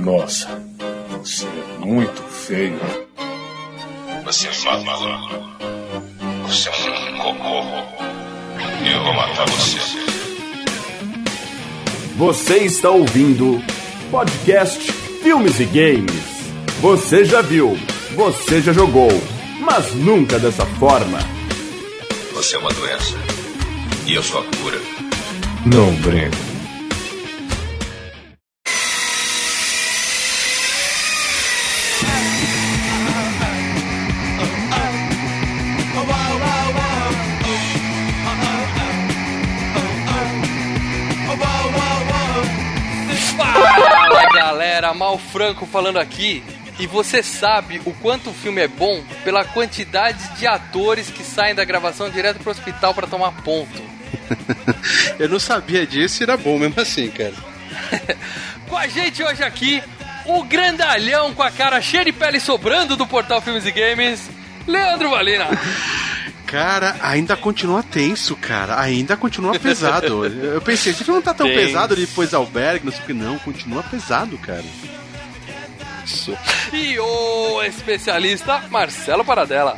Nossa, você é muito feio. Você é maluco. Você é um cocô. Eu vou matar você. Você está ouvindo podcast Filmes e Games. Você já viu, você já jogou, mas nunca dessa forma. Você é uma doença. E eu sou a cura. Não brinco. Franco falando aqui. E você sabe o quanto o filme é bom pela quantidade de atores que saem da gravação direto pro hospital pra tomar ponto. Eu não sabia disso e era bom mesmo assim, cara. Com a gente hoje aqui, o grandalhão com a cara cheia de pele sobrando do portal Filmes e Games, Leandro Valina. Cara, ainda continua tenso, cara. Ainda continua pesado. Eu pensei, esse filme não tá tão Tenso. pesado depois albergue, não sei o que, não. Continua pesado, cara. Isso. E o especialista Marcelo Paradela.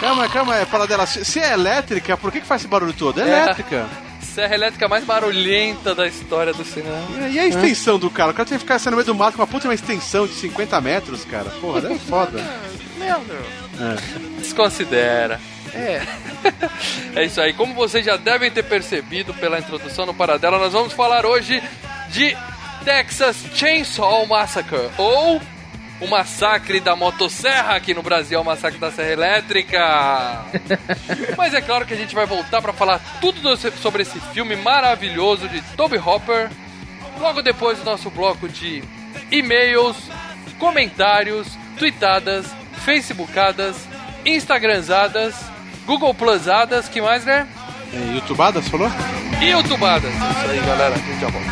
Calma, calma, é fala dela. Se é elétrica, por que, que faz esse barulho todo? É, É. elétrica. Serra elétrica mais barulhenta da história do cinema. E- a extensão do cara? O cara tem que ficar saindo no meio do mato com uma puta uma extensão de 50 metros, cara. Porra, é foda. Leandro. É. Desconsidera. É. é isso aí. Como vocês já devem ter percebido pela introdução no Paradela, nós vamos falar hoje de Texas Chainsaw Massacre ou o massacre da motosserra aqui no Brasil, é o massacre da serra elétrica. Mas é claro que a gente vai voltar para falar tudo do- sobre esse filme maravilhoso de Toby Hopper logo depois do nosso bloco de e-mails, comentários, tweetadas, facebookadas, instagramzadas, google plusadas, que mais, né? É, YouTubada, você falou? E youtubadas. Isso aí, galera. A gente já volta.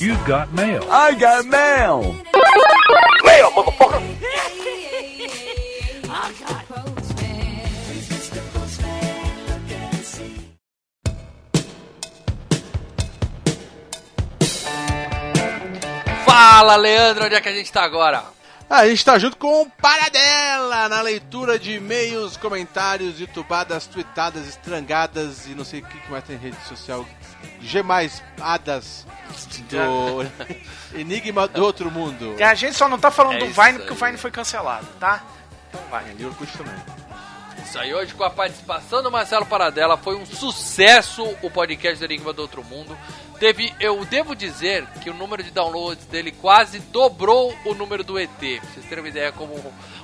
You got mail. I got mail! Fala, Leandro, onde é que a gente tá agora? A gente tá junto com o Paradela na leitura de e-mails, comentários, youtubadas, tweetadas, estrangadas e não sei o que que mais tem em rede social. Gemais adas do Enigma do Outro Mundo. E a gente só não tá falando É do Vine porque o. Vine foi cancelado, tá? Então vai. E Orkut também. Isso aí, hoje com a participação do Marcelo Paradela, foi um sucesso o podcast do Enigma do Outro Mundo. Teve, eu devo dizer que o número de downloads dele quase dobrou o número do ET. Pra vocês terem uma ideia como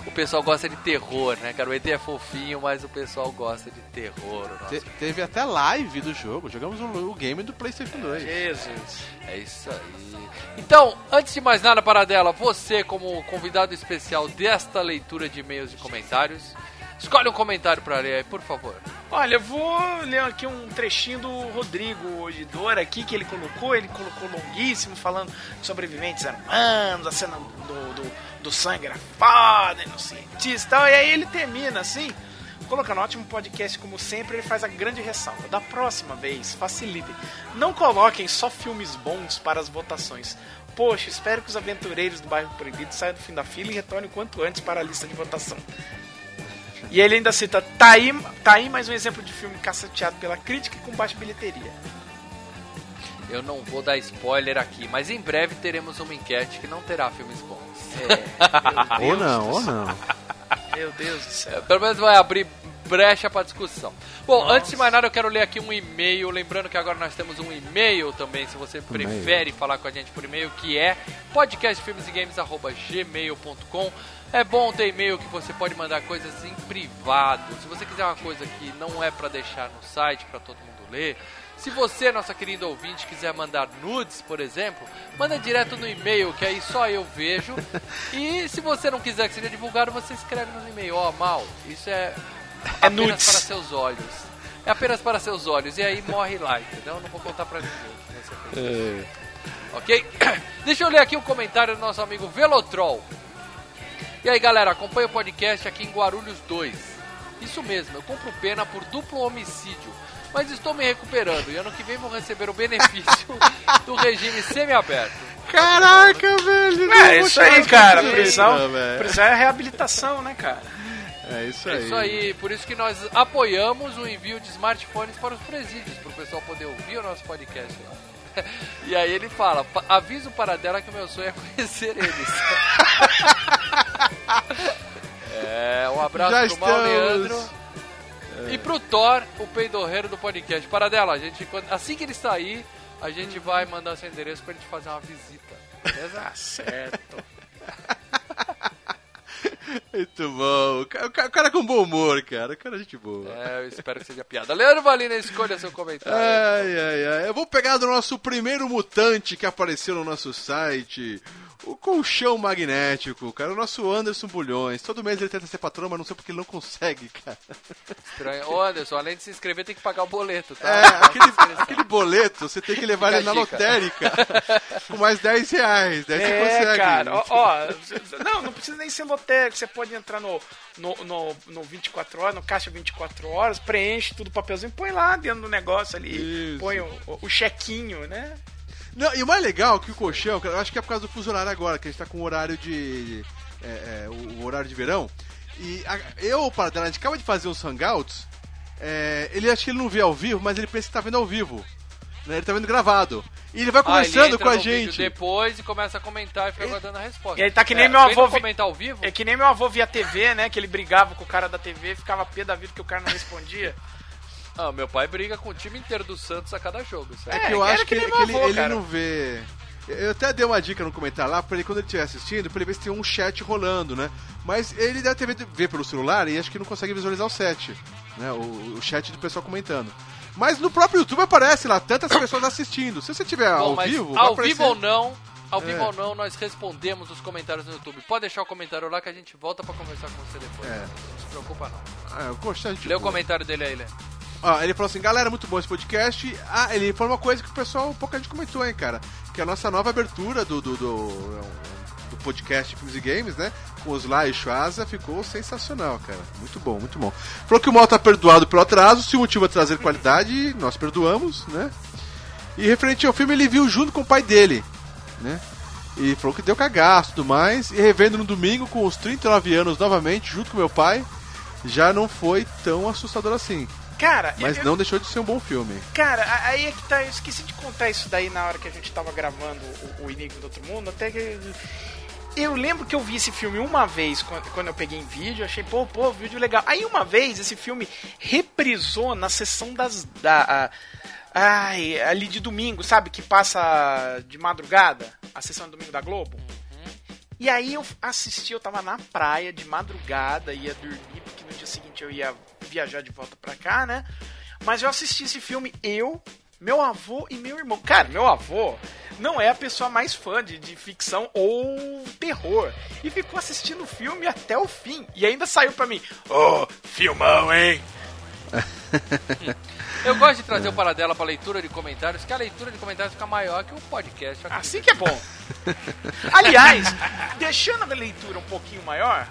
o pessoal gosta de terror, né, cara? O ET é fofinho, mas o pessoal gosta de terror. Te- teve até live do jogo. Jogamos o, o game do PlayStation 2. Jesus. É isso aí. Então, antes de mais nada, Paradela, você, como convidado especial desta leitura de e-mails e comentários, escolhe um comentário pra ler aí, por favor. Olha, eu vou ler aqui um trechinho do Rodrigo Odidor aqui que ele colocou. Ele colocou longuíssimo, falando sobreviventes armados, a cena do, do, do sangue era foda, no cientista e tal. E aí ele termina assim, colocando ótimo podcast como sempre. Ele faz a grande ressalva: da próxima vez, facilitem. Não coloquem só filmes bons para as votações. Poxa, espero que os aventureiros do bairro Proibido saiam do fim da fila e retornem o quanto antes para a lista de votação. E ele ainda cita, tá aí, tá aí mais um exemplo de filme caceteado pela crítica e com baixa bilheteria. Eu não vou dar spoiler aqui, mas em breve teremos uma enquete que não terá filmes bons. Ou não, ou não. Meu Deus do céu. Pelo menos vai abrir brecha para discussão. Bom, antes de mais nada, eu quero ler aqui um e-mail. Lembrando que agora nós temos um e-mail também, se você prefere falar com a gente por e-mail, que é podcastfilmesegames.gmail.com. É bom ter e-mail que você pode mandar coisas em privado. Se você quiser uma coisa que não é para deixar no site para todo mundo ler. Se você, nossa querida ouvinte, quiser mandar nudes, por exemplo, manda direto no e-mail, que aí só eu vejo. E se você não quiser que seja divulgado, você escreve no e-mail. Ó, mal, isso é É apenas nudes. para seus olhos. É apenas para seus olhos. E aí morre lá, entendeu? Eu não vou contar pra ninguém. que você fez. Ok? Deixa eu ler aqui um comentário do nosso amigo Velotrol. E aí, galera, acompanha o podcast aqui em Guarulhos 2. Isso mesmo, eu compro pena por duplo homicídio, mas estou me recuperando e ano que vem vou receber o benefício do regime semi-aberto. Caraca, velho! É, isso aí, cara. Prisão, Prisão, é reabilitação, né, cara? É isso É aí. isso aí, por isso que nós apoiamos o envio de smartphones para os presídios, para o pessoal poder ouvir o nosso podcast lá. E aí ele fala, "Pa- avisa o Paradela que o meu sonho é conhecer eles. é, um abraço Já pro Mal estamos. Leandro. E pro Thor, o peidorreiro do podcast. Paradela, a gente, assim que ele sair, a gente vai mandar seu endereço pra gente fazer uma visita. Beleza? Tá certo. Muito bom. O ca- o ca- o cara com bom humor, cara. O cara é gente boa. É, eu espero que seja piada. Leandro Valina, escolha seu comentário. Ai, ai, ai. Eu vou pegar do nosso primeiro mutante que apareceu no nosso site. O colchão magnético, cara. O nosso Anderson Bulhões. Todo mês ele tenta ser patrão, mas não sei porque ele não consegue, cara. Estranho. Ô, Anderson, além de se inscrever, tem que pagar o boleto, tá? É, aquele, aquele boleto, você tem que levar Fica ele na lotérica. com mais 10 reais. Daí você É, consegue. cara, ó, ó, não, não precisa nem ser lotérico, você pode entrar no, no, no, no 24 horas, no caixa 24 horas, preenche tudo papelzinho, põe lá dentro do negócio ali, Isso. põe o, o, o chequinho, né? Não, e o mais legal é que o colchão, acho que é por causa do fuso horário agora, que a gente tá com o horário de. é, é, o, horário de verão. E a- eu, o Paradela, a gente acaba de fazer uns hangouts. é, ele acha que ele não vê ao vivo, mas ele pensa que tá vendo ao vivo. né? Ele tá vendo gravado. E ele vai Ah, ele conversando com a gente. depois e começa a comentar e fica aguardando a resposta. E aí tá que nem É, meu avô vi- comentar ao vivo? É que nem meu avô via TV, né? Que ele brigava com o cara da TV, ficava pé da vida que o cara não respondia. Ah, meu pai briga com o time inteiro do Santos a cada jogo. Isso aí. É que É, eu acho que, que nem que ele, avô, ele não vê. Eu até dei uma dica no comentário lá pra ele, quando ele estiver assistindo, pra ele ver se tem um chat rolando, né? Mas ele deve ter ver- ver pelo celular e acho que não consegue visualizar o chat, né? O, o chat do pessoal comentando. Mas no próprio YouTube aparece lá tantas pessoas assistindo. Se você tiver Bom, ao vivo, ao aparecer- vivo ou não, ao É. vivo ou não, nós respondemos os comentários no YouTube. Pode deixar o comentário lá que a gente volta pra conversar com você depois. É. Não se preocupa não. Ah, eu gostei de Lê o comentário dele aí, Lê. Ó, ele falou assim, galera, muito bom esse podcast. Ah, ele falou uma coisa que o pessoal, pouca gente comentou, hein, cara. Que a nossa nova abertura do, do, do, do podcast Filmes e Games, né? Com os Lá e Schwaza, ficou sensacional, cara. Muito bom, muito bom. Falou que o mal tá perdoado pelo atraso, se o motivo é trazer qualidade, nós perdoamos, né? E referente ao filme, ele viu junto com o pai dele, né? E falou que deu cagaço e tudo mais. E revendo no domingo com os 39 anos novamente, junto com meu pai, já não foi tão assustador assim. Cara, Mas eu- não deixou de ser um bom filme. Cara, aí é que tá. Eu esqueci de contar isso daí na hora que a gente tava gravando o, o Enigma do Outro Mundo. Até que. Eu lembro que eu vi esse filme uma vez quando, quando eu peguei em vídeo. Achei, pô, pô, vídeo legal. Aí uma vez esse filme reprisou na sessão das. Da, a- ai, ali de domingo, sabe? Que passa de madrugada. A sessão de domingo da Globo. E aí eu assisti, eu tava na praia de madrugada, ia dormir, porque no dia seguinte eu ia viajar de volta pra cá, né? Mas eu assisti esse filme, eu, meu avô e meu irmão. Cara, meu avô não é a pessoa mais fã de, de ficção ou terror. E ficou assistindo o filme até o fim. E ainda saiu pra mim, ô, filmão, hein? Eu gosto de trazer o Paradela pra leitura de comentários, que a leitura de comentários fica maior que o podcast. aqui. Assim que é bom. Aliás, deixando a leitura um pouquinho maior,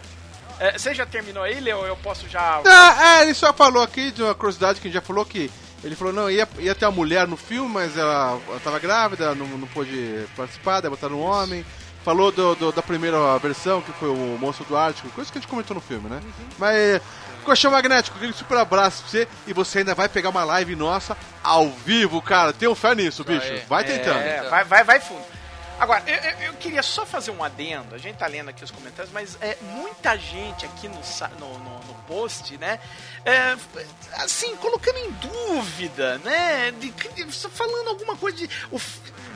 é, você já terminou aí, Leo? Eu posso já... Ah, é, ele só falou aqui de uma curiosidade que a gente já falou que. Ele falou, não, ia, ia ter uma mulher no filme, mas ela, ela tava grávida, não, não pôde participar, daí botaram um homem. Falou do, do- da primeira versão, que foi o Monstro do Ártico, coisa que a gente comentou no filme, né? Mas, Colchão Magnético, aquele super abraço pra você. E você ainda vai pegar uma live nossa ao vivo, cara. Tenho fé nisso, bicho. aí. Vai tentando. É, vai, vai, vai fundo. Agora, eu, eu- eu queria só fazer um adendo, a gente tá lendo aqui os comentários, mas é muita gente aqui no, no, no, no post, né? é, assim, colocando em dúvida, né? De, falando alguma coisa de, o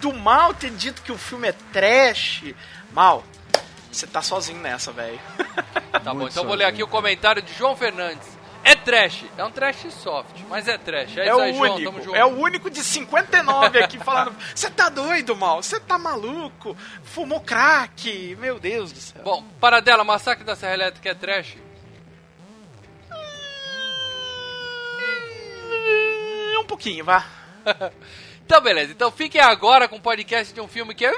do mal ter dito que o filme é trash. Mal, você tá sozinho nessa, velho. Tá bom, então vou ler aqui o comentário de João Fernandes. É trash, é um trash soft, mas é trash. É, É isso o aí, João, tamo único, junto. é o único de 59 aqui falando. Você tá doido, mal? Você tá maluco? Fumou crack? Meu Deus do céu. Bom, Paradela, Massacre da Serra Elétrica é trash? Um pouquinho, vá. Então beleza, então fiquem agora com o podcast de um filme que é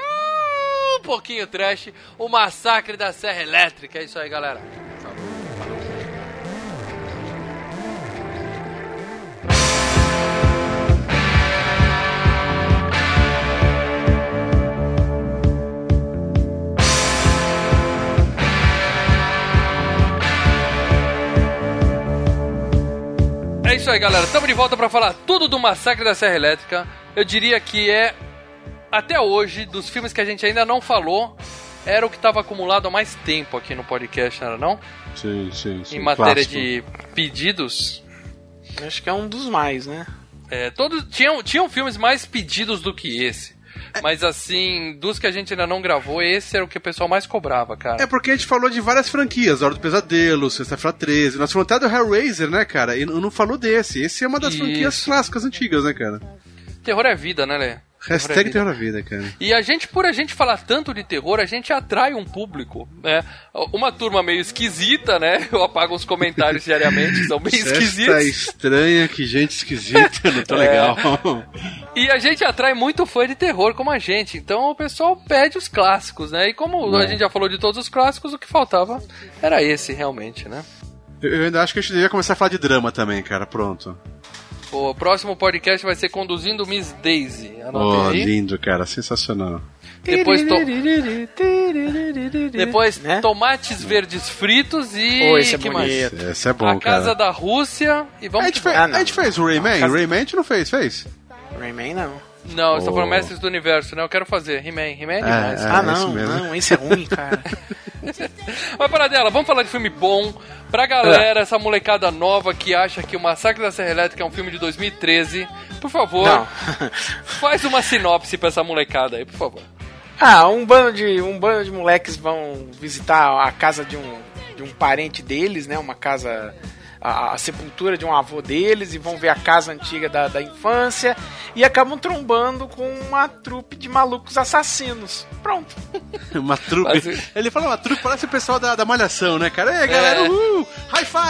pouquinho trash, o massacre da Serra Elétrica. É isso aí, galera. É isso aí, galera. Estamos de volta para falar tudo do Massacre da Serra Elétrica. Eu diria que é, até hoje, dos filmes que a gente ainda não falou, era o que estava acumulado há mais tempo aqui no podcast, não era não? Sim, sim, sim. Em matéria Clássico. de pedidos. Acho que é um dos mais, né? É, todos tinham, tinham filmes mais pedidos do que esse. Mas assim, dos que a gente ainda não gravou, esse era o que o pessoal mais cobrava, cara. É porque a gente falou de várias franquias, Hora do Pesadelo, Sexta-feira 13. Nós falamos até do Hellraiser, né, cara? E não não falou desse. Esse é uma das Isso. franquias clássicas antigas, né, cara? Terror é vida, né, Lê? Hashtag Terror na vida, cara. E a gente, por a gente falar tanto de terror, a gente atrai um público, né? Uma turma meio esquisita, né? Eu apago os comentários diariamente, que são bem Festa esquisitos. estranha, que gente esquisita, não tá É. legal. E a gente atrai muito fã de terror como a gente. Então o pessoal pede os clássicos, né? E como a gente já falou de todos os clássicos, o que faltava era esse, realmente, né? Eu eu ainda acho que a gente devia começar a falar de drama também, cara. Pronto. O próximo podcast vai ser Conduzindo Miss Daisy. Oh, aí. lindo, cara. Sensacional. Depois, to- Depois Né? tomates verdes fritos e. Pô, esse é que mais? Esse é bom, a Casa cara. da Rússia e A vamos gente, que fez, Ah, não. a gente fez o Rayman? Casa- Rayman a gente não fez, fez? Rayman não. Não, você tá Oh. falando Mestres do Universo, né? Eu quero fazer. He-Man. He-Man é demais. É, ah, esse não, mesmo. não, esse é ruim, cara. Mas para dela, vamos falar de filme bom. Pra galera, essa molecada nova que acha que o Massacre da Serra Elétrica é um filme de 2013, por favor, faz uma sinopse pra essa molecada aí, por favor. Ah, um bando de um bando de moleques vão visitar a casa de um, de um parente deles, né? Uma casa a, a sepultura de um avô deles e vão ver a casa antiga da, da infância e acabam trombando com uma trupe de malucos assassinos. Pronto. Uma trupe. Mas- Ele fala uma trupe, parece o pessoal da, da malhação, né, cara? Ei, galera, É. uhul!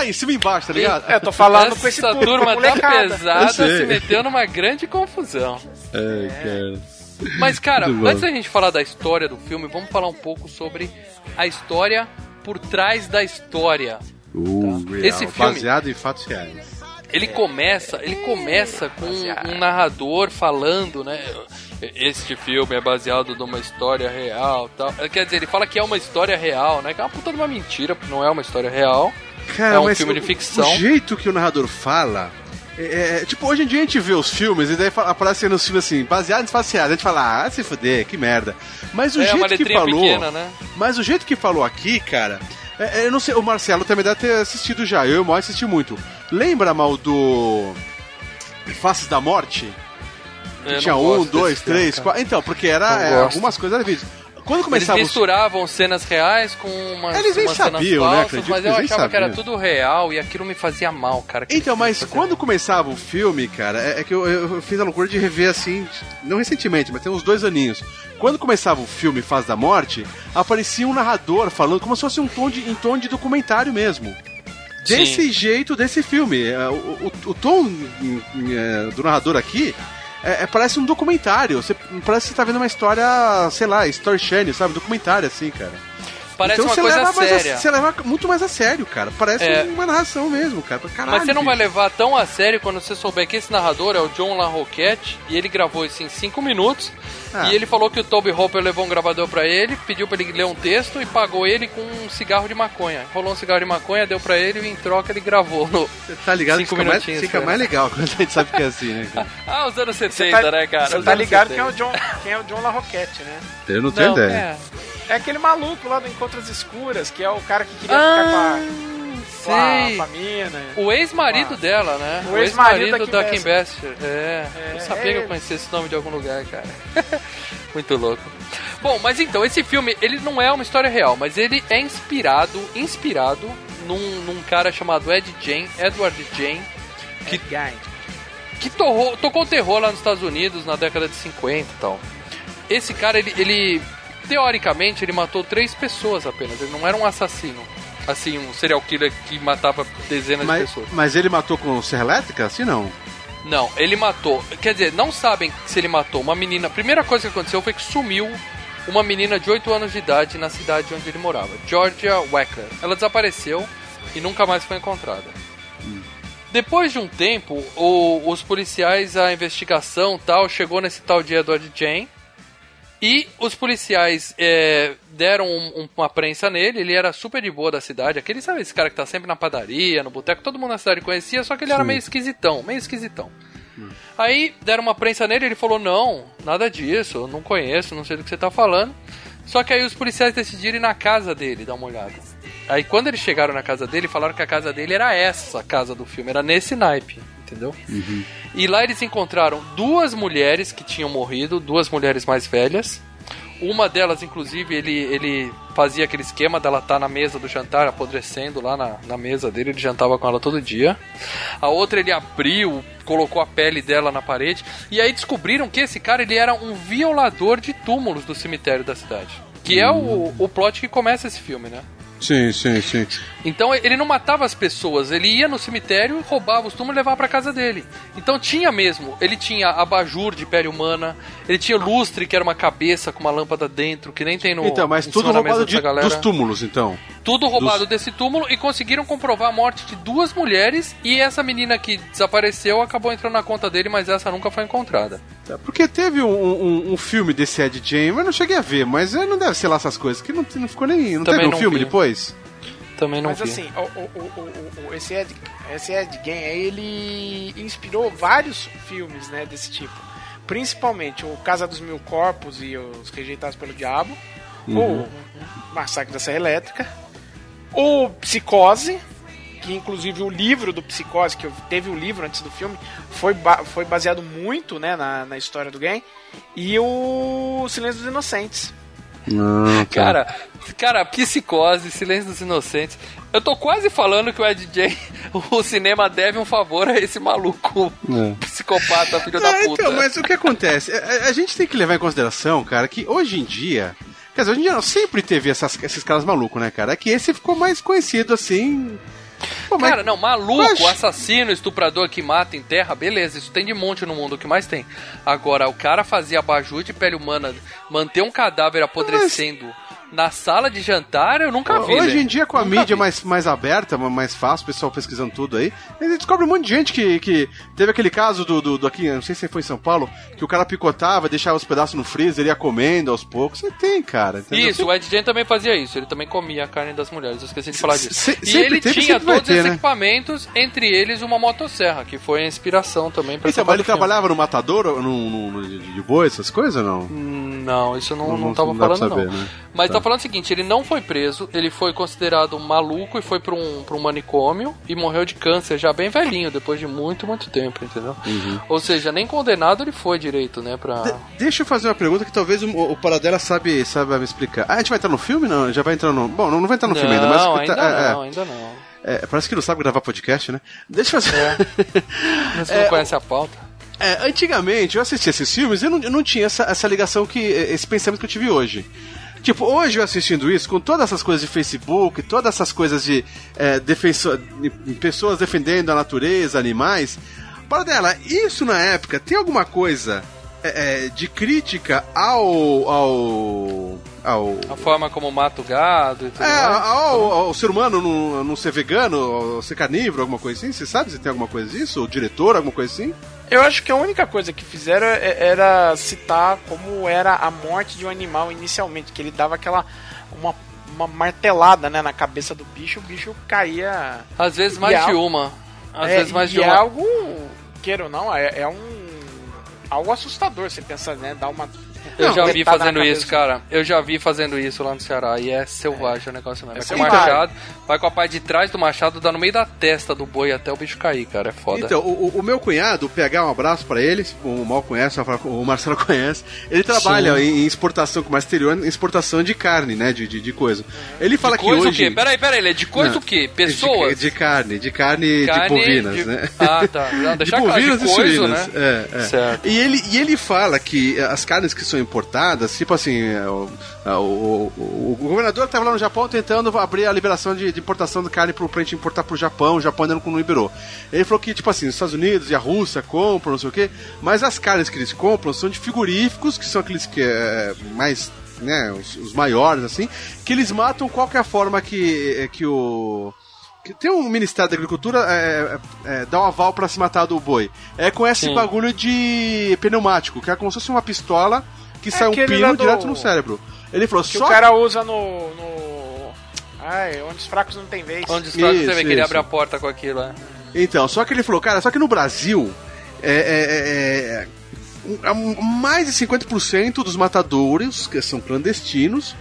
Em cima e embaixo, tá ligado? Eu tô falando com esse Essa público, turma tá pesada se meteu numa grande confusão. Ai, cara. Mas, cara, Muito bom. antes da gente falar da história do filme, vamos falar um pouco sobre a história por trás da história. Uh, real. Esse filme- Baseado em fatos reais. Ele começa, ele começa com um narrador falando, né? Este filme é baseado numa história real, tal. Quer dizer, ele fala que é uma história real, né? Que é uma puta de uma mentira, porque não é uma história real. Cara, É um filme o- de ficção. O jeito que o narrador fala. É, é, tipo, hoje em dia a gente vê os filmes e daí fala- aparece nos filmes assim, baseado em fatos reais. A gente fala, ah, se fuder, que merda. Mas o é uma jeito que falou. pequena, né? Mas o jeito que falou aqui, cara. É- é, eu não sei, o Marcelo também deve ter assistido já. Eu e o Mo assisti muito. Lembra, mal do. Faces da Morte? Tinha um, dois, filme, três, quatro. Então, porque era é, algumas coisas era vídeo. Quando Eles começava os misturavam cenas reais com umas, Eles nem umas cenas sabiam, né? falsas, Acredito mas eu eles achava que era sabiam. tudo real e aquilo me fazia mal, cara. Então, mas quando começava o filme, cara, é, é que eu, eu fiz a loucura de rever assim, não recentemente, mas tem uns dois aninhos. Quando começava o filme Faz da Morte, aparecia um narrador falando como se fosse um tom de, em tom de documentário mesmo. Desse Sim. jeito, desse filme. É, O, o, o tom hum, é, do narrador aqui é, é- parece um documentário. Você, parece que você tá vendo uma história, sei lá, Story Channel, sabe? Documentário assim, cara. Parece então uma você coisa leva mais a- séria. você leva muito mais a sério, cara. Parece É. uma narração mesmo, cara. Caralho, Mas você não vai levar tão a sério quando você souber que esse narrador é o John LaRoquette e ele gravou isso em 5 minutos. Ah. E ele falou que o Toby Hopper levou um gravador pra ele, pediu pra ele ler um texto e pagou ele com um cigarro de maconha. Rolou um cigarro de maconha, deu pra ele e em troca ele gravou. No... Você tá ligado que Cinco fica, mais, minutinhos, fica cara. mais legal quando a gente sabe que é assim, né, cara? Ah, os anos 70, Você tá, né, cara? você tá ligado 70. quem é, o John, quem é o John LaRoquette, né? Eu não Não, é. É aquele maluco lá do Encontros Escuras, que é o cara que queria Ah, ficar com a, com a, sei. com a mina. O ex-marido Ah. dela, né? O ex-marido da da Kim Basinger. É, É, eu sabia é que eu ele. conhecia esse nome de algum lugar, cara. Muito louco. Bom, mas então, esse filme, ele não é uma história real, mas ele é inspirado, inspirado num, num cara chamado Ed Jane, Edward Jane, Que que torrou, tocou terror lá nos Estados Unidos na década de 50 e tal. Esse cara, ele, ele teoricamente, ele matou três pessoas apenas, ele não era um assassino. Assim, um serial killer que matava dezenas de Mas, pessoas. mas ele matou com serra elétrica? Assim não. Não, ele matou. Quer dizer, não sabem se ele matou uma menina. A primeira coisa que aconteceu foi que sumiu uma menina de 8 anos de idade na cidade onde ele morava, Georgia Weckler. Ela desapareceu e nunca mais foi encontrada. Depois de um tempo, o- os policiais, a investigação tal, chegou nesse tal de Edward Jane. E os policiais é, deram um- um- uma prensa nele, ele era super de boa da cidade. Aquele, sabe, esse cara que tá sempre na padaria, no boteco, todo mundo na cidade conhecia, só que ele era meio esquisitão, meio esquisitão. Aí deram uma prensa nele, ele falou: Não, nada disso, eu não conheço, não sei do que você tá falando. Só que aí os policiais decidiram ir na casa dele dar uma olhada. Aí quando eles chegaram na casa dele, falaram que a casa dele era essa casa do filme, era nesse naipe, entendeu? E lá eles encontraram duas mulheres que tinham morrido, duas mulheres mais velhas. Uma delas, inclusive, ele, ele fazia aquele esquema dela estar na mesa do jantar, apodrecendo lá na, na mesa dele, ele jantava com ela todo dia. A outra ele abriu, colocou a pele dela na parede. E aí descobriram que esse cara ele era um violador de túmulos do cemitério da cidade. Que é o, o plot que começa esse filme, né? Sim, sim, sim. Então ele não matava as pessoas, ele ia no cemitério, roubava os túmulos e levava pra casa dele. Então tinha mesmo, ele tinha abajur de pele humana, ele tinha lustre, que era uma cabeça com uma lâmpada dentro, que nem tem no. Então, mas tudo roubado de, galera. dos túmulos, então. Tudo roubado desse túmulo e conseguiram comprovar a morte de duas mulheres e essa menina que desapareceu acabou entrando na conta dele, mas essa nunca foi encontrada. Tá, Porque teve um, um- um filme desse Ed Jane, mas eu não cheguei a ver, mas eh, não deve ser lá essas coisas, que não, não ficou nem. Não Também teve um não filme vi. depois? Também não Mas vi. assim, o, o- o- o- o- esse, Ed, esse Ed Gein aí, ele inspirou vários filmes, né, desse tipo. Principalmente o Casa dos Mil Corpos e os Rejeitados pelo Diabo, o Massacre da Serra Elétrica, o Psicose, que inclusive o livro do Psicose, que eu- teve o livro antes do filme, foi, ba- foi baseado muito, né, na, na história do game, e o Silêncio dos Inocentes. Não, Cara, cara, psicose, silêncio dos inocentes. Eu tô quase falando que o Ed J, o cinema deve um favor a esse maluco psicopata, filho da É, puta. então, mas o que acontece? A, a- a gente tem que levar em consideração, cara, que hoje em dia. Quer dizer, hoje em dia não, sempre teve essas- esses caras malucos, né, cara? É que esse ficou mais conhecido assim. Pô, mas- Cara, não, maluco, Mas- assassino, estuprador que mata em terra, beleza, isso tem de monte no mundo, o que mais tem. Agora, o cara fazia abajur de pele humana, manter um cadáver apodrecendo na sala de jantar, eu nunca vi. Hoje né? em dia, com a Nunca mídia vi. mais, mais aberta, mais fácil, o pessoal pesquisando tudo aí, gente descobre um monte de gente que, que teve aquele caso do, do, do aqui, não sei se foi em São Paulo, que o cara picotava, deixava os pedaços no freezer, ia comendo aos poucos. Você tem, cara. entendeu? Isso, o Ed Gein também fazia isso, ele também comia a carne das mulheres, eu esqueci de falar disso. Se- e sempre ele teve, tinha todos ter, esses né? equipamentos, entre eles uma motosserra, que foi a inspiração também pra essa Então, mas ele trabalhava no matador, no, no, no- de, boi, essas coisas ou não? Hum, Não, isso eu não, Não- não, não- tava falando, saber, não. né? Mas Tá. Tá falando o seguinte: ele não foi preso, ele foi considerado maluco e foi pra um, pra um manicômio e morreu de câncer já bem velhinho, depois de muito, muito tempo, entendeu? Uhum. Ou seja, nem condenado ele foi direito, né? Pra. De- deixa eu fazer uma pergunta que talvez o, o Paradela sabe, sabe me explicar. Ah, a gente vai entrar no filme? Não, já vai entrar no. Bom, não, não vai entrar no não, filme ainda, mas. ainda é, é, não, ainda não. é, parece que não sabe gravar podcast, né? Deixa eu fazer. Mas você É, não conhece a pauta? É, antigamente, eu assistia esses filmes e eu não, eu não tinha essa, essa ligação que. esse pensamento que eu tive hoje. Tipo, hoje eu assistindo isso, com todas essas coisas de Facebook, todas essas coisas de, é, defensor, de pessoas defendendo a natureza, animais. Para dela, isso na época tem alguma coisa é, é, de crítica ao. ao. Ao. A forma como mata o gado e tudo É, mais. ao, ao ser humano não, não ser vegano, ser carnívoro, alguma coisa assim? Você sabe se tem alguma coisa disso? O diretor, alguma coisa assim? Eu acho que a única coisa que fizeram é- era citar como era a morte de um animal inicialmente, que ele dava aquela uma, uma martelada né, na cabeça do bicho, o bicho caía. Às vezes mais é de uma. Às é, vezes mais e de é uma. algo, queira ou não, é, é um algo assustador, você pensa, né, dar uma Eu Não, já vi na fazendo isso, cara. Eu já vi fazendo isso lá no Ceará. E é selvagem o negócio mesmo. É É, com o machado, vai com a parte de trás do machado, dá no meio da testa do boi até o bicho cair, cara. É foda. Então, o, o- o meu cunhado, pegar um abraço pra ele, o Mal conhece, o Marcelo conhece, ele trabalha em, em exportação, com mais exterior, em exportação de carne, né, de, de, de coisa. Ele fala de que coisa hoje... o quê? Peraí, peraí, ele é de coisa Não, o quê? Pessoas? De, de carne, de carne, Carne de bovinas, de- né? Ah, tá. Não, de deixa claro, bovinas de e suínas. né? É, é. Certo. E ele, e ele fala que as carnes que são importadas, tipo assim, é, o, o, o- o governador estava lá no Japão tentando abrir a liberação de, de importação de carne pro, pra gente importar pro Japão, o Japão ainda não liberou. Ele falou que, tipo assim, os Estados Unidos e a Rússia compram, não sei o quê, mas as carnes que eles compram são de frigoríficos, que são aqueles que é mais né, os, os maiores, assim, que eles matam qualquer forma que, é, que o. que tem um Ministério da Agricultura é, é, é, dá um aval pra se matar do boi. É com esse Sim. bagulho de pneumático, que é como se fosse uma pistola que sai um pino do- direto no cérebro. Ele falou, Que só o cara usa no. no... Ai, onde os fracos não tem vez. Onde os fracos Isso, você vê que ele isso. abre a porta com aquilo, é. Então, só que ele falou, cara, só que no Brasil, é, é- é- é- um- mais de 50% dos matadores, que são clandestinos,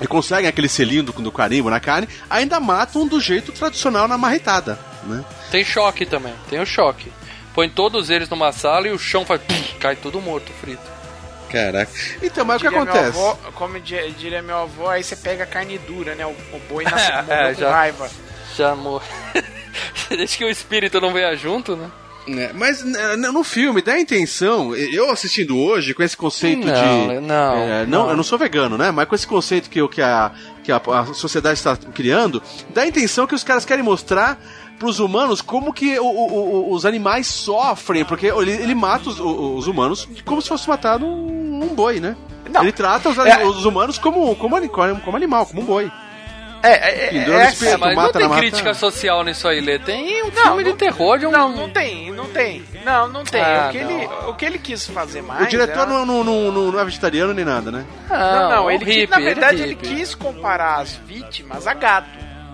e conseguem aquele selinho do, do carimbo na carne, ainda matam do jeito tradicional na marretada, né? Tem choque também, tem o choque. Põe todos eles numa sala e o chão faz. pum, cai tudo morto, frito. Caraca. Então, mas o que acontece? avô- como di- diria meu avô, aí você pega a carne dura, né? O, o boi nasce morreu É, com raiva. Já. Desde que o espírito não venha junto, né? É, mas né, no filme dá a intenção, eu assistindo hoje com esse conceito Não, de. não, é, não. Eu não sou vegano, né? Mas com esse conceito que, o- que, a, que a, a sociedade está criando, dá a intenção que os caras querem mostrar pros humanos como que o- o- o- os animais sofrem, porque ele, ele mata os, os humanos como se fosse matado um, um boi, né? Não. Ele trata os, É. os humanos como, como, como animal, como um boi. É, é, é, Pendura é no espeto, É, mas não mata tem na mata. crítica social nisso aí, Lê. Tem um Não, filme não- de terror de um. Não, não tem, não tem. Não, não tem. Ah, o, que não. ele, o que ele quis fazer mais. O diretor era- não, não, não, não- não é vegetariano nem nada, né? Não, não, é ele, quis- hippie, na ele verdade ele, hippie. quis comparar as vítimas a gato.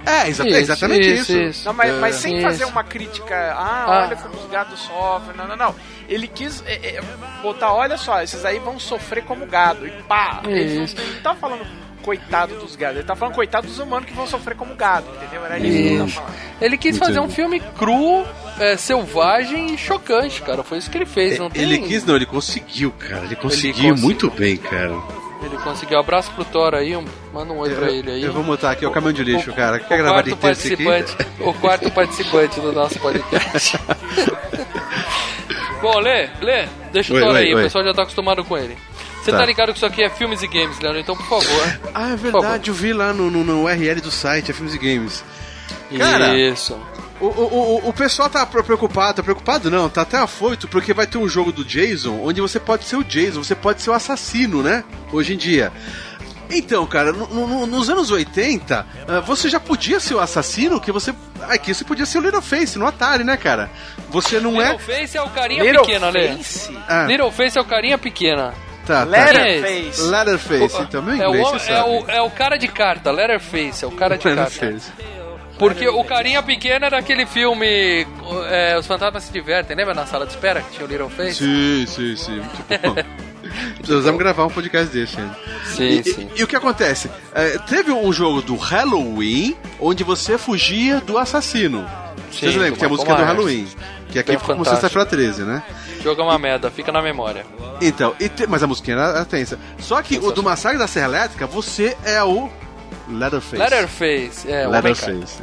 É, exata- Isso, exatamente isso, isso. isso. Não, mas, mas É. sem Isso. fazer uma crítica, ah, Ah. olha como os gatos sofrem, não, não, não. Ele quis é, é, botar, olha só, esses aí vão sofrer como gado, e pá. Ele não, Isso. ele não tá falando coitado dos gados, ele tá falando coitado dos humanos que vão sofrer como gado, entendeu? Era isso que ele tá falando. Ele quis fazer um filme cru, é, selvagem e chocante, cara. Foi isso que ele fez. Não tem... Ele quis, não, ele conseguiu, cara. Ele conseguiu conseguiu. muito bem, cara. Ele conseguiu. Abraço pro Thor aí, um- manda um oi pra ele aí. Eu vou botar aqui, é o caminhão de lixo, cara. Quer o gravar de participante, O quarto participante do nosso podcast. Bom, Lê, Lê, deixa o Oi, Thor oi, aí, o oi. pessoal já tá acostumado com ele. Você Tá. tá. ligado que isso aqui é filmes e games, Leandro? Então, por favor. Ah, é verdade, eu vi lá no, no, no URL do site, é Filmes e Games. Cara, Isso. O, o, o, o pessoal tá pre- preocupado, tá preocupado não, tá até afoito, porque vai ter um jogo do Jason onde você pode ser o Jason, você pode ser o assassino, né? Hoje em dia. Então, cara, no- no- nos anos 80, ah, você já podia ser o assassino, que você. Aqui você podia ser o Littleface no Atari, né, cara? Você não é. Littleface é o carinha Little pequena, Lê. Face, Ah, Littleface é o carinha pequena. tá, tá. Letterface. Letterface, então, meu É o, inglês, homem- você é, o, é o cara de carta, Letterface, é o cara de carta. Porque o carinha pequeno era aquele filme é, Os Fantasmas Se Divertem, lembra na sala de espera que tinha o Littleface? Sim, sim, sim. Muito bom. Precisamos gravar um podcast desse ainda. Sim, E, sim. e- e o que acontece? É, teve um jogo do Halloween onde você fugia do assassino. Vocês Sim, lembram? do Tem a música do. Halloween. Que aqui ficou como sexta-feira 13, né? O jogo é uma merda, fica na memória. Então, e te- mas a musiquinha era, era tensa. Só que o do Massacre da Serra Elétrica, você é o Leatherface. Letterface, é, o. Leatherface.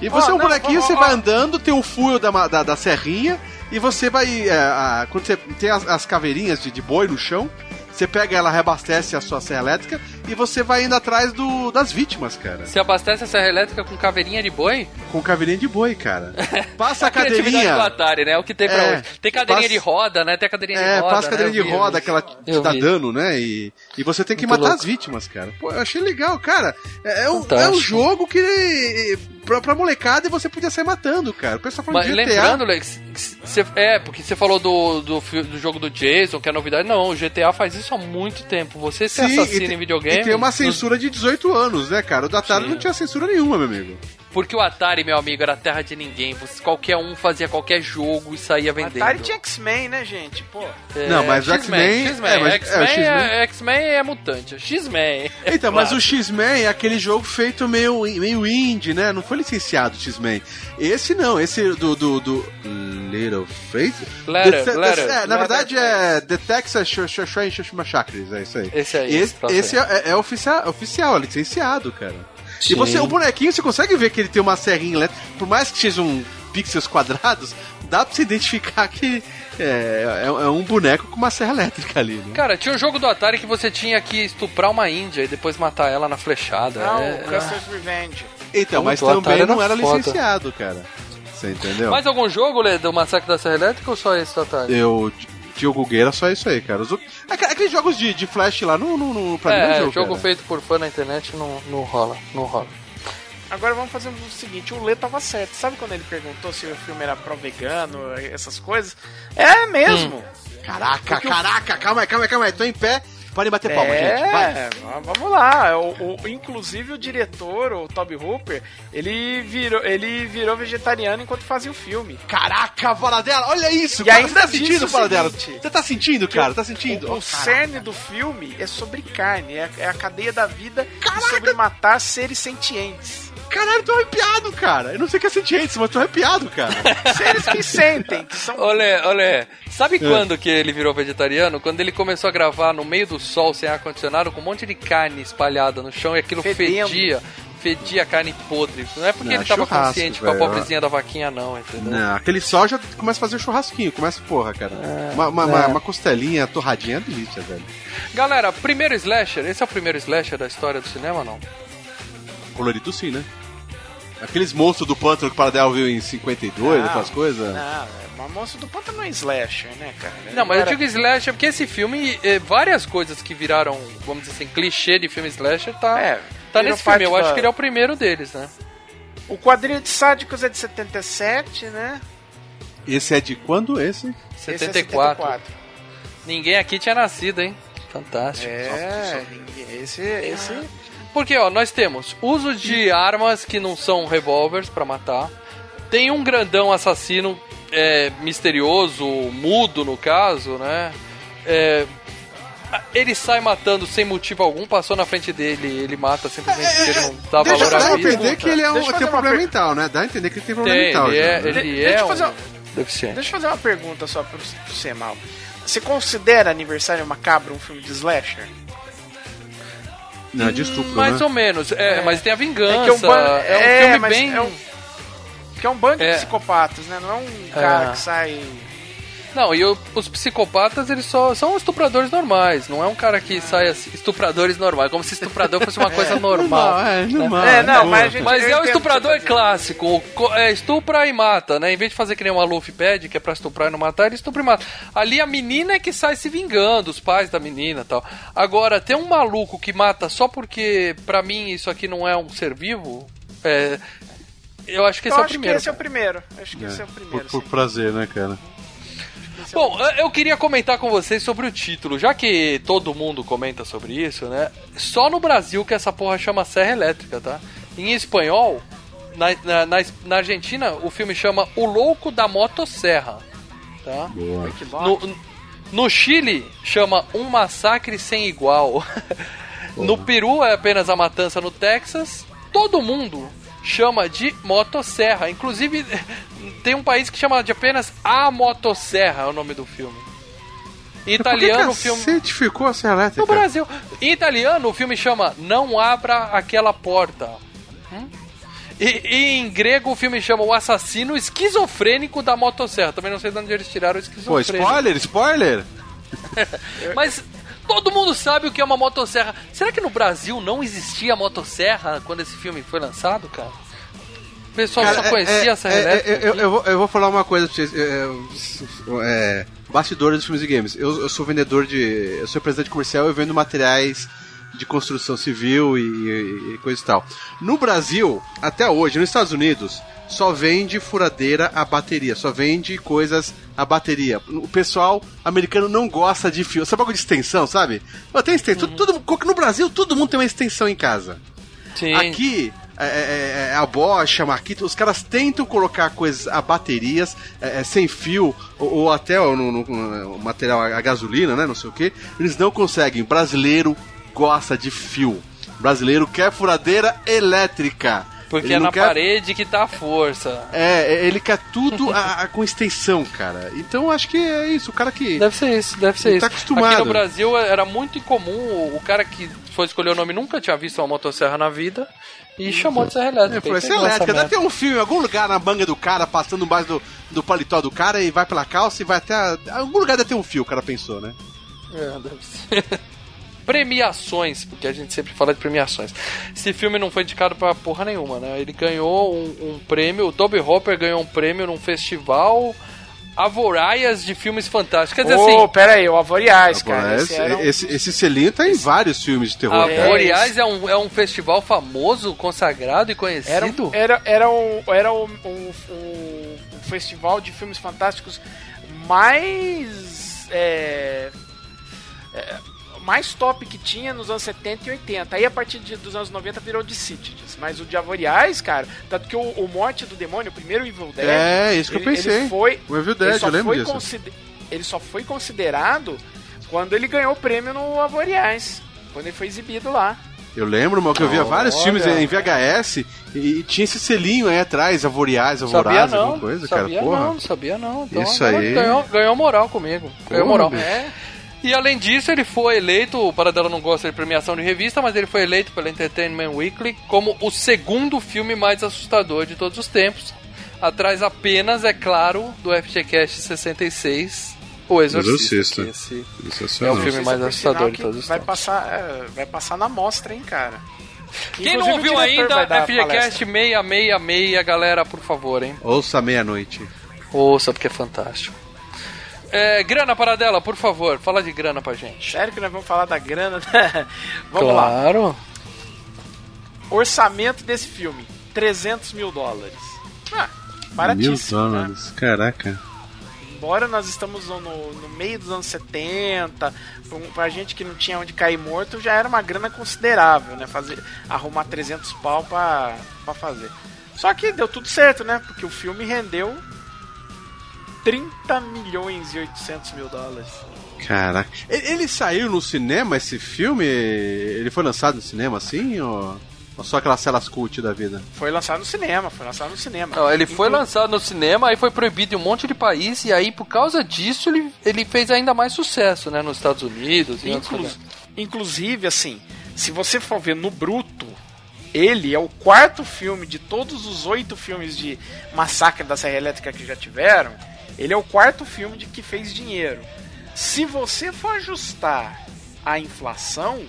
E você é um não, bonequinho, ó, você ó, vai andando, tem um fio da, da, da serrinha, e você vai. é, a- quando você tem as, as caveirinhas de, de boi no chão, você pega ela, reabastece a sua serra elétrica, e você vai indo atrás do, das vítimas, cara. Você abastece a serra elétrica com caveirinha de boi? Com caveirinha de boi, cara. Passa a criatividade do cadeirinha. Atari, né? É o que tem pra É, hoje. Tem cadeirinha passa- de roda, né? Tem a cadeirinha É, de roda. passa a cadeirinha né? de vi, roda eu vi. que ela te dá vi. dano, né? E, e você tem que Muito matar louco. as vítimas, cara. Pô, eu achei legal, cara. É, é um, é um Fantástico. jogo que. Pra, pra molecada e você podia sair matando, cara. O pessoal falando Mas de GTA. lembrando, Lex, cê- é, porque você falou do, do, do jogo do Jason, que é novidade. Não, o GTA faz isso há muito tempo. Você ser Sim, assassino e, te- em videogame. E tem uma censura de 18 anos, né, cara? O da Atari Sim. não tinha censura nenhuma, meu amigo. Porque o Atari, meu amigo, era terra de ninguém. Você, qualquer um fazia qualquer jogo e saía vendendo. Atari tinha X-Men, né, gente? Pô. É, Não, mas o X-Men. X-Men- X-Men é, mas- é, o X-Men X-Men- é, é mutante. X-Men. Então, mas o X-Men é aquele jogo feito meio, meio indie, né? Não foi licenciado o X-Men. Esse não, esse do. do, do Little Face? Letter, The- the- letter. é, na verdade é The Texas Sh- Sh- Sh- Sh- Massacres, é isso aí. Esse aí, Esse, tá esse é, é oficial, oficial, é licenciado, cara. E Sim. você, o bonequinho, você consegue ver que ele tem uma serrinha elétrica, por mais que sejam pixels quadrados, dá pra você identificar que é, é, é um boneco com uma serra elétrica ali, né? Cara, tinha um jogo do Atari que você tinha que estuprar uma índia e depois matar ela na flechada. Não, É- Custer's Revenge. Então, mas Puta, também não era era foda. licenciado, cara. Você entendeu? Mais algum jogo, Lê, do Massacre da Serra Elétrica ou só esse do Atari? Eu. Diogo Gay era só isso aí, cara. Os, outros- aqu- aqueles jogos de, de flash lá no, no, no pra mim não É, jogo, jogo cara. feito por fã na internet não, não rola, não rola. Agora vamos fazer o seguinte, o Lê tava certo. Sabe quando ele perguntou se o filme era pró-vegano, essas coisas? É mesmo. Caraca, caraca, calma aí, calma aí, calma aí. Tô em pé. Podem bater palma, gente. Vai. É, vamos lá. O, o- inclusive o diretor, o Toby Hooper, ele virou, ele virou vegetariano enquanto fazia o filme. Caraca, Paradela, olha isso, E cara. ainda Você tá sentindo, seguinte, Você tá sentindo, cara? Tá sentindo? O, o Oh, cerne do filme é sobre carne, é, é a cadeia da vida e sobre matar seres sentientes. Caralho, tô arrepiado, cara. Eu não sei o que é sentiente, mas tô arrepiado, cara. Seres que sentem, que são Olé, olé, sabe quando que ele virou vegetariano? Quando ele começou a gravar no meio do sol, sem ar-condicionado, com um monte de carne espalhada no chão e aquilo Fedendo. fedia. Fedia carne podre. Não é porque Não, ele tava consciente com a pobrezinha da vaquinha, não, entendeu? Não, aquele sol já começa a fazer churrasquinho, começa porra, cara. uma, uma, uma- uma costelinha torradinha é delícia, velho. Galera, primeiro slasher, esse é o primeiro slasher da história do cinema, não? Colorido sim, né? Aqueles monstros do pântano que o Paradela viu em 52, Não. aquelas coisas. Não, é, mas Monstro do Pântano não é slasher, né, cara? Não, mas eu Agora, digo slasher porque esse filme, eh, várias coisas que viraram, vamos dizer assim, clichê de filme slasher, tá, É, tá nesse filme. Eu parte acho da- que ele é o primeiro deles, né? O quadrinho de Sádicos é de 77, né? Esse é de quando? Esse? Esse é 74. Ninguém aqui tinha nascido, hein? Fantástico. É, ninguém- esse, esse Porque, ó, nós temos uso de armas que não são revólveres pra matar. Tem um grandão assassino é, misterioso, mudo no caso, né? É, ele sai matando sem motivo algum, passou na frente dele, ele mata simplesmente porque ele não dá Deixa valor à a vida. entender que ele é um, Deixa tem um problema per- mental, né? Dá a entender que ele tem problema Tem, mental. ele já, é, né? ele De- é deixa um fazer uma- deficiente. Deixa eu fazer uma pergunta só pro, pro Semal. Você considera Aniversário Macabro um filme de slasher? Não, é de estupro, Mais né? ou menos, é, mas tem a vingança. É que é um ban- é um é, filme mas bem. é um- Que é um bando É. de psicopatas, né? Não é um cara É. que sai. Não, e o- os psicopatas, eles só são estupradores normais. Não é um cara que sai assim, estupradores normais. Como se estuprador fosse uma coisa normal. Normal, é, normal. É, não, boa. mas a gente- Mas eu é o entendo o que estuprador você tá clássico. o É, estupra e mata, né? Em vez de fazer que nem o Maluf pede, que é pra estuprar e não matar, ele estupra e mata. Ali a menina é que sai se vingando, os pais da menina e tal. Agora, tem um maluco que mata só porque, pra mim, isso aqui não é um ser vivo. É, eu acho que esse é o acho primeiro. que esse é o primeiro. Acho que esse é o Por, primeiro. por prazer, né, cara? Bom, eu- queria comentar com vocês sobre o título, já que todo mundo comenta sobre isso, né? Só no Brasil que essa porra chama Serra Elétrica, tá? Em espanhol, na, na, na, na Argentina, o filme chama O Louco da Motosserra, tá? Boa. No, no Chile, chama Um Massacre Sem Igual. no Peru, é apenas a matança no Texas. Todo mundo chama de motosserra. Inclusive, tem um país que chama de apenas A Motosserra, é o nome do filme. Em italiano, o filme... ficou a Serra Elétrica? No Brasil. Em italiano, o filme chama Não Abra Aquela Porta. Hum? E, e em grego, o filme chama O Assassino Esquizofrênico da Motosserra. Também não sei de onde eles tiraram o Pô, esquizofrênico. spoiler, spoiler! Mas todo mundo sabe o que é uma motosserra. Será que no Brasil não existia motosserra quando esse filme foi lançado, cara? O pessoal Cara, só conhecia é, a serra é, é, eu, eu vou, eu vou falar uma coisa pra vocês. É, é, bastidores dos filmes e games. Eu, eu sou vendedor de. Eu sou representante comercial e vendo materiais de construção civil e, e- e coisa e tal. No Brasil, até hoje, nos Estados Unidos, só vende furadeira a bateria, só vende coisas a bateria. O pessoal americano não gosta de fio. Sabe algo de extensão, sabe? Tenho extensão. Tudo, no Brasil, todo mundo tem uma extensão em casa. Sim. Aqui, é, é, é, a Bosch, a Marquita, os caras tentam colocar coisas a baterias, é, é, sem fio, ou, ou até no, no- no material a gasolina, né? Não sei o que. Eles não conseguem. Brasileiro gosta de fio. Brasileiro quer furadeira elétrica. Porque Ele é na quer- parede que tá a força. É, ele quer tudo a- a- com extensão, cara. Então acho que é isso. O cara que. Deve ser isso, deve ser Ele isso. tá acostumado. Aqui no Brasil era muito incomum, o- o cara que foi escolher o nome nunca tinha visto uma motosserra na vida e chamou de serra elétrica. E "Essa é essa elétrica, deve ter um fio em algum lugar na manga do cara, passando embaixo do, do paletó do cara e vai pela calça e vai até. a- algum lugar deve ter um fio, o cara pensou, né? É, deve ser. Premiações, porque a gente sempre fala de premiações. Esse filme não foi indicado pra porra nenhuma, né? Ele ganhou um, um prêmio, o Toby Hopper ganhou um prêmio num festival avoraias de filmes fantásticos. Quer dizer Ô, assim, pera aí, o Avoriais, cara. esse, Esse era um- esse, esse selinho tá em vários filmes de terror. a cara. Boreais é um, é um festival famoso, consagrado e Era, conhecido. um- era, era, um, era um, um, um- um festival de filmes fantásticos mais. É, é, mais top que tinha nos anos 70 e 80. Aí a partir de- dos anos 90 virou de Cities. Mas o de Avoriais, cara, tanto que o, o Morte do Demônio, o primeiro Evil Dead. É, isso que eu ele- pensei. Ele foi, O Evil ele Dead, só eu lembro foi disso. consider- Ele só foi considerado quando ele ganhou o prêmio no Avoriais. Quando ele foi exibido lá. Eu lembro, mal, que eu via vários Olha. filmes em VHS e, e tinha esse selinho aí atrás, Avoriais, Sabia Avoraz, não, alguma coisa, cara. sabia Porra. não, sabia não. Então, Isso aí. Ganhou, ganhou moral comigo. Ganhou Porra, moral. bicho. É. E além disso, ele foi eleito, o Paradela não gosta de premiação de revista, mas ele foi eleito pela Entertainment Weekly como o segundo filme mais assustador de todos os tempos. Atrás apenas, é claro, do FGCast 66, O Exorcista. Exorcista. esse é o filme mais Por assustador de todos os vai tempos. passar, é, vai passar na mostra, hein, cara. Quem não Inclusive, o ouviu ainda, FGCast palestra. 666, galera, por favor, hein? Ouça meia-noite. Ouça, porque é fantástico. É, grana Paradela, por favor, fala de grana pra gente. Sério que nós vamos falar da grana? vamos lá. claro. Orçamento desse filme: 300 mil dólares. Ah, Mil baratíssimo. né? dólares, caraca. Embora nós estamos no, no meio dos anos 70, pra, um- pra gente que não tinha onde cair morto, já era uma grana considerável, né? Fazer, arrumar 300 pau pra, pra fazer. Só que deu tudo certo, né? Porque o filme rendeu 30 milhões e 800 mil dólares. Caraca. Ele, ele saiu no cinema, esse filme? Ele foi lançado no cinema assim? Ou, ou só aquelas celas cult da vida? Foi lançado no cinema, foi lançado no cinema. Não, ele foi Inclu- lançado no cinema, aí foi proibido em um monte de país, e aí por causa disso ele, ele fez ainda mais sucesso, né? Nos Estados Unidos e em outros Inclu- lugares. inclusive, assim, se você for ver no bruto, ele é o quarto filme de todos os oito filmes de Massacre da Serra Elétrica que já tiveram. Ele é o quarto filme de que fez dinheiro. Se você for ajustar a inflação,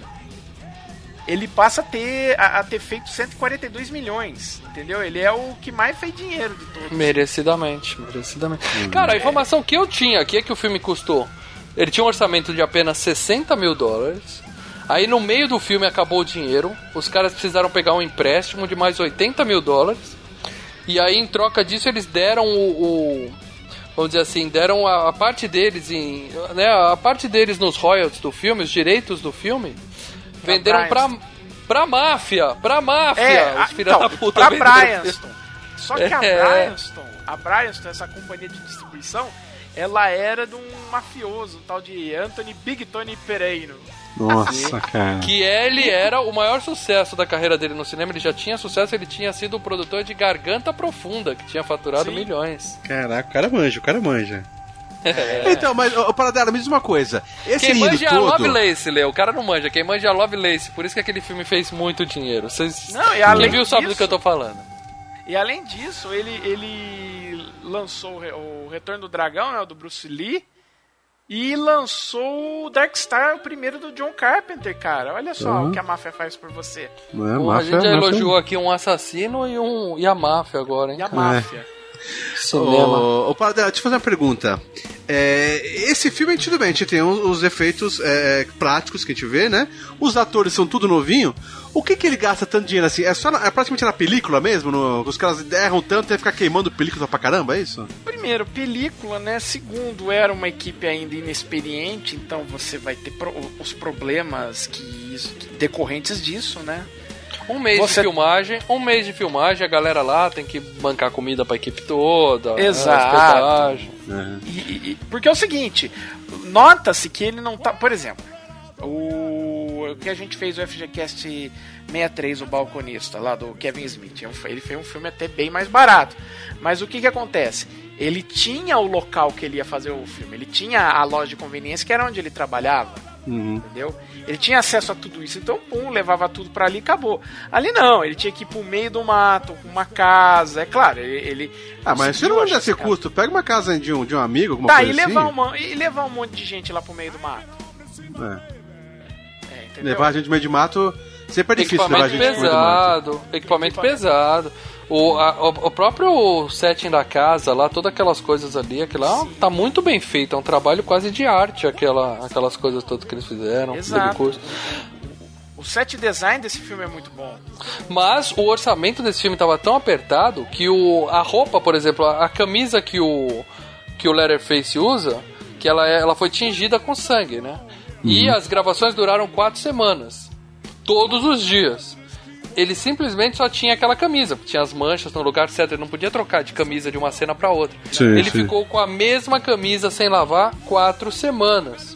ele passa a ter, a, a ter feito 142 milhões, entendeu? Ele é o que mais fez dinheiro de todos. Merecidamente, merecidamente. Cara, a informação que eu tinha aqui é que o filme custou. Ele tinha um orçamento de apenas 60 mil dólares. Aí no meio do filme acabou o dinheiro. Os caras precisaram pegar um empréstimo de mais 80 mil dólares. E aí, em troca disso, eles deram o. o- vamos dizer assim, deram a, a parte deles em. Né, a parte deles nos royalties do filme, os direitos do filme, venderam pra, pra máfia. Pra máfia! É, os filhos então, da puta pra. Bryanston. Só que a É. Bryanston, a Bryanston, essa companhia de distribuição, ela era de um mafioso, um tal de Anthony Big Tony Pereiro. Nossa, cara. Que ele era o maior sucesso da carreira dele no cinema, ele já tinha sucesso, ele tinha sido o produtor de Garganta Profunda, que tinha faturado Sim. milhões. Caraca, o cara manja, o cara manja. Então, mas, ô, Paradela, me diz uma coisa. Esse Quem manja é a. Lovelace, Leo, o cara não manja, quem manja é a Lovelace, por isso que aquele filme fez muito dinheiro. Vocês... Não, e além Quem viu sabe do disso- que eu tô falando. E além disso, ele, ele lançou o Re- o Retorno do Dragão, né, o do Bruce Lee, e lançou o Dark Star, o primeiro do John Carpenter, cara. Olha só Uhum. o que a máfia faz por você. Não é, Pô, a máfia, gente já máfia- elogiou aqui um assassino e, um, e a máfia agora, hein? E a máfia. Cinema. Ô, ô Paradela, deixa eu fazer uma pergunta. É, esse filme, a tudo bem, a gente tem os, os efeitos é, práticos que a gente vê, né? Os atores são tudo novinho. O que que ele gasta tanto dinheiro assim? É só na- é praticamente na película mesmo? No, os caras erram tanto e ficar queimando película pra caramba, é isso? Primeiro, película, né? Segundo, era uma equipe ainda inexperiente, então você vai ter pro- os problemas que, isso- que- decorrentes disso, né? Um mês Você- de filmagem, um mês de filmagem, a galera lá tem que bancar comida pra equipe toda, né, Exato. E- e- e- porque é o seguinte, nota-se que ele não tá. Por exemplo, o, o que a gente fez o FGCast 63, o balconista, lá do Kevin Smith. é Ele fez um filme até bem mais barato. Mas o que, que acontece? Ele tinha o local que ele ia fazer o filme, ele tinha a loja de conveniência que era onde ele trabalhava. Entendeu? Ele tinha acesso a tudo isso, então, pum, levava tudo pra ali e acabou. Ali não, ele tinha que ir pro meio do mato, com uma casa. É claro, ele. ele Ah, mas conseguiu não essa casa. custo. Pega uma casa de um, de um amigo, alguma Tá, coisa e levar, assim. uma, e levar um monte de gente lá pro meio do mato. É. Entendeu? Levar a gente no meio de mato sempre é difícil levar a Equipamento gente pro meio do mato. pesado, equipamento pesado. O, a- o, próprio setting da casa lá, todas aquelas coisas ali, aquilo lá tá muito bem feito. É um trabalho quase de arte, aquela, aquelas coisas todas que eles fizeram. Exato. O set design desse filme é muito bom. Mas o orçamento desse filme tava tão apertado que o, a roupa, por exemplo, a, a camisa que o, que o Letterface usa, que ela, é- ela foi tingida com sangue, né? E as gravações duraram quatro semanas. Todos os dias. Ele simplesmente só tinha aquela camisa, tinha as manchas no lugar certo, ele não podia trocar de camisa de uma cena pra outra. Sim, ele sim. ficou com a mesma camisa sem lavar quatro semanas.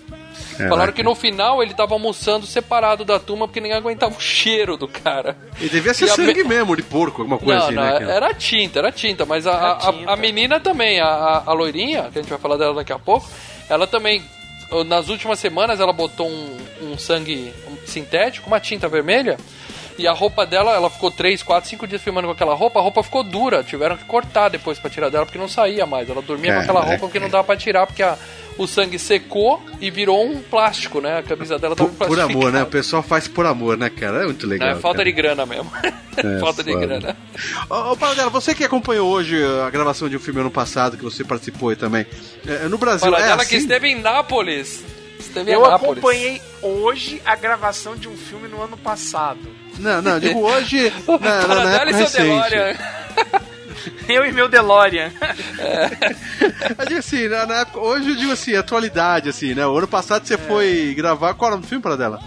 Falaram Caraca. que no final ele tava almoçando separado da turma porque ninguém aguentava o cheiro do cara. E devia ser E sangue me- mesmo, de porco, alguma coisa não, assim, não, né? cara? era tinta, era tinta, mas a, a- a- tinta. a menina também, a, a, a loirinha, que a gente vai falar dela daqui a pouco, ela também, nas últimas semanas, ela botou um, um sangue sintético, uma tinta vermelha, e a roupa dela, ela ficou 3, 4, 5 dias filmando com aquela roupa, a roupa ficou dura, tiveram que cortar depois pra tirar dela, porque não saía mais, ela dormia com aquela Caraca. roupa porque não dava pra tirar, porque a- o sangue secou e virou um plástico, né, a camisa dela Por, tava por amor, né? O pessoal faz por amor, né, cara? É muito legal. É, falta cara. de grana mesmo. falta de grana. Ô, ô Paradela, você que acompanhou hoje a gravação de um filme ano passado, que você participou aí também. é, no Brasil, Fala é dela assim? que esteve em Nápoles. Esteve Eu em Nápoles. acompanhei hoje a gravação de um filme no ano passado. Não, não, digo hoje, na, na, na Paradela época e seu recente. Eu e meu DeLorean. Eu digo assim, na, na época, hoje eu digo assim, atualidade, assim, né? O ano passado É. você foi gravar, qual era o nome do filme, Paradela?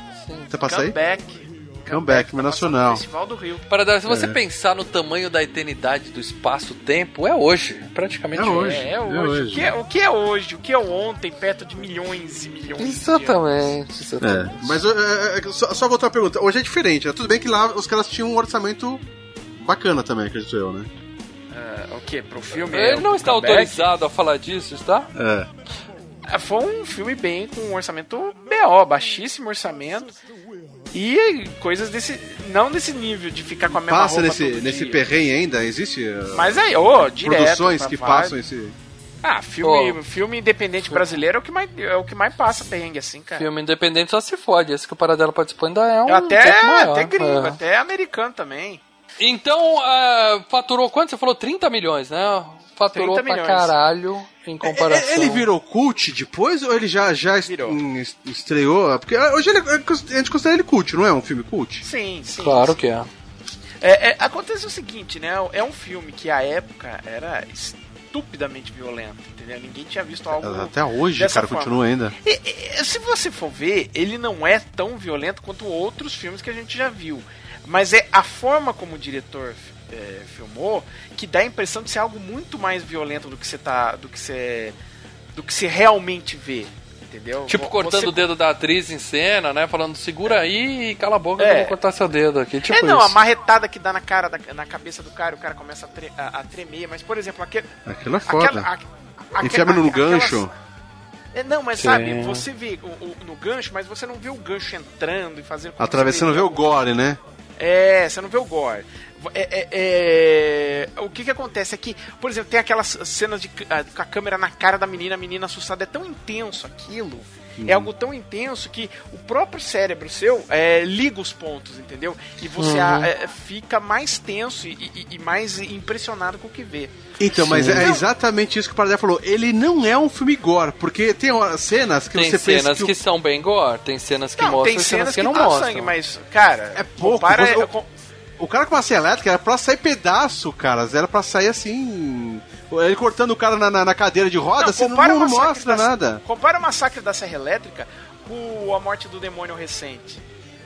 Você passa aí? Comeback. Comeback, tá mas nacional. no Festival do Rio. Paradela, se você É. pensar no tamanho da eternidade do espaço-tempo, é hoje. Praticamente É hoje. É, é É hoje. hoje. O, que é, o que é hoje? O que é ontem, perto de milhões e milhões de anos? Exatamente, É, exatamente. mas é, é, é, só, só voltar a pergunta. Hoje é diferente, né? Tudo bem que lá os caras tinham um orçamento bacana também, acredito eu, né? É, o que? Pro filme? Ele é, não está comeback? autorizado a falar disso, está? É. Foi um filme bem com um orçamento BO, baixíssimo orçamento. E coisas desse. Não desse nível de ficar com a mesma Passa roupa nesse, todo nesse dia. perrengue ainda? Existe uh, Mas aí, ô, direto. produções que vários. passam esse. Ah, filme, Ó. filme independente brasileiro é o que mais, é o que mais passa perrengue assim, cara. Filme independente só se fode. Esse que o Paradela participou ainda é um até, maior. até gringo, É. até americano também. Então, ah, faturou quanto? Você falou 30 milhões, né? Faturou 30 pra caralho em comparação. Ele virou cult depois ou ele já, já Virou. em- estreou? Porque hoje ele, é- a gente considera ele cult, não é um filme cult? Sim, sim. Claro que é. É, é, acontece o seguinte, né? É um filme que à época era estupidamente violento, entendeu? Ninguém tinha visto algo. Até hoje, dessa cara, forma. continua ainda. E- e- se você for ver, ele não é tão violento quanto outros filmes que a gente já viu. Mas é a forma como o diretor é, filmou que dá a impressão de ser algo muito mais violento do que você tá. do que você. do que você realmente vê. Entendeu? Tipo, cortando você- o dedo da atriz em cena, né? Falando, segura aí e cala a boca que É. eu vou cortar seu dedo aqui. Tipo é, não, isso. a marretada que dá na cara, da- na cabeça do cara, o cara começa a, tre- a- a tremer. Mas, por exemplo, aquele. Aquilo é foda. aquela- a- aque- Enfiava no aquelas- gancho. É, não, mas Sim. sabe, você vê o, o- no gancho, mas você não vê o gancho entrando e fazendo. Atravessando vê o gore, né? É, você não vê o gore. É, é, é, O que que acontece é que, por exemplo, tem aquelas cenas de, com a câmera na cara da menina, a menina assustada. É tão intenso aquilo. É algo tão intenso que o próprio cérebro seu é, liga os pontos, entendeu? E você ah, é, fica mais tenso e, e- e mais impressionado com o que vê. Então, mas Sim. é exatamente isso que o Paradela falou. Ele não é um filme gore, porque tem cenas que Tem você pensa cenas que, que, o- são bem gore, tem cenas que não, mostram tem e cenas cenas que, que, não tá mostram. sangue, mas, cara, É pouco, compara- você- com- o cara com a elétrica era pra sair pedaço, cara. Era pra sair assim. Ele cortando o cara na, na- na cadeira de roda, você não, compara não o Massacre mostra da- nada. Compara o Massacre da Serra Elétrica com a morte do demônio recente.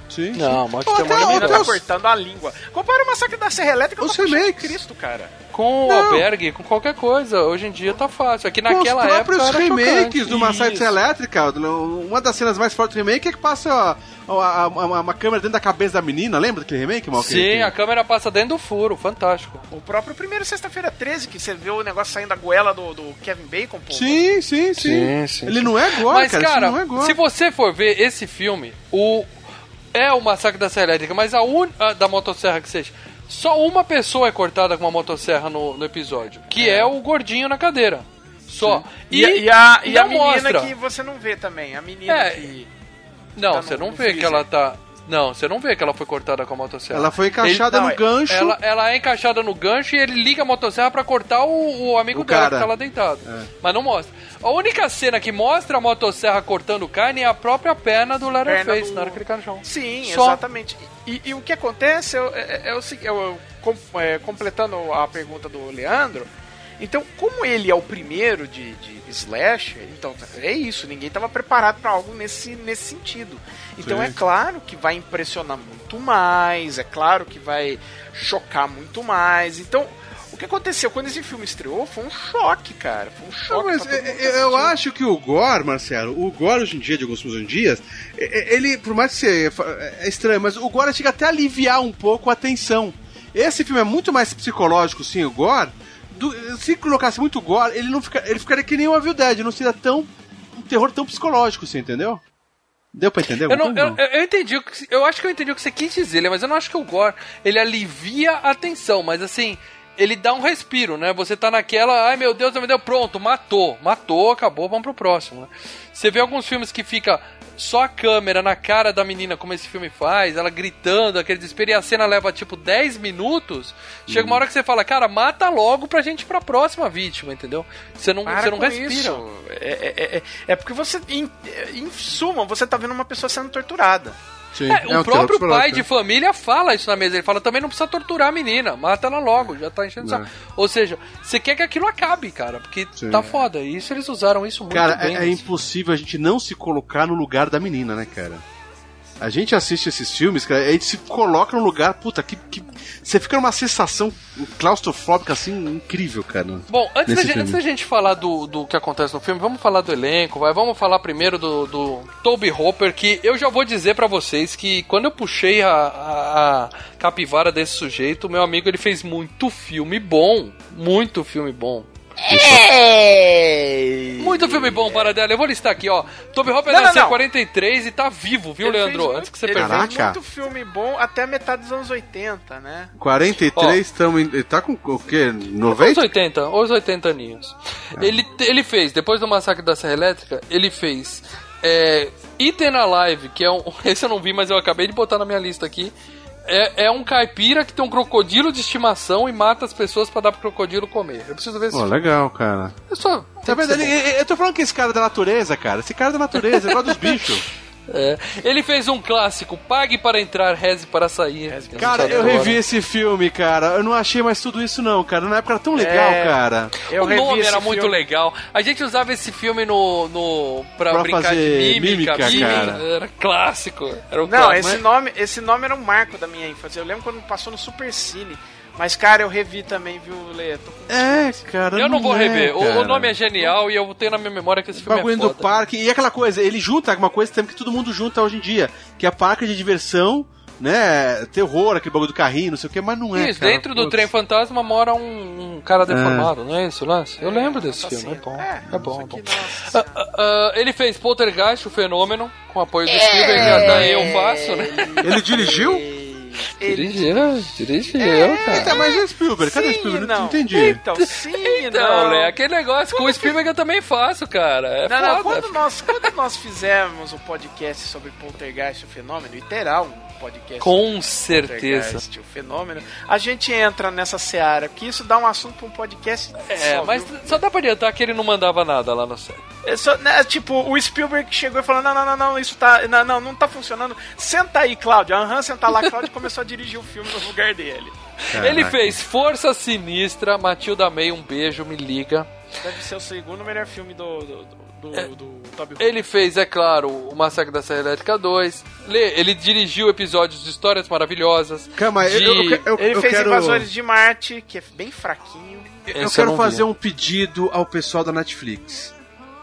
Sim, Não, morte Ou até- demônio menina até tá cortando a língua. Compara o Massacre da Serra Elétrica Os com de remakes. Cristo, cara. Com o Não. albergue, com qualquer coisa. Hoje em dia tá fácil. Aqui Com naquela os próprios época remakes chocante. do Massacre Isso. Elétrica, uma das cenas mais fortes do remake é que passa ó, a- a- a- uma câmera dentro da cabeça da menina, lembra daquele remake, Mal? Sim, a câmera passa dentro do furo, fantástico. O próprio primeiro Sexta-feira 13, que você vê o negócio saindo da goela do, do Kevin Bacon, pô. Sim, sim, sim, Sim, sim, Ele sim. não é gore, Mas, cara, cara, não é gore. se você for ver esse filme, o é o Massacre da Serra Elétrica, mas a un... a da motosserra que seja, só uma pessoa é cortada com uma motosserra no, no episódio, que é. o gordinho na cadeira. Só. E, a- e a, e a menina mostra. que você não vê também. A menina É. que. Não, tá você no- não no vê que freezer. ela tá. Não, você não vê que ela foi cortada com a motosserra. Ela foi encaixada Ele- no não, gancho. Ela, ela é encaixada no gancho e ele liga a motosserra pra cortar o, o amigo O dela cara. que tá lá deitado. Mas não mostra. A única cena que mostra a motosserra cortando carne é a própria perna do Leatherface, do- na hora que ele cai no chão. Sim, Só. exatamente. E, e o que acontece é, é, é o seguinte, é, completando a pergunta do Leandro, então, como ele é o primeiro de, de slasher, então é isso, ninguém estava preparado para algo nesse, nesse sentido. Então Sim. é claro que vai impressionar muito mais, é claro que vai chocar muito mais. Então, o que aconteceu quando esse filme estreou foi um choque, cara. Foi um Não, choque. todo mundo que eu, acho que o Gore, Marcelo, o Gore hoje em dia, de alguns em dia, é- é- ele, por mais que você, é estranho, mas o Gore chega até a aliviar um pouco a tensão. Esse filme é muito mais psicológico, sim, o Gore. Do- se colocasse muito Gore, ele não fica, ele ficaria que nem o Evil Dead, não seria tão um terror tão psicológico, você entendeu? Deu pra entender? Eu, não, eu, eu- entendi o que, eu acho que eu entendi o que você quis dizer, mas eu não acho que o Gore ele alivia a tensão, mas assim, ele dá um respiro, né? Você tá naquela, ai meu Deus, meu Deus, pronto, matou, matou, acabou, vamos pro próximo. Né? Você vê alguns filmes que fica só a câmera na cara da menina, como esse filme faz, ela gritando, aquele desespero, e a cena leva tipo 10 minutos. Chega uma hora que você fala, cara, mata logo pra gente ir pra próxima vítima, entendeu? Você não, Para você não respira. isso. É, é, é, é porque você, em, em suma, você tá vendo uma pessoa sendo torturada. Sim, É, é o próprio pai de família fala isso na mesa. Ele fala também não precisa torturar a menina, mata ela logo, já tá enchendo saco. Ou seja, você quer que aquilo acabe, cara, porque Sim. tá foda. E isso eles usaram isso muito Cara, bem. é, é nesse impossível a gente não se colocar no lugar da menina, né, cara? A gente assiste esses filmes, cara, a gente se coloca no lugar, puta, que. que você fica numa sensação claustrofóbica assim incrível, cara. Bom, antes da, gente, antes da gente falar do, do que acontece no filme, vamos falar do elenco, vai. Vamos falar primeiro do, do Toby Hopper, que eu já vou dizer pra vocês que quando eu puxei a, a, a capivara desse sujeito, meu amigo ele fez muito filme bom. Muito filme bom. Muito filme bom, para dela. Eu vou listar aqui, ó. Toby Hopper Não, nasceu em não. 43 e tá vivo, viu, Ele Leandro? fez Antes muito- que você fez Caraca. muito filme bom até a metade dos anos 80, né? 43 estamos. Ele tá com o quê? Os 90? 80, os 80 aninhos. Ele, ele fez, depois do massacre da Serra Elétrica, ele fez é, Eaten Alive, que é um. Esse eu não vi, mas eu acabei de botar na minha lista aqui. É, é um caipira que tem um crocodilo de estimação e mata as pessoas pra dar pro crocodilo comer. Eu preciso ver esse Pô, filme. legal, cara. Eu só- Tá vendo? eu tô falando que esse cara é da natureza, cara. Esse cara é da natureza, ele gosta dos bichos. É. Ele fez um clássico, Pague para entrar, reze para sair. Cara, eu revi esse filme, cara. Eu não achei mais tudo isso, não, cara. Na época era tão legal, É. cara. Eu o revi nome esse era muito filme. legal. A gente usava esse filme no, no pra, Pra brincar fazer de mímica. mímica, cara. Era clássico. Era o Não, clássico. esse nome, esse nome era um marco da minha infância. Eu lembro quando passou no Super Cine. Mas, cara, eu revi também, viu, Lê? Tô com- É, cara. Eu não vou é, rever. O- cara. O, nome é genial e eu tenho na minha memória que esse O filme bagulho é do foda. parque. E aquela coisa, ele junta uma coisa que todo mundo junta hoje em dia, que é parque de diversão, né? Terror, aquele bagulho do carrinho, não sei o que, mas não é. Isso, cara. dentro do Putz. trem fantasma mora um, um cara deformado, não é isso, Lance? Eu lembro desse assassino. filme, é bom. É, É, bom, é bom. nossa. Ah, ah, ah, ele fez Poltergeist, o Fenômeno, com apoio do Spielberg, que até eu faço, né? Ele dirigiu? Ele... Dirigiu, dirigiu, Eita, mas é Spielberg. Cadê Sim, Spielberg? não. Não entendi. Então, sim, Então, não. Lé, aquele negócio com o Spielberg eu também faço, cara. É Não, não, quando nós, quando nós fizemos o podcast sobre Poltergeist, o fenômeno, e terá um podcast Com certeza. O fenômeno, a gente entra nessa seara, que isso dá um assunto pra um podcast É, só, mas viu? só dá pra adiantar que ele não mandava nada lá no set. É só, né, tipo, o Spielberg chegou e falou, não, não, não, não, isso tá, não, não, não tá funcionando, senta aí, Cláudio, aham, senta lá, Cláudio começou a dirigir o filme no lugar dele. Ele fez Força Sinistra, Matilda May, um beijo, me liga. Deve ser o segundo melhor filme do, do, do, do, do Toby Hooper. Ele fez, é claro, o Massacre da Serra Elétrica 2. Lê, Ele dirigiu episódios de Histórias Maravilhosas. Calma, de- eu, eu, eu, Ele eu fez quero, Invasores de Marte, que é bem fraquinho. eu Esse quero eu não vi. fazer um pedido ao pessoal da Netflix.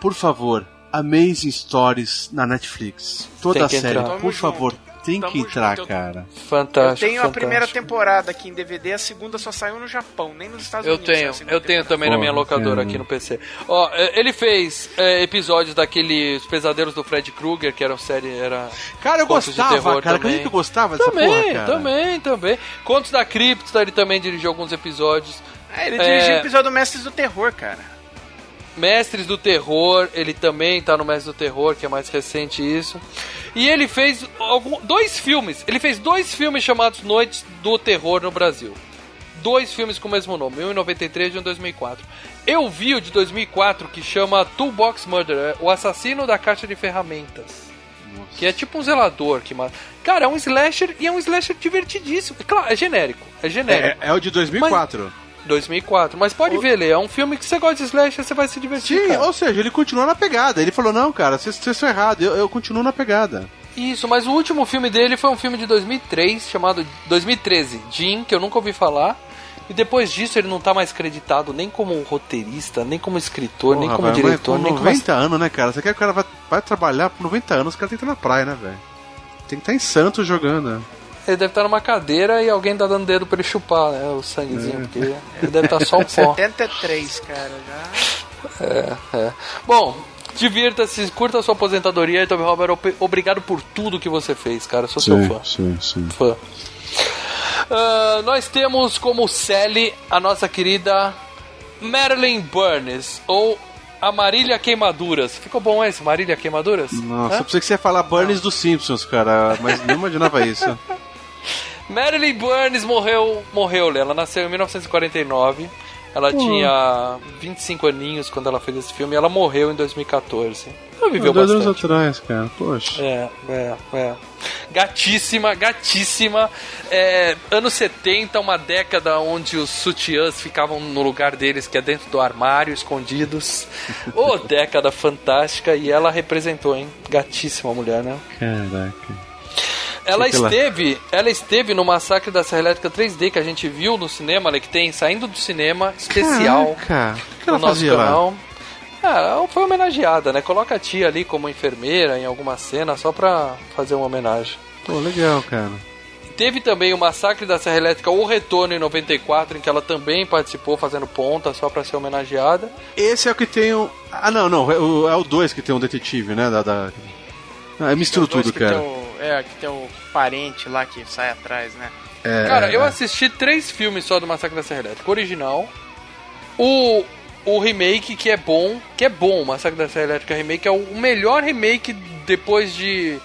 Por favor, Amazing Stories na Netflix. Toda a série, por favor, tem Tamo que entrar, junto. cara. Fantástico. eu tenho a primeira fantástico. temporada aqui em DVD, a segunda só saiu no Japão, nem nos Estados Eu Unidos. tenho, eu tenho também na minha locadora aqui no PC. Ó, é, ele fez é, episódios daqueles Pesadelos do Fred Krueger, que eram série, era Cara, eu Contos de gostava, terror cara. também. Acredita que eu gostava dessa também, porra, cara? também, também. Contos da Cripta, ele também dirigiu alguns episódios. Ah, ele É. dirigiu o episódio do Mestres do Terror, cara. Mestres do Terror, ele também tá no Mestres do Terror, que é mais recente isso. E ele fez algum, dois filmes. Ele fez dois filmes chamados Noites do Terror no Brasil. Dois filmes com o mesmo nome, um em 93 e um em 2004. Eu vi o de 2004 que chama Toolbox Murder, é o assassino da caixa de ferramentas. Que é tipo um zelador que mata. Cara, é um slasher e é um slasher divertidíssimo. Claro, é genérico. É genérico. É, é o de 2004. 2004. Mas pode ver, Lê, é um filme que você gosta de slasher, você vai se divertir. Sim, cara. ou seja, ele continua na pegada. Ele falou, não, cara, vocês vocês estão errados, eu, eu continuo na pegada. Isso, mas o último filme dele foi um filme de 2003, chamado 2013, Jim, que eu nunca ouvi falar. E depois disso ele não tá mais creditado nem como roteirista, nem como escritor, nem Porra, como velho, diretor, mas nem com como 90 anos, né, cara? Você quer que o cara vai, vai trabalhar por 90 anos, o cara tem que estar na praia, né, velho? Tem que estar em Santos jogando. né? Ele deve estar numa cadeira e alguém tá dando dedo pra ele chupar, né? O sanguezinho, porque ele deve estar só o pó. 73, cara, já. É, é. Bom, divirta-se, curta a sua aposentadoria e Toby Robert, obrigado por tudo que você fez, cara. Sou seu fã. sim, sim. fã. Ah, nós temos como Sally a nossa querida Marilyn Burns, ou a Marília Queimaduras. Ficou bom esse, Marília Queimaduras? Nossa, Hã? eu pensei que você ia falar Burns dos Simpsons, cara, mas não imaginava isso. Marilyn Burns morreu, morreu. Ela nasceu em 1949. Ela tinha 25 aninhos quando ela fez esse filme. e Ela morreu em 2014. Ela viveu Dois anos bastante. atrás, cara, poxa. É, é, é. Gatíssima, gatíssima. É, anos 70, uma década onde os sutiãs ficavam no lugar deles, que é dentro do armário, escondidos. Ô, década fantástica. E ela representou, hein? Gatíssima mulher, né? Caraca. Ela esteve, ela esteve no Massacre da Serra Elétrica 3D que a gente viu no cinema, né, que tem saindo do cinema especial Caraca. O que no nosso fazia lá? canal. Ah, foi homenageada, né? Coloca a tia ali como enfermeira em alguma cena só pra fazer uma homenagem. Pô, legal, cara. Teve também o Massacre da Serra Elétrica, o Retorno em 94, em que ela também participou fazendo ponta só pra ser homenageada. Esse é o que tem o. Ah, não, não. É o- é o 2 que tem um detetive, né? Da, da... Ah, misturo tudo, cara. É, que tem o parente lá que sai atrás, né? É, Cara, eu é. assisti três filmes só do Massacre da Serra Elétrica. O original, o, o remake, que é bom, que é bom, o Massacre da Serra Elétrica remake, é o melhor remake depois de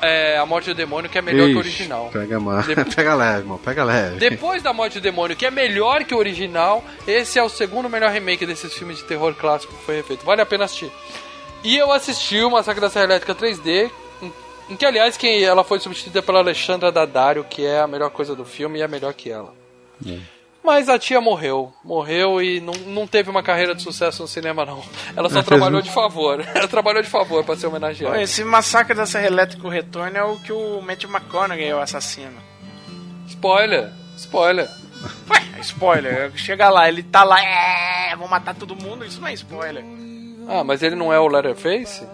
é, A Morte do Demônio, que é melhor que o Ixi, original. Pega, ma... De- pega leve, irmão. Pega leve. Depois da Morte do Demônio, que é melhor que o original, esse é o segundo melhor remake desses filmes de terror clássico que foi refeito. Vale a pena assistir. E eu assisti o Massacre da Serra Elétrica 3D, em, que, aliás, quem ela foi substituída pela Alexandra Daddario, que é a melhor coisa do filme e é melhor que ela. Mas a tia morreu. Morreu e não, não teve uma carreira de sucesso no cinema, não. Ela só trabalhou um- de favor. Ela trabalhou de favor pra ser homenageada. Esse massacre da Serra Elétrica o Retorno é o que o Matthew McConaughey é o assassino. Spoiler! Spoiler! Ué, spoiler. Chega lá, ele tá lá, é, vou matar todo mundo, isso não é spoiler. Ah, mas ele não é o Leatherface?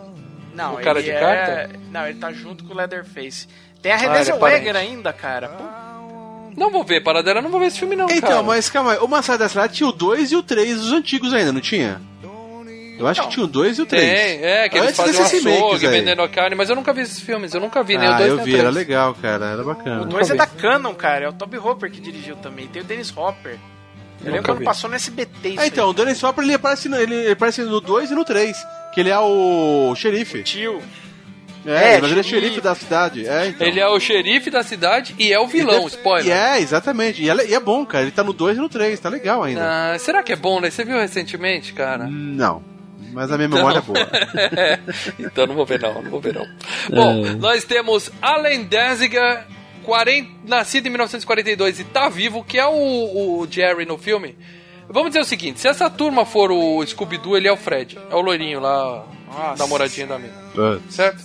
Não, O cara ele de é... carta? Não, ele tá junto com o Leatherface. Tem a Ah, Renée é Zellweger parente. ainda, cara. Pô, Não vou ver, para dela, não vou ver esse filme não, Então, cara. mas calma aí. O Massacre da Serra tinha o 2 e o 3, os antigos ainda, não tinha? Eu acho que tinha o 2 e o 3. Tem, é, que eles Antes fazem um desses remakes açougue, aí. vendendo carne, mas eu nunca vi esses filmes, eu nunca vi nem o Ah, 2 eu nem o vi, 3. era legal, cara, era o bacana. 2 é vi. da Canon, cara. É o Toby Hopper que dirigiu também. Tem o Dennis Hopper. Eu lembro Nunca quando vi. passou no SBT isso Ah, então, o Dennis Hopper ele aparece, no, ele aparece no 2 e no 3, que ele é o xerife. aí. Tio. É, É, mas ele é xerife. da cidade. É, então. Ele é o xerife da cidade e é o vilão, E spoiler. é, exatamente. E é, e é bom, cara. Ele tá no 2 e no 3, tá legal ainda. Ah, será que é bom, né? Você viu recentemente, cara? Não. Mas a minha memória é boa. então não vou ver não, não vou ver não. Bom, nós temos Allen Danziger, 40, nascido em 1942 e tá vivo, que é o, o Jerry no filme. Vamos dizer o seguinte, se essa turma for o Scooby-Doo, ele é o Fred. É o loirinho lá, Nossa. namoradinho da mina. Certo?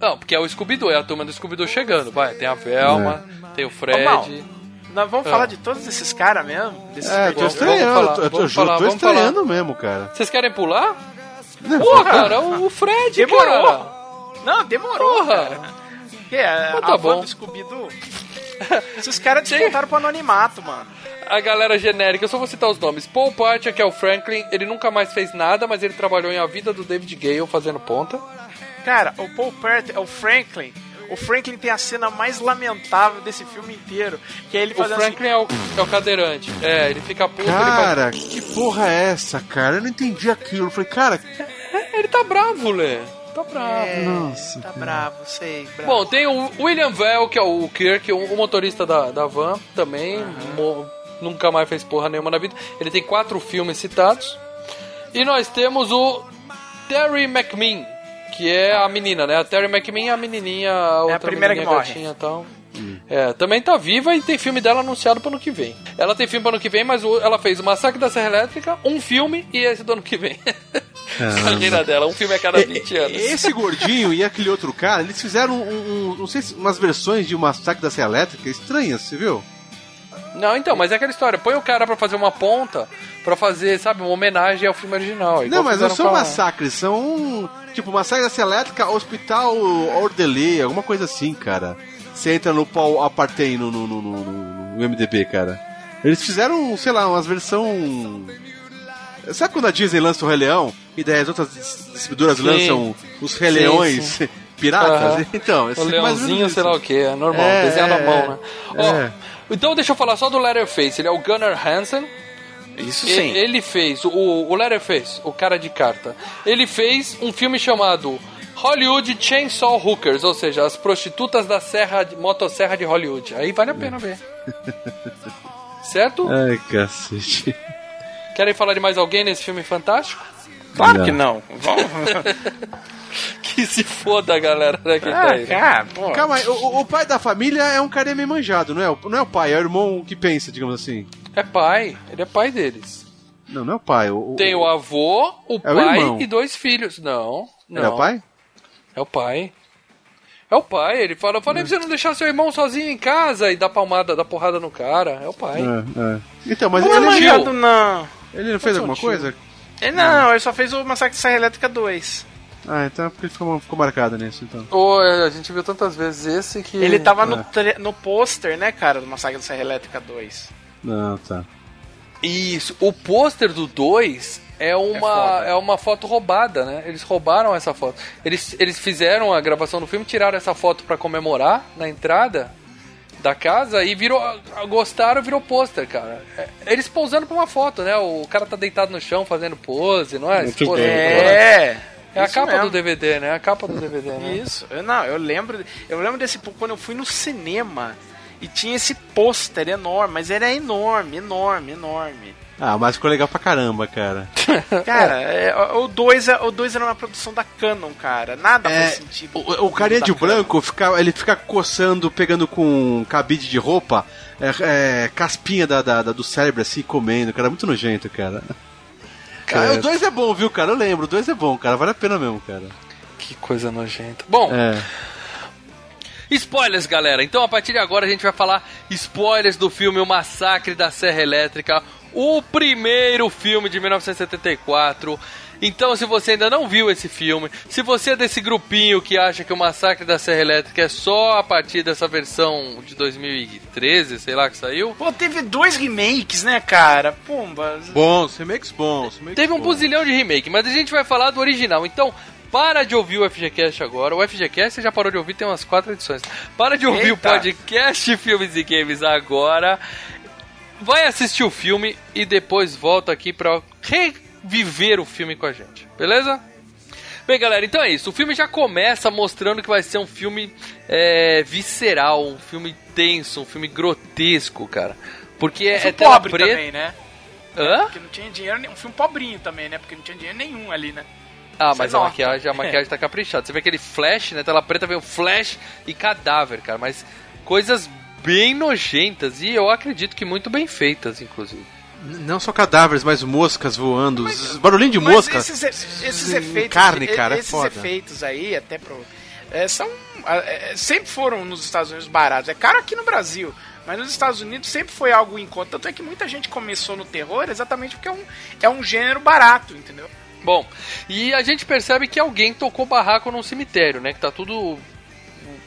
Não, porque é o Scooby-Doo, é a turma do Scooby-Doo chegando. Vai, tem a Velma, tem o Ô, Mal, Fred. nós vamos Ah. falar de todos esses caras mesmo? Desses É, tô negócios? estranhando. tô- eu tô, juro, falar, tô estranhando mesmo, cara. Vocês querem pular? Pô, cara, o o Fred, Demorou. cara. Não, demorou, Porra. cara. Que é, tá a bom. do Scooby-Doo. Esses caras descontaram pro anonimato, mano. A galera genérica, eu só vou citar os nomes. Paul Partia, que é o Franklin, ele nunca mais fez nada, mas ele trabalhou em A Vida do David Gale fazendo ponta. Cara, o Paul Pert é o Franklin. O Franklin tem a cena mais lamentável desse filme inteiro, que é ele O fazendo assim, Franklin é, o, é o cadeirante. É, ele fica puto, ele, Cara, que porra é essa, cara? Eu não entendi aquilo. Eu falei, cara, faz... É, ele tá bravo, Lê. Tá bravo. É, Nossa, tá cara. bravo, sei. Bravo. Bom, tem o William Vell, que é o Kirk, o, o motorista da, da van, também. mo- nunca mais fez porra nenhuma na vida. Ele tem quatro filmes citados. E nós temos o Terry McMinn, que é a menina, né? A Terry McMinn é a menininha, a outra primeira que menininha morre. gatinha e tal. É, também tá viva e tem filme dela anunciado pro ano que vem. Ela tem filme pro ano que vem, mas ela fez o Massacre da Serra Elétrica, um filme e esse do ano que vem. a carreira dela, um filme a cada 20 anos. Esse gordinho e aquele outro cara, eles fizeram um, um- não sei se umas versões de Massacre da Serra Elétrica estranhas, você viu? Não, então, mas é aquela história. Põe o cara pra fazer uma ponta, pra fazer, sabe, uma homenagem ao filme original. não, mas não fizeram são a- massacres, são tipo Massacre Elétrica, Hospital Ordelê, alguma coisa assim, cara. Você entra no Paul Apartheid no, no, no, no- MDB, cara. Eles fizeram, sei lá, umas versão. Sabe quando a Disney lança o Rei Leão e daí as outras dis- distribuidoras lançam os Rei Leões piratas? Então, esse O é leãozinho, sei lá o que, é normal, É, desenhado à é, mão, né? Então deixa eu falar só do Letterface, ele é o Gunnar Hansen. Isso E- sim. Ele fez, o, o Letterface, o cara de carta, ele fez um filme chamado Hollywood Chainsaw Hookers, ou seja, as prostitutas da serra, de- motosserra de Hollywood. Aí vale a pena ver. Certo? Ai, cacete. Querem falar de mais alguém nesse filme fantástico? Claro Não. que não. Vamos. Que se foda a galera né, que tá ah, aí. né? cara, pô. Calma aí, o, o- o pai da família é um cara meio manjado, não é? O- Não é o pai, é o irmão que pensa, digamos assim. É pai, ele é pai deles. Não, não é o pai. O, Tem o avô, o É o pai irmão. e dois filhos. Não, não. Ele é o pai? É o pai. É o pai, ele fala, eu falei pra você não deixar seu irmão sozinho em casa e dar palmada, dar porrada no cara. É o pai. É, é. Então, mas Não é ele, manjado, não. ele não fez Não alguma tio. coisa? Ele não, ele só fez o Massacre de Serra Elétrica 2. Ah, então é porque ele ficou, ficou marcado nisso, então. É, a gente viu tantas vezes esse que. Ele tava É. no, no pôster, né, cara, do Massacre da Serra Elétrica 2. Não, tá. Isso, o pôster do 2 é uma, foda. é, uma foto roubada, né? Eles roubaram essa foto. Eles, eles fizeram a gravação do filme, tiraram essa foto pra comemorar na entrada da casa e virou. Gostaram, virou pôster, cara. É, Eles pousando pra uma foto, né? O cara tá deitado no chão fazendo pose, não é? Muito pôster bem. É. É a isso capa mesmo. do DVD, né? A capa do DVD, né? Isso. Eu, não, eu lembro, eu lembro desse quando eu fui no cinema e tinha esse pôster enorme, mas era enorme, enorme, enorme. Ah, mas ficou legal pra caramba, cara. Cara, é, o 2 o dois era uma produção da Canon, cara. Nada É, faz sentido. O, o carinha Da de branco, fica, ele fica coçando, pegando com cabide de roupa, é, é, caspinha da, da- da- do cérebro assim, comendo, cara. Muito nojento, cara. Cara, o 2 é bom, viu, cara? Eu lembro, o 2 é bom, cara. Vale a pena mesmo, cara. Que coisa nojenta. Bom, É. Spoilers, galera. Então, a partir de agora, a gente vai falar spoilers do filme O Massacre da Serra Elétrica, o primeiro filme de 1974. Então, se você ainda não viu esse filme, se você é desse grupinho que acha que o Massacre da Serra Elétrica é só a partir dessa versão de 2013, sei lá que saiu, Pô, teve dois remakes, né, cara? Pumba. Bons, remakes bons. remakes Teve um bons. buzilhão de remake, mas a gente vai falar do original. Então, para de ouvir o FGCast agora. O FGCast você já parou de ouvir, tem umas quatro edições. Para de ouvir o Eita. podcast Filmes e Games agora. Vai assistir o filme e depois volta aqui pra reviver o filme com a gente, beleza? Bem, galera, então é isso. O filme já começa mostrando que vai ser um filme é, visceral, um filme tenso, um filme grotesco, cara. Porque é, Um é tela pobre preta. também, né? Hã? Porque não tinha dinheiro, nenhum. um filme pobrinho também, né? Porque não tinha dinheiro nenhum ali, né? Ah, Você mas a maquiagem, a maquiagem tá caprichada. Você vê aquele flash, né? Tela preta, vem o flash e cadáver, cara. Mas coisas bem nojentas e eu acredito que muito bem feitas, inclusive. Não só cadáveres, mas moscas voando. Mas, barulhinho de Mas mosca. esses, esses efeitos. carne, cara, é esses foda. efeitos aí, até pro. é, são. é, sempre foram nos Estados Unidos baratos. É caro aqui no Brasil. Mas nos Estados Unidos sempre foi algo em conta. Tanto é que muita gente começou no terror exatamente porque é um, é um gênero barato, entendeu? Bom, e a gente percebe que alguém tocou barraco num cemitério, né? Que tá tudo.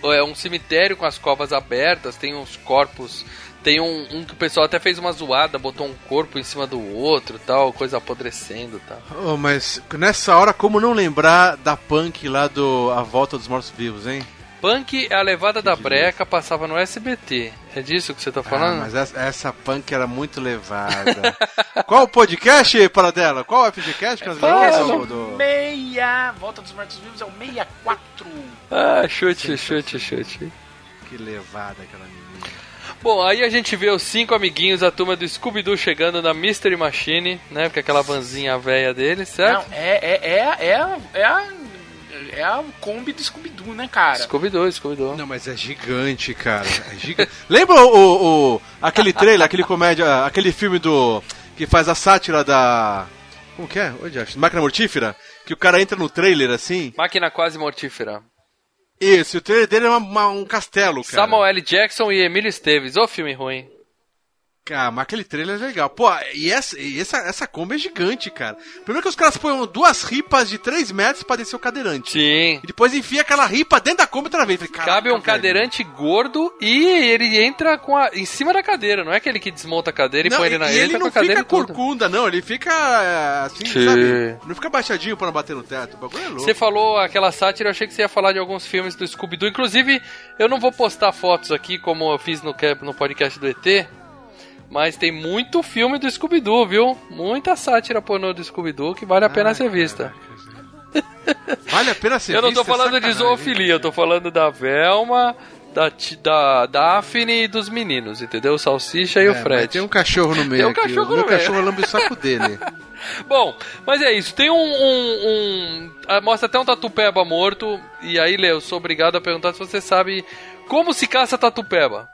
É um cemitério com as covas abertas, tem uns corpos. Tem um, um que o pessoal até fez uma zoada, botou um corpo em cima do outro tal, coisa apodrecendo e tal. Oh, mas nessa hora, como não lembrar da punk lá do A Volta dos Mortos Vivos, hein? Punk é a levada da breca, passava no SBT. É disso que você tá Ah, falando? mas essa, essa punk era muito levada. Qual o podcast, para dela? Qual é o FGCast que nós gravamos? Do, do... Meia. Volta dos Mortos Vivos é o 64. Ah, chute, chute, chute. Que levada aquela menina. Bom, aí a gente vê os cinco amiguinhos, a turma do Scooby-Doo chegando na Mystery Machine, né? Porque é aquela vanzinha velha deles, certo? Não, é, é, é, é, a- é a. É a Kombi do Scooby-Doo, né, cara? Scooby-Doo, Scooby-Doo. Não, mas é gigante, cara. É gigante. Lembra o, o- aquele trailer, aquele comédia, aquele filme do. que faz a sátira da. Como que é? Onde acho? Máquina Mortífera? Que o cara entra no trailer assim. Máquina quase mortífera. Isso, o trailer dele é uma- uma- um castelo, cara. Samuel L. Jackson e Emílio Esteves. Ô filme ruim. Cara, mas aquele trailer é legal. Pô, e essa, e essa, essa Kombi é gigante, cara. Primeiro que os caras põem duas ripas de 3 metros pra descer o cadeirante. Sim. E depois enfia aquela ripa dentro da Kombi outra vez. Falei, Cabe um velho. cadeirante gordo e ele entra com a, em cima da cadeira. Não é aquele que desmonta a cadeira e Não, põe ele na e ele, ele com não a cadeira fica corcunda, não. Ele fica é, assim, Sim. sabe? Não fica baixadinho pra não bater no teto. O bagulho é louco. Você falou aquela sátira, eu achei que você ia falar de alguns filmes do Scooby-Doo. Inclusive, eu não vou postar fotos aqui como eu fiz no, no podcast do ET, mas tem muito filme do Scooby-Doo, viu? Muita sátira pornô do Scooby-Doo que vale a pena Ai, ser vista. Vale a pena ser eu não tô falando de zoofilia, eu tô falando da Velma, da, da Daphne e dos meninos, entendeu? O Salsicha e o É, Fred. Tem um cachorro no meio. Tem um aqui. cachorro o meu no meio. cachorro lambe o saco dele. Bom, mas é isso. Tem um. um- um- ah, mostra até um tatupeba morto. E aí, Leo, eu sou obrigado a perguntar se você sabe como se caça tatupeba.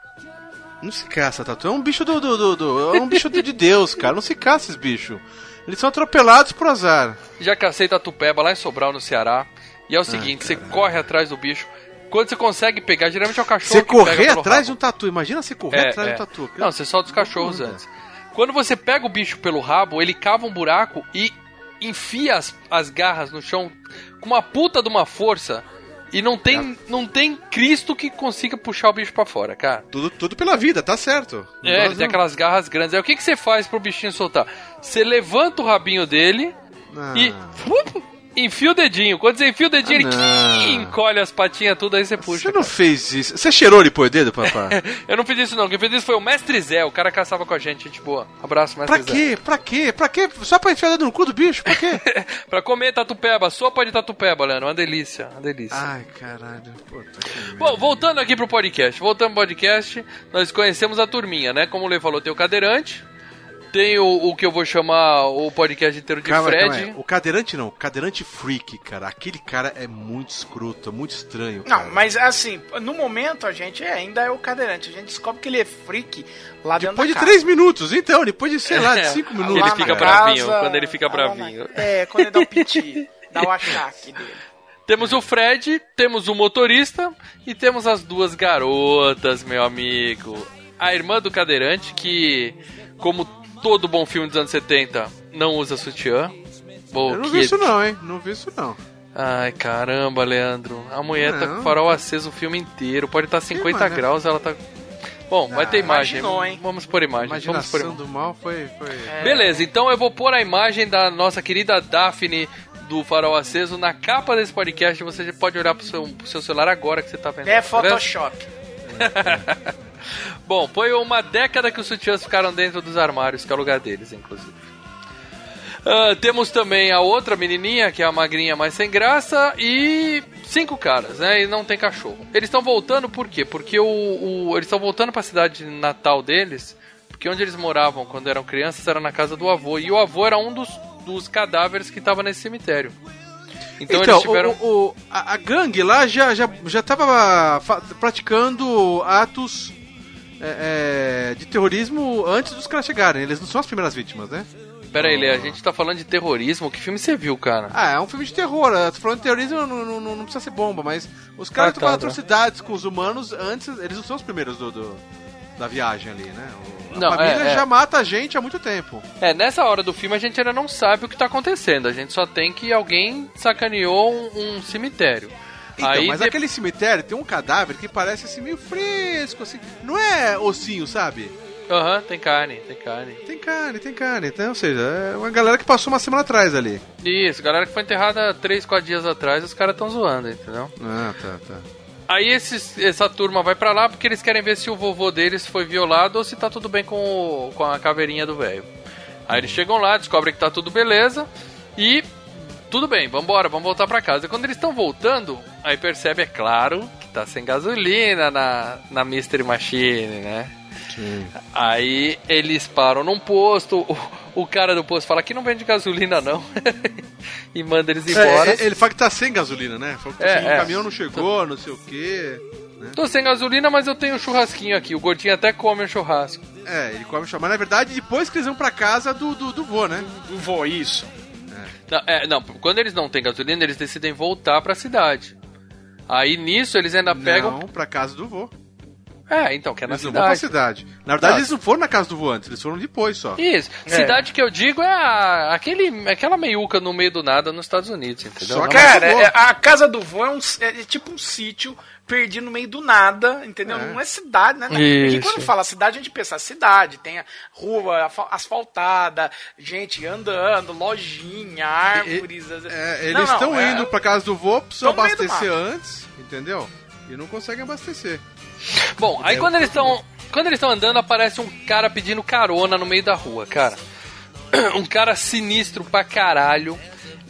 Não se caça, Tatu. É um bicho do. do, do- do- é um bicho de Deus, cara. Não se caça esses bichos. Eles são atropelados por azar. Já cacei tatupeba lá em Sobral, no Ceará. E Ah, é o seguinte: você corre atrás do bicho. Quando você consegue pegar, geralmente é o cachorro Você que pega correr pelo atrás de um tatu. Imagina você correr É, atrás é. de um tatu. Não, você solta os cachorros antes. Quando você pega o bicho pelo rabo, ele cava um buraco e enfia as, as garras no chão com uma puta de uma força. E não tem, não tem Cristo que consiga puxar o bicho pra fora, cara. Tudo, tudo pela vida, tá certo. Não É, ele tem aquelas garras grandes. Aí o que, que você faz pro bichinho soltar? Você levanta o rabinho dele Ah. e fup, enfia o dedinho. Quando você enfia o dedinho, Ah, ele encolhe as patinhas tudo, aí você puxa. Você não fez isso. Você cheirou depois o dedo, papai? Eu não fiz isso não, quem fez isso foi o Mestre Zé, o cara caçava com a gente, gente boa. Abraço, Mestre pra Zé. quê? Pra quê? Pra quê? Só pra enfiar o dedo no cu do bicho? Pra quê? pra comer tatupeba, sopa de tatupeba, Leandro, uma delícia, uma delícia. Ai, caralho. Puta que. Bom, voltando aqui pro podcast, voltando pro podcast, nós conhecemos a turminha, né? Como o Lê falou, tem o cadeirante, tem o, o que eu vou chamar o podcast inteiro de Calma, Fred. calma aí. O cadeirante não, o cadeirante freak, cara. Aquele cara é muito escroto, muito estranho. Não, cara. mas assim, no momento a gente ainda é o cadeirante. A gente descobre que ele é freak lá dentro Depois de da casa. três minutos, então, depois de, sei lá, de cinco Ele minutos. fica cara. bravinho, quando ele fica lá na- bravinho. É, quando ele dá o piti, dá o achaque dele. Temos o Fred, temos o motorista e temos as duas garotas, meu amigo. A irmã do cadeirante, que, como todo bom filme dos anos 70, não usa sutiã. Bom, Eu não que- vi isso não, hein? Não vi isso não. Ai, caramba, Leandro. A mulher tá Não. com o farol aceso o filme inteiro. Pode estar 50 mano? graus, ela tá. Bom, vai ter imagem. imaginou, hein? Vamos por imagem. Vamos por do mal foi... foi... Beleza, então eu vou pôr a imagem da nossa querida Daphne do farol aceso na capa desse podcast. Você já pode olhar pro seu, pro seu celular agora que você tá vendo. É Tá vendo? Photoshop. Bom, foi uma década que os sutiãs ficaram dentro dos armários, que é o lugar deles, inclusive. Ah, temos também a outra menininha, que é a magrinha mais sem graça, e cinco caras, né? E não tem cachorro. Eles estão voltando por quê? Porque o, o- eles estão voltando para a cidade natal deles, porque onde eles moravam quando eram crianças era na casa do avô, e o avô era um dos, dos cadáveres que estava nesse cemitério. Então, Então, eles tiveram. o, o- a, a gangue lá já, já, já tava praticando atos é, é, de terrorismo antes dos caras chegarem. Eles não são as primeiras vítimas, né? Pera aí, Lê, a gente tá falando de terrorismo. Que filme você viu, cara? Ah, é um filme de terror. Tô falando de terrorismo, não, não, não- não precisa ser bomba, mas os caras Ah, tá, fazem tá. atrocidades com os humanos antes, eles não são os primeiros do, do- da viagem ali, né? O- a Não, família é, é. já mata a gente há muito tempo. É, nessa hora do filme a gente ainda não sabe o que tá acontecendo. A gente só tem que alguém sacaneou um, um cemitério. Então, Aí mas de- aquele cemitério tem um cadáver que parece assim meio fresco, assim. Não é ossinho, sabe? Aham, tem carne, tem carne. Tem carne, tem carne. Então, ou seja, é uma galera que passou uma semana atrás ali. Isso, galera que foi enterrada 3, 4 dias atrás, os caras tão zoando, entendeu? Ah, tá, tá. Aí esses, essa turma vai pra lá porque eles querem ver se o vovô deles foi violado ou se tá tudo bem com, o- com a caveirinha do velho. Aí eles chegam lá, descobrem que tá tudo beleza e tudo bem, vambora, vamos voltar pra casa. Quando eles estão voltando, aí percebe, é claro, que tá sem gasolina na, na Mystery Machine, né? Aí eles param num posto, o, o cara do posto fala que não vende gasolina não. e manda eles embora. É, é, ele fala que tá sem gasolina, né? Falou que É, assim, é. o caminhão não chegou, não sei o quê. Tô sem gasolina, mas eu tenho um churrasquinho aqui. O gordinho até come um churrasco. É, ele come chamar. Na verdade, depois que eles vão pra casa do, do, do vô, né? Vou, isso. Não, é, não, quando eles não têm gasolina, eles decidem voltar pra cidade. Aí nisso eles ainda pegam. Não, pra casa do vô. É, então, que é na Eles não vão pra cidade. cidade. Na verdade, Tá. eles não foram na casa do vô antes, eles foram depois só. Isso. Cidade que eu digo é a- aquele, aquela meiuca no meio do nada nos Estados Unidos, entendeu? Só Não, que- mas- Cara, do vô. é- a casa do vô é, um, é tipo um sítio perdido no meio do nada, entendeu? É. Não é cidade, né? Porque quando fala cidade, a gente pensa cidade, tem a rua asfaltada, gente andando, lojinha, árvores. É, Não, eles não, estão é- indo pra casa do vô, precisam do abastecer antes, entendeu? E não conseguem abastecer. Bom, aí É, quando eles estão. Quando eles estão andando, aparece um cara pedindo carona no meio da rua, cara. Um cara sinistro pra caralho.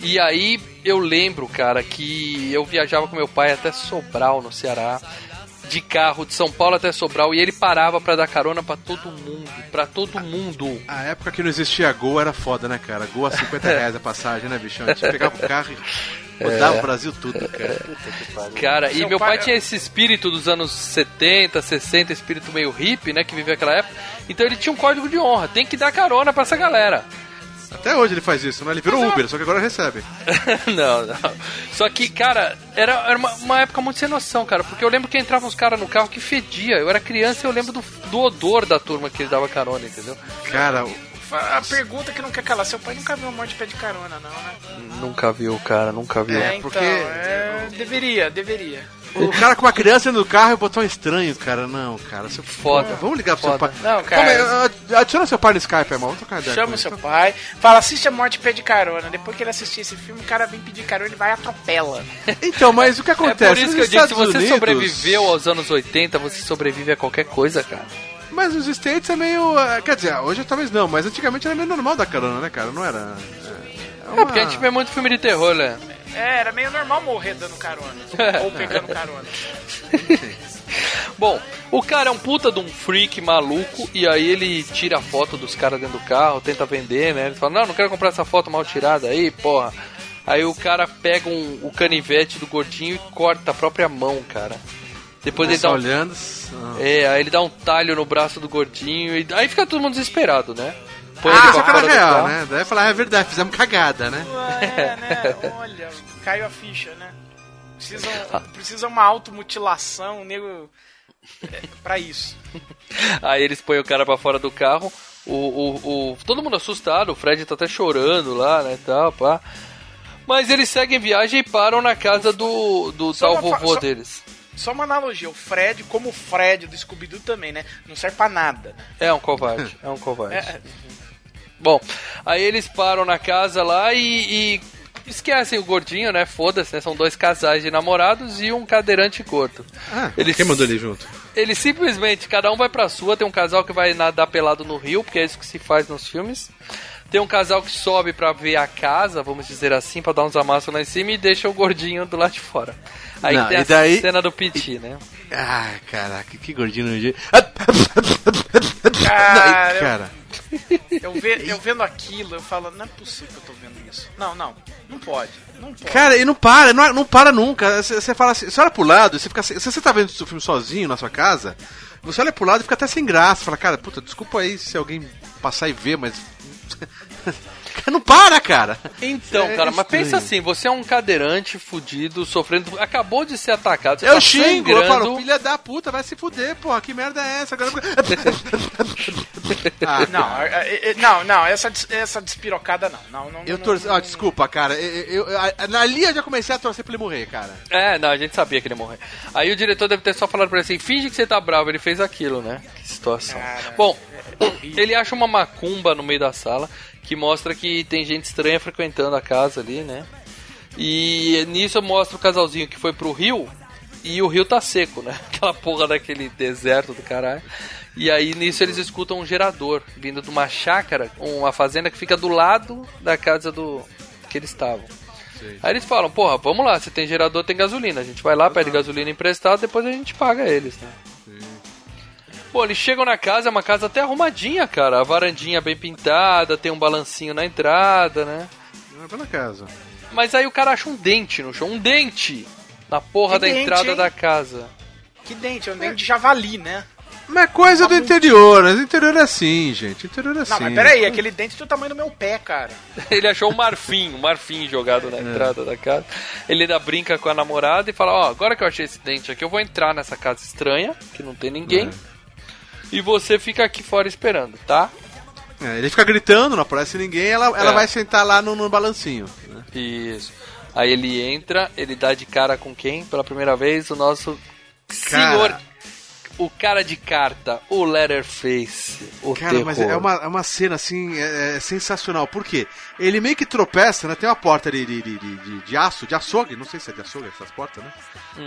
E aí eu lembro, cara, que eu viajava com meu pai até Sobral, no Ceará. De carro, de São Paulo até Sobral. E ele parava pra dar carona pra todo mundo. Pra todo mundo. A época que não existia Gol era foda, né, cara? Gol a 50 reais a passagem, né, bichão? A gente pegava o carro e rodava É. o Brasil tudo, cara. Puta que pariu. Cara, e Seu meu pai, pai- tinha esse espírito dos anos 70, 60, espírito meio hippie, né? Que vivia aquela época. Então ele tinha um código de honra. Tem que dar carona pra essa galera. Até hoje ele faz isso, né? Ele virou Uber, só que agora recebe. não, não. Só que, cara, era, era uma, uma época muito sem noção, cara. Porque eu lembro que entravam uns caras no carro que fedia. Eu era criança e eu lembro do, do odor da turma que ele dava carona, entendeu? Cara, A pergunta que não quer calar, seu pai nunca viu uma morte de pé de carona, não, né? Nunca viu, cara, nunca viu. É, então, porque- é, deveria, deveria. O cara com uma criança no carro e botou um estranho, cara. Não, cara. Seu... Foda. Vamos ligar pro seu Foda. pai. Não, cara. Aí, adiciona seu pai no Skype, irmão. Vamos trocar ideia Chama ele. seu pai, fala, assiste a morte pé de carona. Depois que ele assistir esse filme, o cara vem pedir carona e vai e atropela. Então, mas o que É acontece? por isso que eu Nos digo, se Estados você Unidos- sobreviveu aos anos 80, você sobrevive a qualquer coisa, cara. Mas nos States é meio. é, Quer dizer, hoje talvez não, mas antigamente era meio normal dar carona, né, cara? Não era. É porque a gente vê muito filme de terror, né? É, era meio normal morrer dando carona. ou pegando carona. Bom, o cara é um puta de um freak maluco e aí ele tira a foto dos caras dentro do carro, tenta vender, né? Ele fala, não, não quero comprar essa foto mal tirada aí, porra. Aí o cara pega um- o canivete do gordinho e corta a própria mão, cara. Depois ele Só dá um, olhando. é, aí ele dá um talho no braço do gordinho e aí fica todo mundo desesperado, né? Põe Ah, ele só do real, né? Daí falar, é verdade, fizemos cagada, né? É, né? Olha, caiu a ficha, né? Precisa, precisa uma automutilação, o nego. É, pra isso. Aí eles põem o cara pra fora do carro. O, o, o- todo mundo assustado, o Fred tá até chorando lá, né, tal, pá. Mas eles seguem viagem e param na casa do, do Só tal vovô só- deles. Só uma analogia, o Fred, como o Fred do Scooby-Doo também, né? Não serve pra nada. É um covarde, é um covarde. É, Bom, aí eles param na casa lá e, e esquecem o gordinho, né? Foda-se, né? São dois casais de namorados e um cadeirante gordo. Ah, Eles- quem mandou ele junto? Eles simplesmente, cada um vai pra sua, tem um casal que vai nadar pelado no rio, porque é isso que se faz nos filmes. Tem um casal que sobe pra ver a casa, vamos dizer assim, pra dar uns amassos lá em cima e deixa o gordinho do lado de fora. Aí Não, tem e a daí- cena do Piti, né? Ah, caraca, que gordinho nojento. Cara, Aí, cara. eu, ve- eu vendo aquilo, eu falo, não é possível que eu tô vendo isso. Não, não, não pode. Não pode. Cara, e não para, não, não para nunca. Você fala assim, você olha pro lado, você fica se você tá vendo o filme sozinho na sua casa, você olha pro lado e fica até sem graça. Fala, cara, puta, desculpa aí se alguém passar e ver, mas. não para, cara! Então, É cara, mas pensa assim, você é um cadeirante fudido, sofrendo, acabou de ser atacado, você Eu tá xingo, eu sangrando. falo, filha da puta, vai se fuder, porra, que merda é essa? Agora... ah, Não, é- é- não, não, essa, essa despirocada não. não, não Eu torci. não, Ah, desculpa, cara. Eu, eu, eu- ali eu já comecei a torcer pra ele morrer, cara. É, não, a gente sabia que ele ia morrer. Aí o diretor deve ter só falado pra ele assim, finge que você tá bravo, ele fez aquilo, né? Que situação. Cara, Bom, ele acha uma macumba no meio da sala, que mostra que tem gente estranha frequentando a casa ali, né? E nisso mostra o casalzinho que foi pro rio e o rio tá seco, né? Aquela porra daquele deserto do caralho. E aí nisso eles escutam um gerador vindo de uma chácara, uma fazenda que fica do lado da casa do que eles estavam. Aí eles falam, porra, vamos lá, se tem gerador, tem gasolina. A gente vai lá, pede gasolina emprestada, depois a gente paga eles, né? Pô, eles chegam na casa, é uma casa até arrumadinha, cara. A varandinha bem pintada, tem um balancinho na entrada, né? Não é na casa. Mas aí o cara acha um dente no chão, um dente! Na porra Que da dente, entrada hein? da casa. Que dente, é um dente de javali, né? Mas é coisa do interior, né? O interior é assim, gente. O interior é assim. Não, mas peraí, aquele dente do tamanho do meu pé, cara. Ele achou um marfim, um marfim jogado na entrada da casa. Ele ainda brinca com a namorada e fala: Ó, agora que eu achei esse dente aqui, eu vou entrar nessa casa estranha, que não tem ninguém. E você fica aqui fora esperando, tá? É, ele fica gritando, não aparece ninguém, ela, ela É. vai sentar lá no, no balancinho. né? Isso. Aí ele entra, ele dá de cara com quem? Pela primeira vez, o nosso Cara. senhor. O cara de carta, o Letterface, o Cara, terror. mas é uma, é uma cena assim, é, é sensacional. Por quê? Ele meio que tropeça, né? Tem uma porta de, de, de, de, de aço, de açougue, não sei se é de açougue essas portas, né?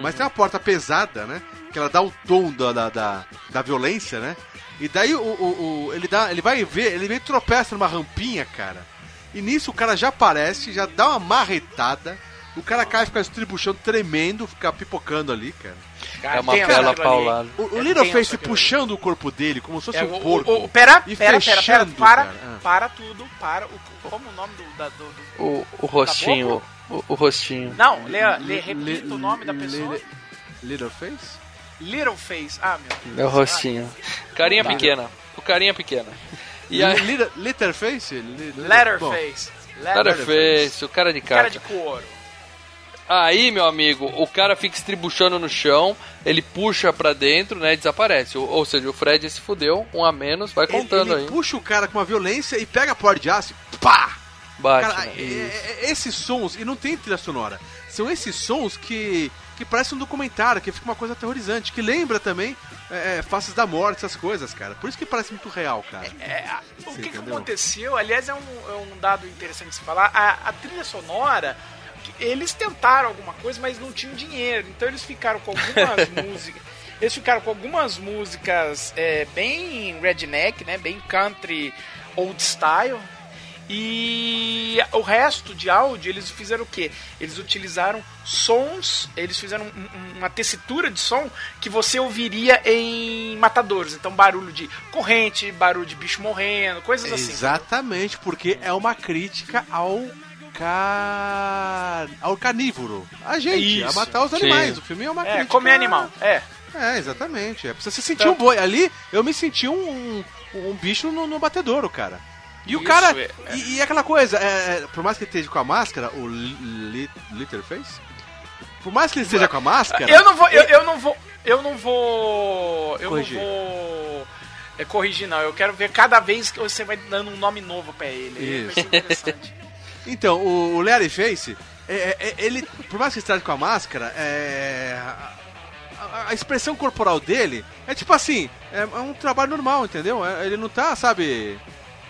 Mas tem uma porta pesada, né? Que ela dá o tom da, da, da, da violência, né? E daí o, o, o- ele, dá, ele vai ver, ele meio que tropeça numa rampinha, cara. E nisso o cara já aparece, já dá uma marretada. O cara cai, fica estribuchando, tremendo, fica pipocando ali, cara. Cara, É uma bela paulada. O, o É Littleface puxando o corpo dele como se fosse É, um o, porco. o, o, pera, E pera, pera, pera, fechando, para, cara. Ah. para tudo, para. O, como o nome do, da, do, do- O, o rostinho, o, o rostinho. Não, lê, lê, repita o nome da pessoa. li- Littleface? Little Face. Ah, meu Deus. É o rostinho. Carinha pequena. O carinha pequena. E Litter- Litterface? Li- li- Letterface. Letterface, o cara de Cara carta. de couro. Aí, meu amigo, o cara fica estribuchando no chão, ele puxa pra dentro, né, e desaparece. Ou, ou seja, o Fred se fudeu, um a menos, vai Ele, contando ele aí. puxa o cara com uma violência e pega a porta de aço e pá! Bate. Cara, né? é- é- é- esses sons, e não tem trilha sonora, são esses sons que, que parecem um documentário, que fica uma coisa aterrorizante, que lembra também é, é, Faces da Morte, essas coisas, cara. Por isso que parece muito real, cara. É, a- o que, que aconteceu, aliás, é um, é um dado interessante de se falar. A, a trilha sonora, eles tentaram alguma coisa, mas não tinham dinheiro. Então eles ficaram com algumas músicas. Eles ficaram com algumas músicas é, bem redneck, né? Bem country old style. E o resto de áudio, eles fizeram o quê? Eles utilizaram sons, eles fizeram um- um- uma tessitura de som que você ouviria em matadores. Então, barulho de corrente, barulho de bicho morrendo, coisas assim. Exatamente, porque é uma crítica ao ao carnívoro. A gente, a Isso, matar os sim. animais. O filme é uma É, crítica. comer animal. É. É, exatamente. É, você se sentir Então- um boi. Ali, eu me senti um, um, um bicho no, no batedouro, cara. E o Isso, cara. é- E, e aquela coisa, é, é, por mais que ele esteja com a máscara, o li, li, Litterface? Por mais que ele esteja com a máscara. Eu não vou. Eu, eu não vou. Eu não vou. Eu Corrigir. não vou. É, corrigir, não. Eu quero ver cada vez que você vai dando um nome novo pra ele. Aí Vai ser interessante. Então, o, o Larry Face, é, é, é, ele, por mais que esteja com a máscara, é, a, a- expressão corporal dele é tipo assim, é, é um trabalho normal, entendeu? É- ele não tá, sabe.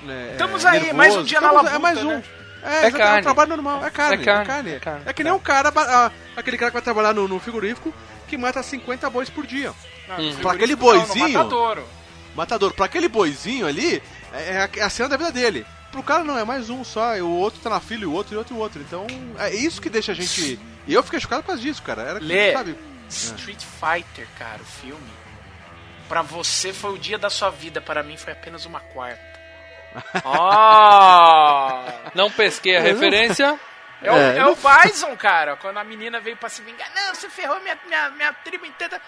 né, Estamos é, aí, nervoso. mais um dia na Estamos- labuta, É mais um. né? É, É é um carne. trabalho normal, é carne, É é carne, carne. é É, carne, que nem um cara, a- aquele cara que vai trabalhar no, no frigorífico que mata 50 bois por dia. Não, no Pra aquele frigorífico não, boizinho? matadouro. Matador, pra aquele boizinho ali, é, é a, é a cena da vida dele. Pro cara não, é mais um só, e o outro tá na fila, e o outro, e o outro, e o outro. Então, é isso que deixa a gente. E eu fiquei chocado por causa disso, cara. Era que, Lê. sabe? Street Fighter, cara, o filme. Pra você foi o dia da sua vida, para mim foi apenas uma quarta. Oh! Não pesquei a referência. É o, É, é o Bison, cara. Quando a menina veio pra se vingar. Não, você ferrou minha, minha, minha tribo inteira.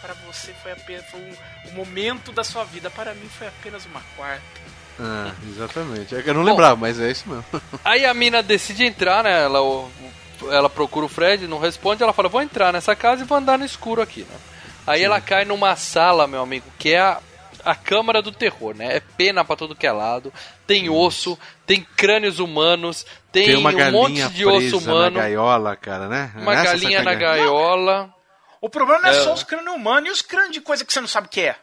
Para você foi apenas foi um, um momento da sua vida. Para mim foi apenas uma quarta. Ah, exatamente. É que eu não Bom. lembrava, mas é isso mesmo. Aí a mina decide entrar, né? Ela, ela procura o Fred, não responde. Ela fala: Vou entrar nessa casa e vou andar no escuro aqui, né? Aí ela cai numa sala, meu amigo, que é a, a câmara do terror, né? É pena pra todo que é lado. Tem osso, tem crânios humanos, tem, Tem uma um galinha monte de osso presa humano. na gaiola, cara, né? Uma Nessa galinha na gaiola. O problema não é, É. só os crânios humanos e os crânios de coisa que você não sabe o que é.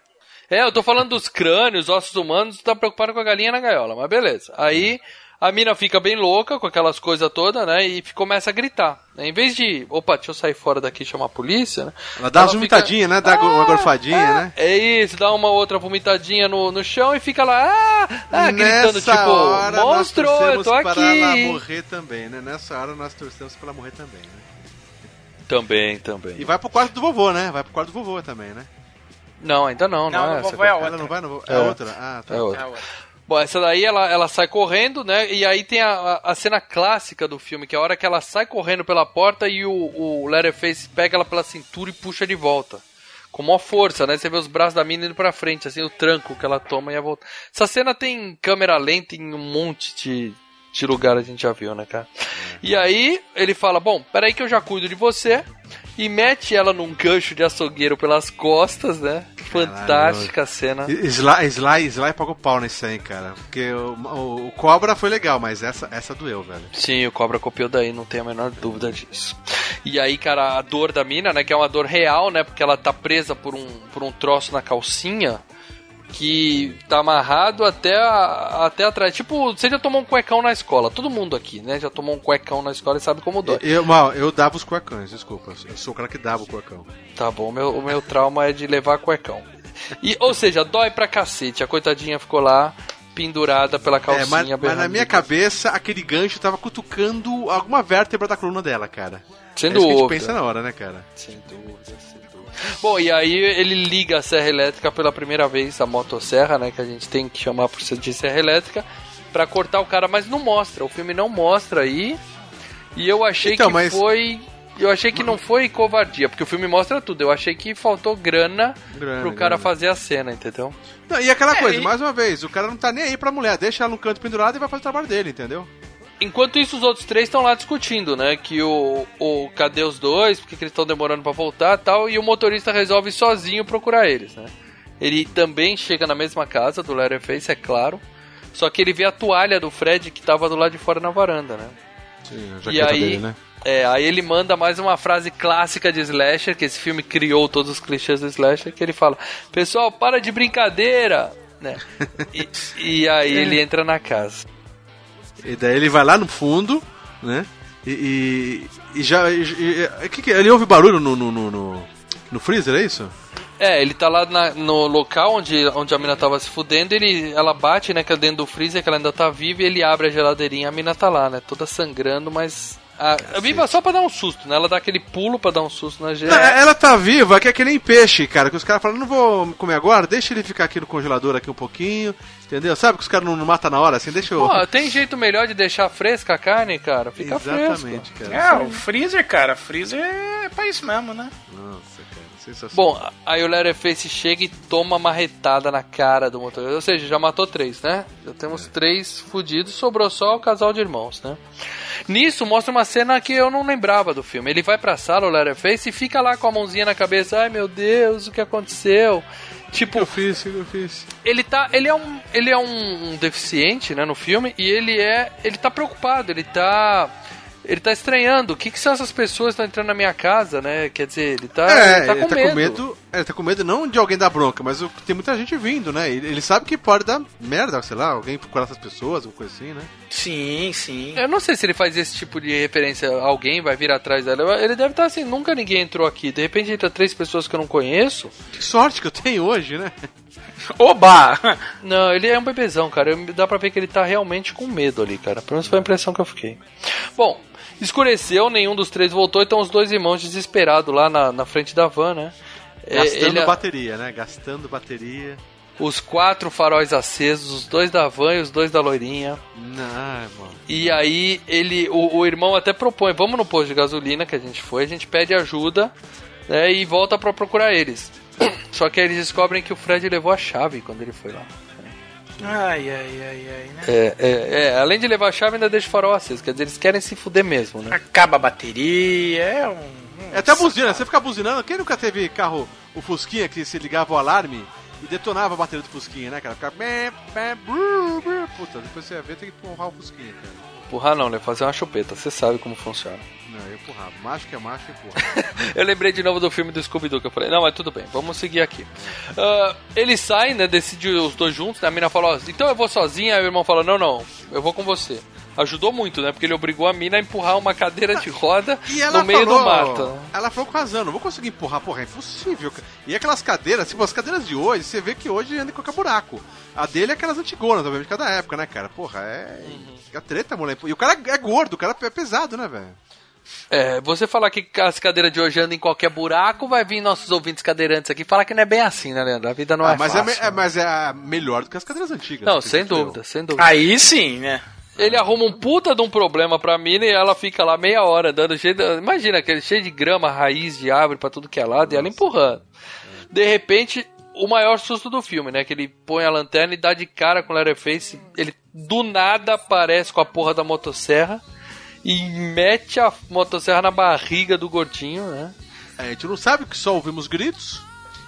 É, eu tô falando dos crânios, ossos humanos, tu tá preocupado com a galinha na gaiola, mas beleza. Aí A mina fica bem louca com aquelas coisas todas, né? E começa a gritar. Em vez de, opa, deixa eu sair fora daqui e chamar a polícia, né? Ela dá Ela uma fica- vomitadinha, né? Dá uma gorfadinha, é, né? É isso, dá uma outra vomitadinha no, no chão e fica lá, ah, ah, gritando, Nessa tipo, hora nós monstro, eu tô para ela aqui. morrer também, né? Nessa hora nós torcemos pra ela morrer também, né? Também, também. E vai pro quarto do vovô, né? Vai pro quarto do vovô também, né? Não, ainda não, não, Não, é no essa vovô é a agora. outra. Ela não vai no vovô? É, É. outra? Ah, tá. É É outra. a outra. Bom, essa daí ela, ela sai correndo, né? E aí tem a, a- a cena clássica do filme, que é a hora que ela sai correndo pela porta e o, o Leatherface pega ela pela cintura e puxa de volta. Com maior força, né? Você vê os braços da mina indo pra frente, assim, o tranco que ela toma e a volta. Essa cena tem câmera lenta em um monte de, de lugar a gente já viu, né, cara? E aí ele fala: Bom, peraí que eu já cuido de você. E mete ela num gancho de açougueiro pelas costas, né? Fantástica a cena. Sly, Sly, Sly pagou pau nesse aí, cara. Porque o, o, o Cobra foi legal, mas essa, essa doeu, velho. Sim, o Cobra copiou daí, não tenho a menor dúvida disso. E aí, cara, a dor da mina, né, que é uma dor real, né, porque ela tá presa por um, por um troço na calcinha que tá amarrado até, a- até atrás. Tipo, você já tomou um cuecão na escola, todo mundo aqui, né, já tomou um cuecão na escola e sabe como dói. Eu, mal, eu dava os cuecões, desculpa. Eu sou o cara que dava o cuecão. Tá bom, o meu, o meu trauma é de levar cuecão. E, ou seja, dói pra cacete, a coitadinha ficou lá pendurada pela calcinha. É, mas, mas na minha cabeça, aquele gancho tava cutucando alguma vértebra da coluna dela, cara. Sem é isso que a gente pensa na hora, né, cara? Sem dúvida, sem dúvida. Bom, e aí ele liga a serra elétrica pela primeira vez, a motosserra, né? Que a gente tem que chamar por ser de serra elétrica, pra cortar o cara, mas não mostra. O filme não mostra aí. E eu achei Então, que mas- foi. Eu achei que não foi covardia, porque o filme mostra tudo. Eu achei que faltou grana, Grana, pro cara grana. fazer a cena, entendeu? Não, e aquela É, coisa, e- mais uma vez, o cara não tá nem aí pra mulher, deixa ela no canto pendurado e vai fazer o trabalho dele, entendeu? Enquanto isso, os outros três estão lá discutindo, né? Que o, o cadê os dois? Porque que eles estão demorando pra voltar e tal. E o motorista resolve sozinho procurar eles, né? Ele também chega na mesma casa do Leatherface, é claro. Só que ele vê a toalha do Fred que tava do lado de fora na varanda, né? Sim, a E aí, é, aí ele manda mais uma frase clássica de Slasher, que esse filme criou todos os clichês do Slasher, que ele fala, pessoal, para de brincadeira, né? E, e aí ele entra na casa. E daí ele vai lá no fundo, né? E, e, e já. e- que que- ele ouve barulho no, no, no, no, no freezer, é isso? É, ele tá lá na- no local onde, onde a mina tava se fudendo, ele, ela bate, né, que é dentro do freezer, que ela ainda tá viva, e ele abre a geladeirinha, a mina tá lá, né, toda sangrando, mas... A, a viva só pra dar um susto, né, ela dá aquele pulo pra dar um susto na gente. Não, ela tá viva, que é que nem peixe, cara. Que os caras falam, não vou comer agora, deixa ele ficar aqui no congelador aqui um pouquinho. Entendeu? Sabe que os caras não, não matam na hora, assim, deixa eu. Pô, tem jeito melhor de deixar fresca a carne, cara, fica Exatamente, fresco. cara. É, o freezer, cara, freezer é pra isso mesmo, né? Nossa, sensacional. Bom, aí o Leatherface chega e toma uma marretada na cara do motorista. Ou seja, já matou três, né? Já temos três fudidos, sobrou só o casal de irmãos, né? Nisso mostra uma cena que eu não lembrava do filme. Ele vai pra sala, o Leatherface, e fica lá com a mãozinha na cabeça. Ai meu Deus, o que aconteceu? Tipo, eu fiz, eu fiz? ele tá. Ele é um. Ele é um, um deficiente, né, no filme, e ele é. Ele tá preocupado, ele tá. Ele tá estranhando. O que, que são essas pessoas que estão entrando na minha casa, né? Quer dizer, ele tá, é, ele tá, com, medo. é, Ele tá com medo não de alguém dar bronca, mas o- tem muita gente vindo, né? Ele, ele sabe que pode dar merda, sei lá, alguém procurar essas pessoas, alguma coisa assim, né? Sim, sim. Eu não sei se ele faz esse tipo de referência. Alguém vai vir atrás dela. Ele deve estar assim, nunca ninguém entrou aqui. De repente entra três pessoas que eu não conheço. Que sorte que eu tenho hoje, né? Oba! Não, ele é um bebezão, cara. Dá pra ver que ele tá realmente com medo ali, cara. Pelo menos foi a impressão que eu fiquei. Bom, escureceu, nenhum dos três voltou, então os dois irmãos desesperados lá na, na frente da van, né? É, Gastando ele- bateria, né? Gastando bateria. os quatro faróis acesos, os dois da van e os dois da loirinha. Não, mano. E aí ele, o, o irmão até propõe, vamos no posto de gasolina que a gente foi, a gente pede ajuda, né, e volta pra procurar eles. Só que aí eles descobrem que o Fred levou a chave quando ele foi lá. Ai, ai, ai, ai, né? É, é, é, além de levar a chave, ainda deixa o farol aceso. Quer dizer, eles querem se fuder mesmo, né? Acaba a bateria, é um. É até a buzina, você fica buzinando. Quem nunca teve carro, o Fusquinha, que se ligava o alarme e detonava a bateria do Fusquinha, né, cara? Ficava. Puta, depois você ia ver, tem que empurrar o Fusquinha, cara. Empurrar não, né? Fazer uma chupeta. Você sabe como funciona. Não, eu empurrava. Macho que é macho, empurra. Eu lembrei de novo do filme do Scooby-Doo que eu falei, não, mas tudo bem, vamos seguir aqui. Ah, ele sai, né, decide os dois juntos, né, a mina fala, ó, então eu vou sozinha, aí o irmão fala, não, não, eu vou com você. Ajudou muito, né, porque ele obrigou a mina a empurrar uma cadeira de roda E ela no meio falou, do mato. Ela falou com razão, não vou conseguir empurrar, porra, é impossível. E aquelas cadeiras, tipo, as cadeiras de hoje, você vê que hoje anda em qualquer buraco. A dele é aquelas antigonas, obviamente, cada época, né, cara? Porra, é. É treta, moleque. E o cara é gordo, o cara é pesado, né, velho? É, você falar que as cadeiras de hoje andam em qualquer buraco, vai vir nossos ouvintes cadeirantes aqui falar que não é bem assim, né, Leandro? A vida não Ah, é mas, fácil. é, é- mas é melhor do que as cadeiras antigas. Não, sem dúvida, sem dúvida. Aí sim, né? Ele arruma um puta de um problema pra mina e ela fica lá meia hora dando cheio de... Imagina, aquele cheio de grama, raiz de árvore pra tudo que é lado e ela empurrando. De repente, o maior susto do filme, né? Que ele põe a lanterna e dá de cara com o Leatherface. Ele do nada aparece com a porra da motosserra e mete a motosserra na barriga do gordinho, né? É, a gente não sabe que só ouvimos gritos.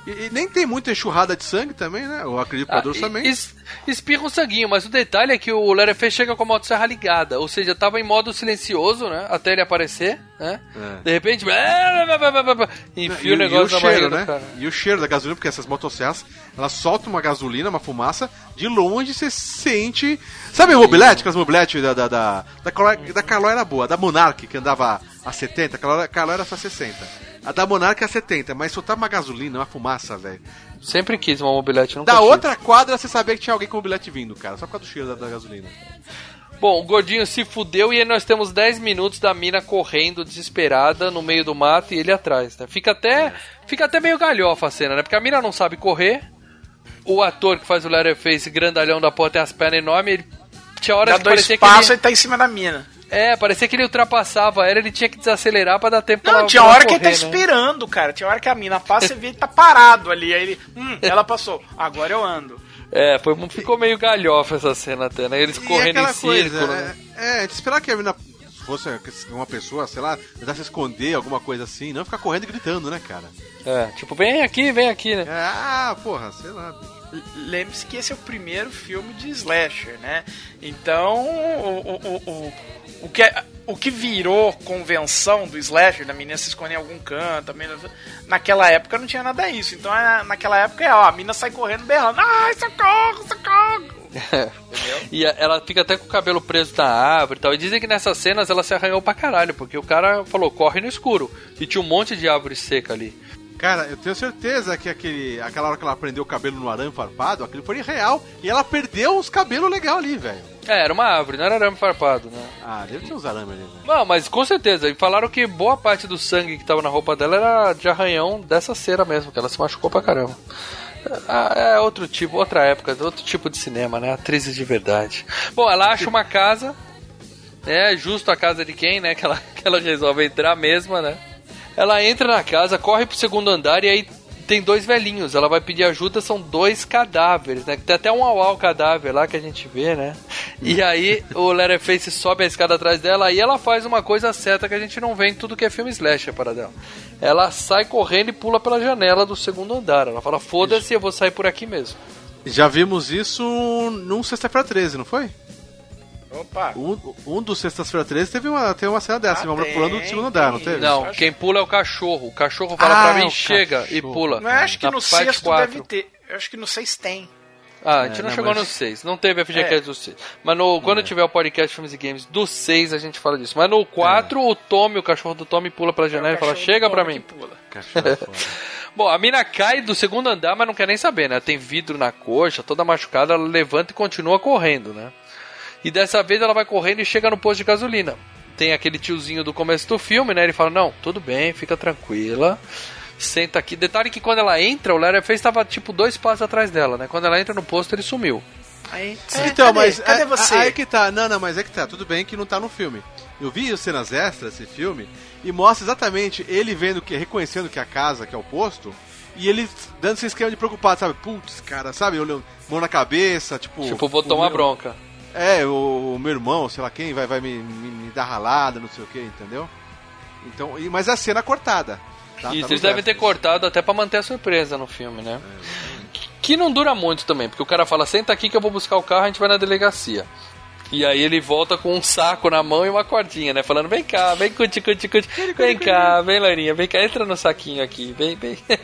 E, e nem tem muita enxurrada de sangue também, né? Eu acredito que Ah, o e- também. es- espirra um sanguinho, mas o detalhe é que o Leatherface chega com a motosserra ligada, ou seja, tava em modo silencioso, né? Até ele aparecer, né? É. De repente, enfia E- o negócio e na o cheiro, barriga né? cara. E o cheiro da gasolina, porque essas motosserras, elas soltam uma gasolina, uma fumaça, de longe você sente. Sabe o mobilete? Aquelas mobiletes da. Da, da, da, da Calói era boa, da Monarch, que andava a 70, a Calói, a Calói era só 60. A da Monarch é a 70, mas soltava uma gasolina, uma fumaça, velho. Sempre quis uma mobilete, nunca Da tive. outra quadra você sabia que tinha alguém com mobilete vindo, cara, só por causa do cheiro da, da gasolina. Bom, o gordinho se fudeu e aí nós temos 10 minutos da mina correndo desesperada no meio do mato e ele atrás, né? Fica até, fica até meio galhofa a cena, né? Porque a mina não sabe correr. O ator que faz o Leatherface, grandalhão da porra, tem as pernas enormes. Ele tinha horas Dá que dois parecia que passos ele... e tá em cima da mina. É, parecia que ele ultrapassava ela, ele tinha que desacelerar pra dar tempo pra Não, ela tinha pra hora que ele tá correr, né? esperando, cara. Tinha hora que a mina passa e vê ele tá parado ali. Aí ele, hum, ela passou. Agora eu ando. É, foi, ficou meio galhofa essa cena até, né? Eles E correndo em círculo. coisa, né? é, é, esperar que a mina fosse uma pessoa, sei lá, tentar se esconder, alguma coisa assim, não ficar correndo e gritando, né, cara? É, tipo, vem aqui, vem aqui, né? É, ah, porra, sei lá. Lembre-se que esse é o primeiro filme de slasher, né? Então, o, o, o, o, que, é- o que virou convenção do slasher, da menina se esconder em algum canto, a menina- naquela época não tinha nada disso. Então, é- naquela época, é, ó, a mina sai correndo berrando, ai, socorro, socorro. E ela fica até com o cabelo preso na árvore e tal. E dizem que nessas cenas ela se arranhou pra caralho, porque o cara falou, corre no escuro. E tinha um monte de árvore seca ali. Cara, eu tenho certeza que aquele, aquela hora que ela prendeu o cabelo no arame farpado, aquilo foi real. E ela perdeu os cabelos legal ali, velho. É, era uma árvore, não era arame farpado, né? Ah, deve ter uns arames ali, velho. Não, mas com certeza. E falaram que boa parte do sangue que tava na roupa dela era de arranhão dessa cera mesmo, que ela se machucou pra caramba. Ah, É outro tipo, outra época, outro tipo de cinema, né? Atrizes de verdade. Bom, ela acha uma casa, né? Justo a casa de quem, né? Que ela, que ela resolve entrar mesma, né? Ela entra na casa, corre pro segundo andar e aí tem dois velhinhos. Ela vai pedir ajuda, são dois cadáveres, né? Tem até um au cadáver lá que a gente vê, né? E aí o Leatherface sobe a escada atrás dela e ela faz uma coisa certa que a gente não vê em tudo que é filme slasher para dela. Ela sai correndo e pula pela janela do segundo andar. Ela fala: "Foda-se, eu vou sair por aqui mesmo". Já vimos isso num Sexta-feira 13, não foi? Opa. Um, um dos Sexta-feira 13 teve uma, teve uma cena dessa, Ah, uma pulando do segundo andar, não teve? Não, quem pula é o cachorro. O cachorro fala Ah, pra mim, o chega e cachorro. pula. Mas eu acho que Na no sexto quatro. deve ter. Eu acho que no seis tem. Ah, a gente É, não, não, chegou mas- no 6. Não teve FGCast É. do 6. Mas no, quando tiver o podcast Filmes e Games do 6, a gente fala disso. Mas no 4, o Tommy, o cachorro do Tommy, pula pela janela e fala: chega pra mim. pula. É. Bom, a mina cai do segundo andar, mas não quer nem saber, né? Tem vidro na coxa, toda machucada, ela levanta e continua correndo, né? E dessa vez ela vai correndo e chega no posto de gasolina. Tem aquele tiozinho do começo do filme, né? Ele fala: Não, tudo bem, fica tranquila. Senta aqui. Detalhe que quando ela entra, o Leatherface estava tipo dois passos atrás dela, né? Quando ela entra no posto, ele sumiu. Aí, então, cadê? mas cadê é- você? Aí que tá. Não, não, mas é que tá. Tudo bem que não tá no filme. Eu vi as cenas extras desse filme e mostra exatamente ele vendo que, reconhecendo que é a casa, que é o posto, e ele dando esse esquema de preocupado, sabe? Putz, cara, sabe? Olhando, mão na cabeça, tipo. tipo, vou tomar meu- bronca. É, o, o meu irmão, sei lá quem, vai, vai me, me, me dar ralada, não sei o que, entendeu? Então, e- mas a cena é cortada. Tá? Isso, Tá eles devem ter cortado até pra manter a surpresa no filme, né? Que não dura muito também, porque o cara fala, senta aqui que eu vou buscar o carro, a gente vai na delegacia. E aí ele volta com um saco na mão e uma cordinha, né? Falando, vem cá, vem cuti, cuti, cuti. Vem cá, vem Loirinha, vem cá, entra no saquinho aqui, vem, vem.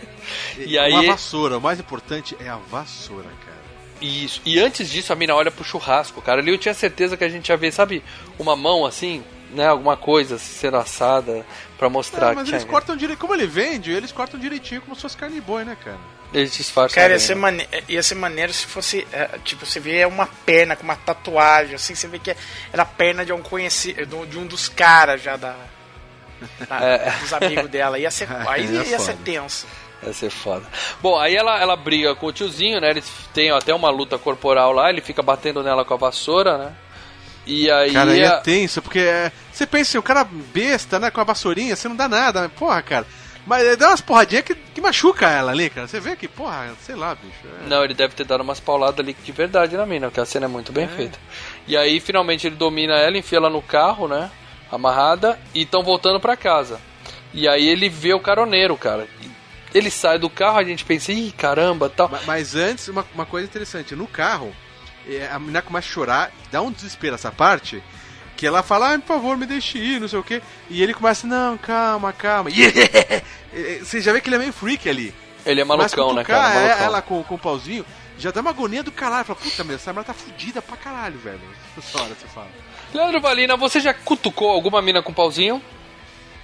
E aí... Uma vassoura, o mais importante é a vassoura, cara. Isso. E antes disso, a mina olha pro churrasco, cara. Ali eu tinha certeza que a gente ia ver, sabe, uma mão assim, né? Alguma coisa sendo assada pra mostrar Não, mas que eles tinha- cortam direito. Como ele vende, eles cortam direitinho como se fosse carne boi, né, cara? Eles disfarçam. Cara, ia ser, mane... ia ser maneiro se fosse, é, tipo, você vê uma perna com uma tatuagem, assim, você vê que era a perna de um conhecido, de um dos caras já da, da- É. dos amigos dela. Ia ser, aí É ia ser tenso. Vai ser foda. Bom, aí ela, ela briga com o tiozinho, né? Eles têm até uma luta corporal lá, ele fica batendo nela com a vassoura, né? E aí. Cara, aí é tenso, porque é, você pensa assim, o cara besta, né, com a vassourinha, você não dá nada, porra, cara. Mas é, dá umas porradinhas que, que machuca ela ali, cara. Você vê que, porra, sei lá, bicho. é- Não, ele deve ter dado umas pauladas ali de verdade na mina, porque a cena é muito bem feita. E aí, finalmente, ele domina ela, enfia ela no carro, né? Amarrada, e estão voltando pra casa. E aí ele vê o caroneiro, cara. Ele sai do carro, a gente pensa, ih, caramba, tal. Ma- Mas antes, uma, uma coisa interessante, no carro, é, a menina começa a chorar, dá um desespero essa parte, que ela fala, ah, por favor, me deixe ir, não sei o quê. E ele começa, não, calma, calma. E Você já vê que ele é meio freak ali. Ele é malucão, né, cara? é- Malucão. ela com, com o pauzinho, já dá uma agonia do caralho. Fala, puta, meu, essa mulher tá fudida pra caralho, velho. Essa hora você fala. Leandro Valina, você já cutucou alguma mina com pauzinho?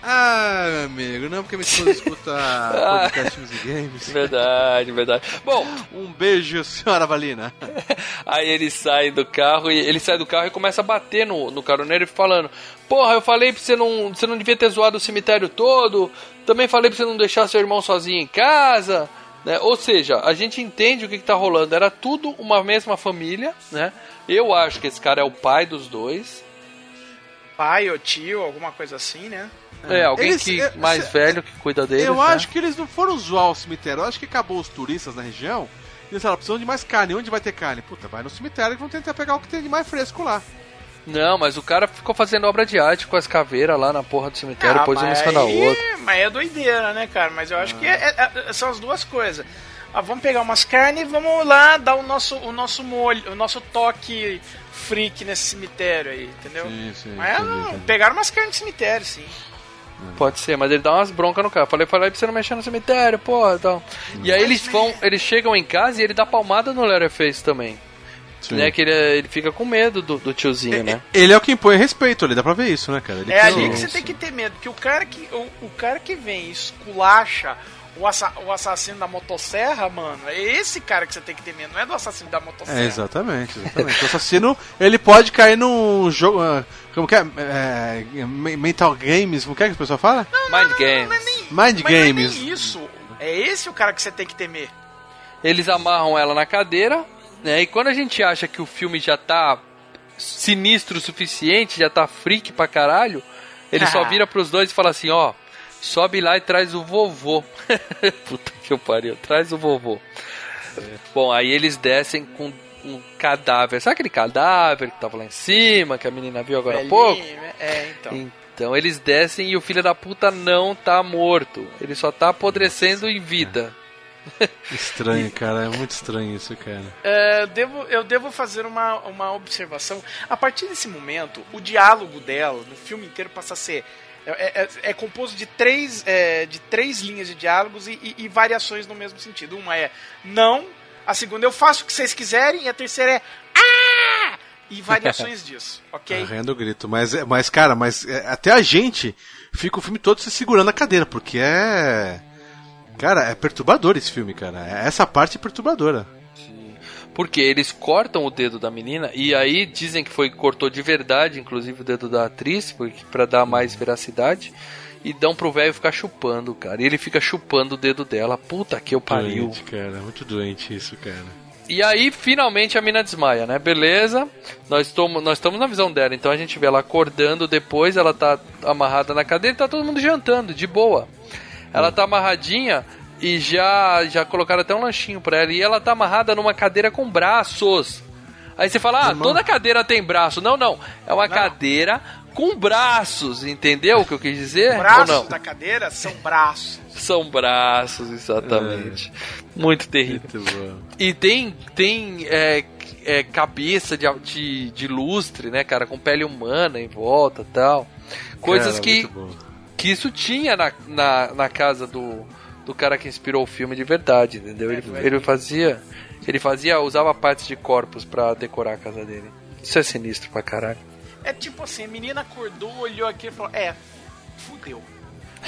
Ah, meu amigo, não porque minha esposa escuta podcast Filmes e Games. Verdade, verdade. Bom, Um beijo, senhora Valina. Aí ele sai do carro e ele sai do carro e começa a bater no, no caroneiro e falando: Porra, eu falei pra você não, você não devia ter zoado o cemitério todo. Também falei pra você não deixar seu irmão sozinho em casa. Né? Ou seja, a gente entende o que, que tá rolando. Era tudo uma mesma família, né? Eu acho que esse cara é o pai dos dois. Pai ou tio, alguma coisa assim, né? É, alguém Eles- que é, mais cê- velho que cuida deles. Eu né? acho que eles não foram zoar o cemitério. Eu acho que acabou os turistas na região. E eles falaram, precisam de mais carne. Onde vai ter carne? Puta, vai no cemitério que vão tentar pegar o que tem de mais fresco lá. Não, mas o cara ficou fazendo obra de arte com as caveiras lá na porra do cemitério, Ah, pôs uma em mas cima da outra. Mas é doideira, né, cara? Mas eu acho que é- é- é- são as duas coisas. Ah, vamos pegar umas carnes e vamos lá dar o nosso, o nosso molho, o nosso toque freak nesse cemitério aí, entendeu? Sim, sim, Mas entendi, não, entendi. pegaram umas carnes de cemitério, sim. Pode ser, mas ele dá umas broncas no cara. Falei, falei pra você não mexer no cemitério, porra, então. E aí eles vão, eles chegam em casa e ele dá palmada no Leatherface também. Né, que ele, ele fica com medo do, do tiozinho, né? Ele é o que impõe respeito ali, dá pra ver isso, né, cara? Ele É ali o- que você tem que ter medo, que o cara que o, o cara que vem e esculacha o, assa- o assassino da motosserra, mano, é esse cara que você tem que ter medo, não é do assassino da motosserra. É, exatamente, exatamente. o assassino, ele pode cair num jogo. Ah, Como que é? É, me- mental games, como que é que a pessoa fala? Mind Games. Mind Mas games. não é nem isso. É esse o cara que você tem que temer. Eles amarram ela na cadeira, né? E quando a gente acha que o filme já tá sinistro o suficiente, já tá freak pra caralho, ele só vira pros dois e fala assim, ó, sobe lá e traz o vovô. Puta que eu pariu, traz o vovô. Bom, aí eles descem com um cadáver. Sabe aquele cadáver que tava lá em cima, que a menina viu agora há Velhinho, pouco? né? É, então. Então eles descem e o filho da puta não tá morto. Ele só tá apodrecendo em vida. Estranho, cara. É muito estranho isso, cara. É, eu, devo, eu devo fazer uma, uma observação. A partir desse momento, o diálogo dela no filme inteiro passa a ser. É, é- é composto de três, é, de três linhas de diálogos e, e- e variações no mesmo sentido. Uma é não, a segunda eu faço o que vocês quiserem, e a terceira é ah! E variações disso, ok? Arrendo o grito. Mas, é- mas cara, mas é, até a gente fica o filme todo se segurando na cadeira, porque é. Cara, é perturbador esse filme, cara. Essa parte é perturbadora. Porque eles cortam o dedo da menina e aí dizem que foi cortou de verdade, inclusive o dedo da atriz, porque para dar mais veracidade. E dão pro velho ficar chupando, cara. E ele fica chupando o dedo dela. Puta que eu pariu. Doente, cara. Muito doente isso, cara. E aí, finalmente, a mina desmaia, né? Beleza. Nós estamos nós estamos na visão dela. Então a gente vê ela acordando depois. Ela tá amarrada na cadeira e tá todo mundo jantando, de boa. Ela tá amarradinha e já, já colocaram até um lanchinho pra ela. E ela tá amarrada numa cadeira com braços. Aí você fala, ah, toda cadeira tem braço. Não, não. É uma cadeira com braços, entendeu o que eu quis dizer? Ou Braços não? da cadeira são braços. São braços, exatamente. Muito terrível. Muito. E tem, tem é, é, cabeça de, de, de lustre, né, cara, com pele humana em volta e tal. Coisas Cara, que, que isso tinha na, na, na casa do, do cara que inspirou o filme de verdade, entendeu? Ele, ele fazia. Ele fazia, usava partes de corpos pra decorar a casa dele. Isso é sinistro pra caralho. É tipo assim, a menina acordou, olhou aqui e falou: É, fudeu.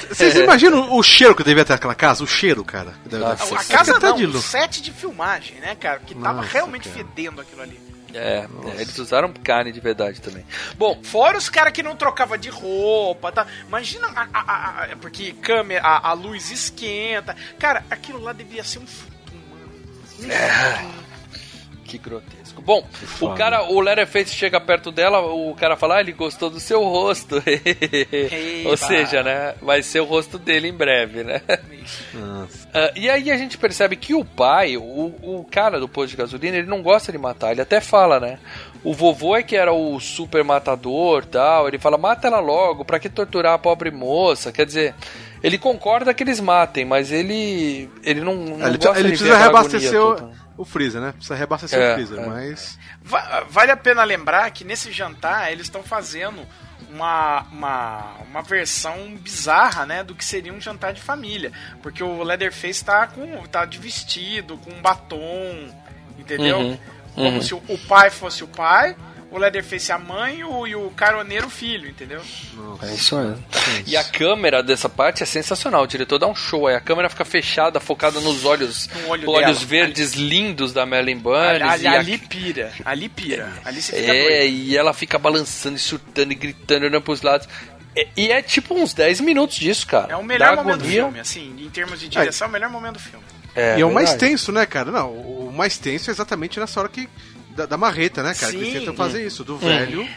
Vocês imaginam o cheiro que devia ter aquela casa? O cheiro, cara. que deve- Nossa, A casa não, de o set de filmagem, né, cara? Que tava Nossa, realmente cara. fedendo aquilo ali. É, é, eles usaram carne de verdade também. Bom, Fora os caras que não trocava de roupa, tá? Imagina a, a- a- a- porque câmera, a, a luz esquenta. Cara, aquilo lá devia ser um futum, mano. Um É. futum. Que grotesco. Bom, o cara, o Leatherface chega perto dela, o cara fala, ah, ele gostou do seu rosto. Ou seja, né, vai ser o rosto dele em breve, né? Ah, e aí a gente percebe que o pai, o, o cara do posto de gasolina, ele não gosta de matar, ele até fala, né? O vovô é que era o super matador tal, ele fala, mata ela logo, pra que torturar a pobre moça? Quer dizer, ele concorda que eles matem, mas ele ele não, não ele gosta ele precisa reabastecer agonia o, toda. O freezer, né? Precisa reabastecer É, o freezer, é. mas. Va- Vale a pena lembrar que nesse jantar eles estão fazendo uma, uma, uma versão bizarra, né, do que seria um jantar de família. Porque o Leatherface tá, com, tá de vestido, com um batom, entendeu? Uhum, Como uhum. se o, o pai fosse o pai, o Leatherface a mãe e o, e o caroneiro o filho, entendeu? É isso mesmo. E a câmera dessa parte é sensacional. O diretor dá um show aí. A câmera fica fechada, focada nos olhos, No olho olhos dela. verdes lindos da Marilyn Ali, Bunny. ali, e a- ali pira, ali pira. Ali você fica É, doido. e ela fica balançando e surtando e gritando, olhando pros lados. É- E é tipo uns 10 minutos disso, cara. É o melhor momento do filme, assim, em termos de direção, é o melhor momento do filme. É, e é o mais tenso, né, cara? Não, o mais tenso é exatamente nessa hora que. Da, da marreta, né, cara? Que eles Sim. tentam fazer isso, do velho.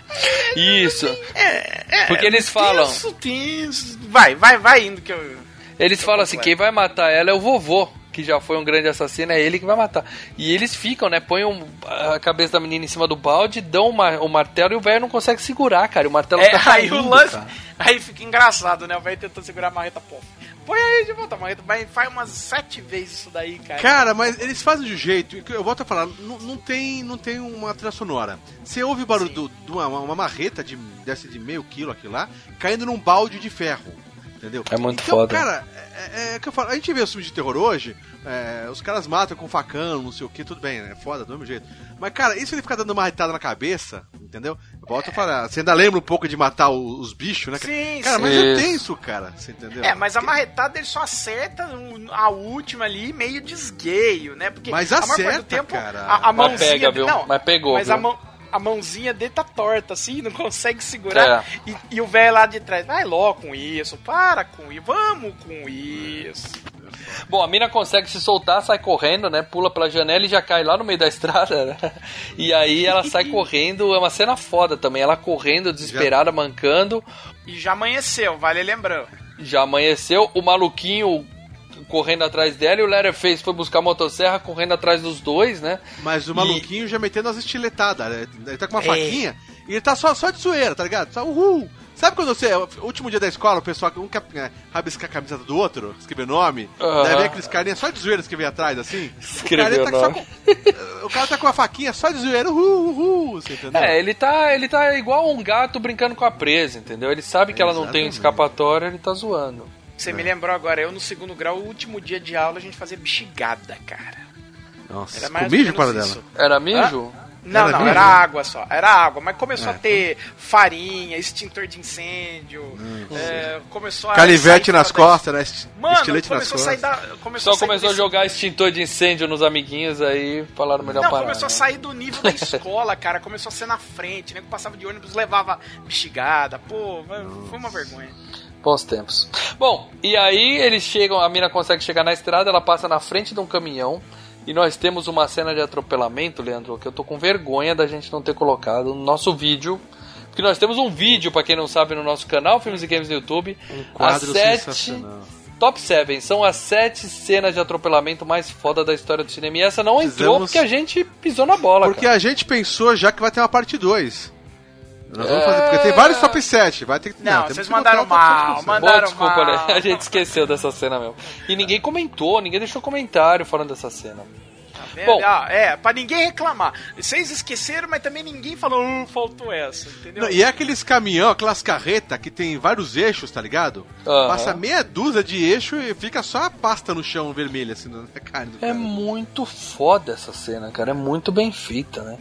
Isso. É, Porque eles falam- Tenso, tenso. Vai, vai, vai indo que eu. Eles falam assim: quem vai matar ela é o vovô, que já foi um grande assassino, é ele que vai matar. E eles ficam, né? Põem um- a cabeça da menina em cima do balde, dão uma- o martelo e o velho não consegue segurar, cara. E o martelo É, tá aí caindo, o lance. cara. Aí fica engraçado, né? O velho tentando segurar a marreta, pô. Põe aí de volta a marreta, mas faz umas sete vezes isso daí, cara. Cara, mas eles fazem de um jeito, que eu volto a falar, não, não tem, não tem uma trilha sonora. Você ouve o barulho do- de uma, uma marreta de, dessa de meio quilo aqui lá, caindo num balde de ferro. Entendeu? É muito então, foda. cara, é, é, é que eu falo, a gente vê os filmes de terror hoje, é, os caras matam com facão, não sei o que, tudo bem, né? É foda, do mesmo jeito. Mas, cara, isso ele ficar dando uma marretada na cabeça, entendeu? Eu volto a falar, você ainda lembra um pouco de matar o- os bichos, né? cara? Sim, Cara, sim. mas é tenso, cara, você entendeu? É, mas a marretada ele só acerta a última ali meio desgueio, né? Porque Mas a maior parte acerta, do tempo cara. a, a Mas mãozinha pega, dele- viu? não, Mas pegou, Mas viu? a mão a mãozinha dele tá torta, assim, não consegue segurar. É. E, e o velho lá de trás, vai logo com isso, para com isso, vamos com isso. Bom, a mina consegue se soltar, sai correndo, né? Pula pela janela e já cai lá no meio da estrada, né? E aí ela sai correndo, é uma cena foda também. Ela correndo, desesperada, mancando. E já amanheceu, vale lembrando. Já amanheceu, o maluquinho correndo atrás dela e o Leatherface foi buscar a motosserra correndo atrás dos dois, né? Mas o E- maluquinho já metendo as estiletadas. né? Ele tá com uma É. faquinha e ele tá só, só de zoeira, tá ligado? Só uhul. Sabe quando você, o último dia da escola, o pessoal um quer é, rabiscar a camiseta do outro, escrever nome, Aham. daí vem aqueles carinhas só de zoeira que vem atrás, assim? Escreveu o, tá nome. só com, o cara tá com uma faquinha só de zoeira, uhul, uhul, você entendeu? É, ele tá, ele tá igual um gato brincando com a presa, entendeu? Ele sabe que ela não tem escapatória, ele tá zoando. Você me lembrou agora, eu no segundo grau, o último dia de aula, a gente fazia bexigada, cara. Nossa, Era mais mijo para dela. Era mijo? Não, Era não, mijo? era água só. Era água, mas começou É. a ter farinha, extintor de incêndio, é, começou a. Canivete sair nas da- costas, né? Mano, Estilete nas começou a sair costas. da. Começou Só sair começou a desse- jogar extintor de incêndio nos amiguinhos, aí falaram melhor Não, parar. começou a né? sair do nível da escola, cara. Começou a ser na frente, né? Passava de ônibus, levava bexigada. Pô, foi uma vergonha. Bons tempos. Bom, e aí eles chegam, a mina consegue chegar na estrada, ela passa na frente de um caminhão. E nós temos uma cena de atropelamento, Leandro, que eu tô com vergonha da gente não ter colocado no nosso vídeo. Porque nós temos um vídeo, pra quem não sabe, no nosso canal, Filmes e Games no YouTube. Um quadro às sete, sensacional. top 7. São as sete cenas de atropelamento mais foda da história do cinema. E essa não entrou Fizemos- porque a gente pisou na bola, Porque cara. a gente pensou já que vai ter uma parte 2. Nós vamos fazer, porque tem vários top 7. Vai ter que. Não, temos vocês mandaram o top 7 mal, mandaram desculpa, mal. né? A gente esqueceu dessa cena mesmo. E ninguém comentou, ninguém deixou comentário falando dessa cena. Tá vendo? Bom. Ah, é, pra ninguém reclamar. Vocês esqueceram, mas também ninguém falou, "Hum, faltou essa, entendeu? Não, e é aqueles caminhão, aquelas carretas que tem vários eixos, tá ligado? Aham. Passa meia dúzia de eixo e fica só a pasta no chão vermelha, assim, na carne do É cara. muito foda essa cena, cara. É muito bem feita, né?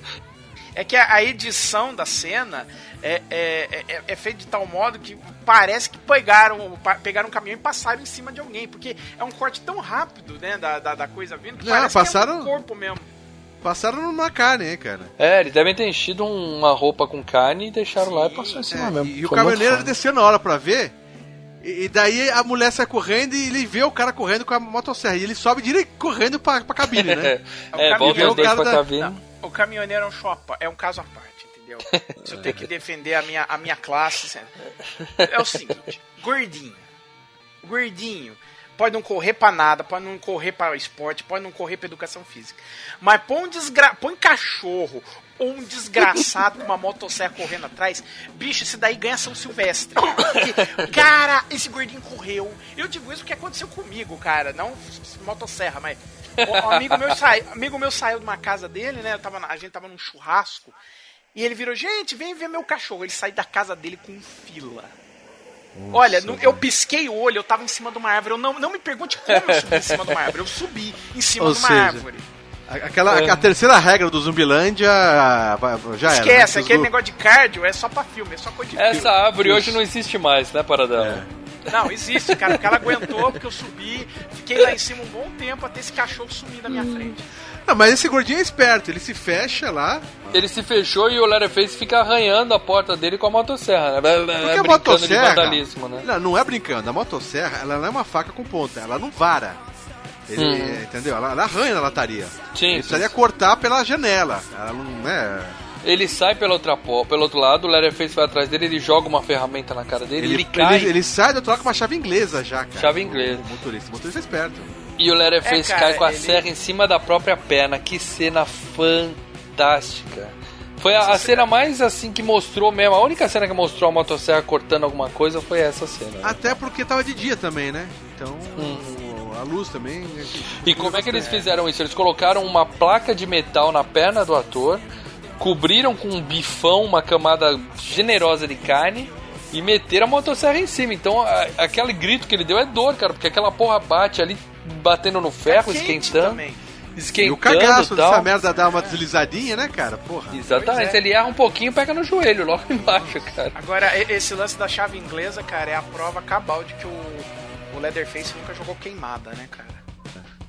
É que a a edição da cena é, é, é, é feita de tal modo que parece que pegaram, pegaram um caminhão e passaram em cima de alguém. Porque é um corte tão rápido, né, da, da, da coisa vindo, que Não, parece passaram- que é um corpo mesmo. Passaram numa carne, hein, cara. É, eles devem ter enchido uma roupa com carne e deixaram lá e passou em É, cima mesmo. e o Foi caminhoneiro muito foda. desceu na hora pra ver. E, e daí a mulher sai correndo e ele vê o cara correndo com a motosserra. E ele sobe direito correndo pra, pra cabine, né? É, O volta caminhão- os dois o cara pra da- cabine. Não, o caminhoneiro é um chopa, é um caso à parte, entendeu? Se eu tenho que defender a minha, a minha classe. É o seguinte: gordinho. Gordinho. Pode não correr pra nada, pode não correr pra esporte, pode não correr pra educação física. Mas põe um desgra... põe cachorro ou um desgraçado com uma motosserra correndo atrás, bicho, esse daí ganha São Silvestre. Porque, cara, esse gordinho correu. Eu digo isso porque aconteceu comigo, cara. Não motosserra, mas. Um amigo meu, sai, amigo meu saiu de uma casa dele, né? Eu tava na- a gente tava num churrasco. E ele virou, gente, vem ver meu cachorro. Ele saiu da casa dele com fila. Olha, no- eu pisquei o olho, eu tava em cima de uma árvore. Eu não, não me pergunte como eu subi em cima de uma árvore. Eu subi em cima Ou de uma seja, árvore. A- Aquela, a terceira regra do Zumbilândia já era. Esquece, né? aquele Os- negócio de cardio é só pra filme, é só coisa de Essa filme. árvore hoje não existe mais, né, Paradela? Não, existe, cara, porque ela aguentou, porque eu subi, fiquei lá em cima um bom tempo até esse cachorro sumir da minha frente. Não, mas esse gordinho é esperto, ele se fecha lá. Ele se fechou e o Leatherface fica arranhando a porta dele com a motosserra, né? Porque a motosserra. vandalismo, né? Não, não é brincando, a motosserra ela não é uma faca com ponta, ela não vara. Ele, Hum. Entendeu? Ela, ela arranha na lataria. Sim, Ele precisaria sim. cortar pela janela. Ela não é. Ele sai pela outra, pelo outro lado, o Leatherface vai atrás dele, ele joga uma ferramenta na cara dele, ele, Ele, cai. ele, ele sai do outro lado com uma chave inglesa já, cara. Chave inglesa. O motorista. O motorista é esperto. E o Leatherface É, cara, cai com a ele- serra em cima da própria perna. Que cena fantástica. Foi a, a cena mais assim que mostrou mesmo. A única cena que mostrou a motosserra cortando alguma coisa foi essa cena. né? Até porque tava de dia também, né? Então, Uhum. a luz também. né, E como é que eles fizeram isso? Eles colocaram uma placa de metal na perna do ator, cobriram com um bifão uma camada generosa de carne e meteram a motosserra em cima. Então a- aquele grito que ele deu é dor, cara, porque aquela porra bate ali batendo no ferro, É quente esquentando. também. E o Esquentando cagaço tal. dessa merda dá uma deslizadinha, né, cara? Porra. Exatamente, é. se ele erra um pouquinho, pega no joelho, logo embaixo, cara. Agora, esse lance da chave inglesa, cara, é a prova cabal de que o, o Leatherface nunca jogou queimada, né, cara?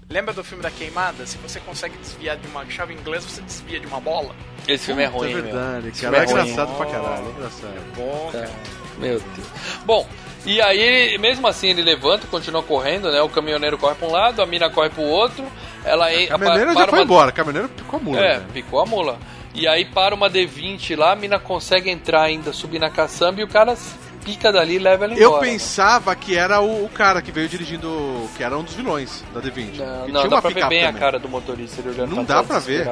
Lembra do filme da queimada? Se você consegue desviar de uma chave inglesa, você desvia de uma bola. Esse filme é Puta, ruim, é meu. verdade, Esse cara. É filme é ruim. engraçado pra caralho. É engraçado. Bom, É, cara. Meu Deus. Bom, e aí, mesmo assim, ele levanta, continua correndo, né? O caminhoneiro corre pra um lado, a mina corre pro outro. Ela caminhoneiro pa- já foi uma- embora. O caminhoneiro picou a mula. É, cara. picou a mula. E aí para uma D20 lá, a mina consegue entrar ainda, subir na caçamba e o cara pica dali e leva ela embora. Eu pensava que era o, o cara que veio dirigindo, que era um dos vilões da D20. Não, não tinha dá uma pra ver bem a também. cara do motorista. Ele olhando Não pra dá trás, pra ver.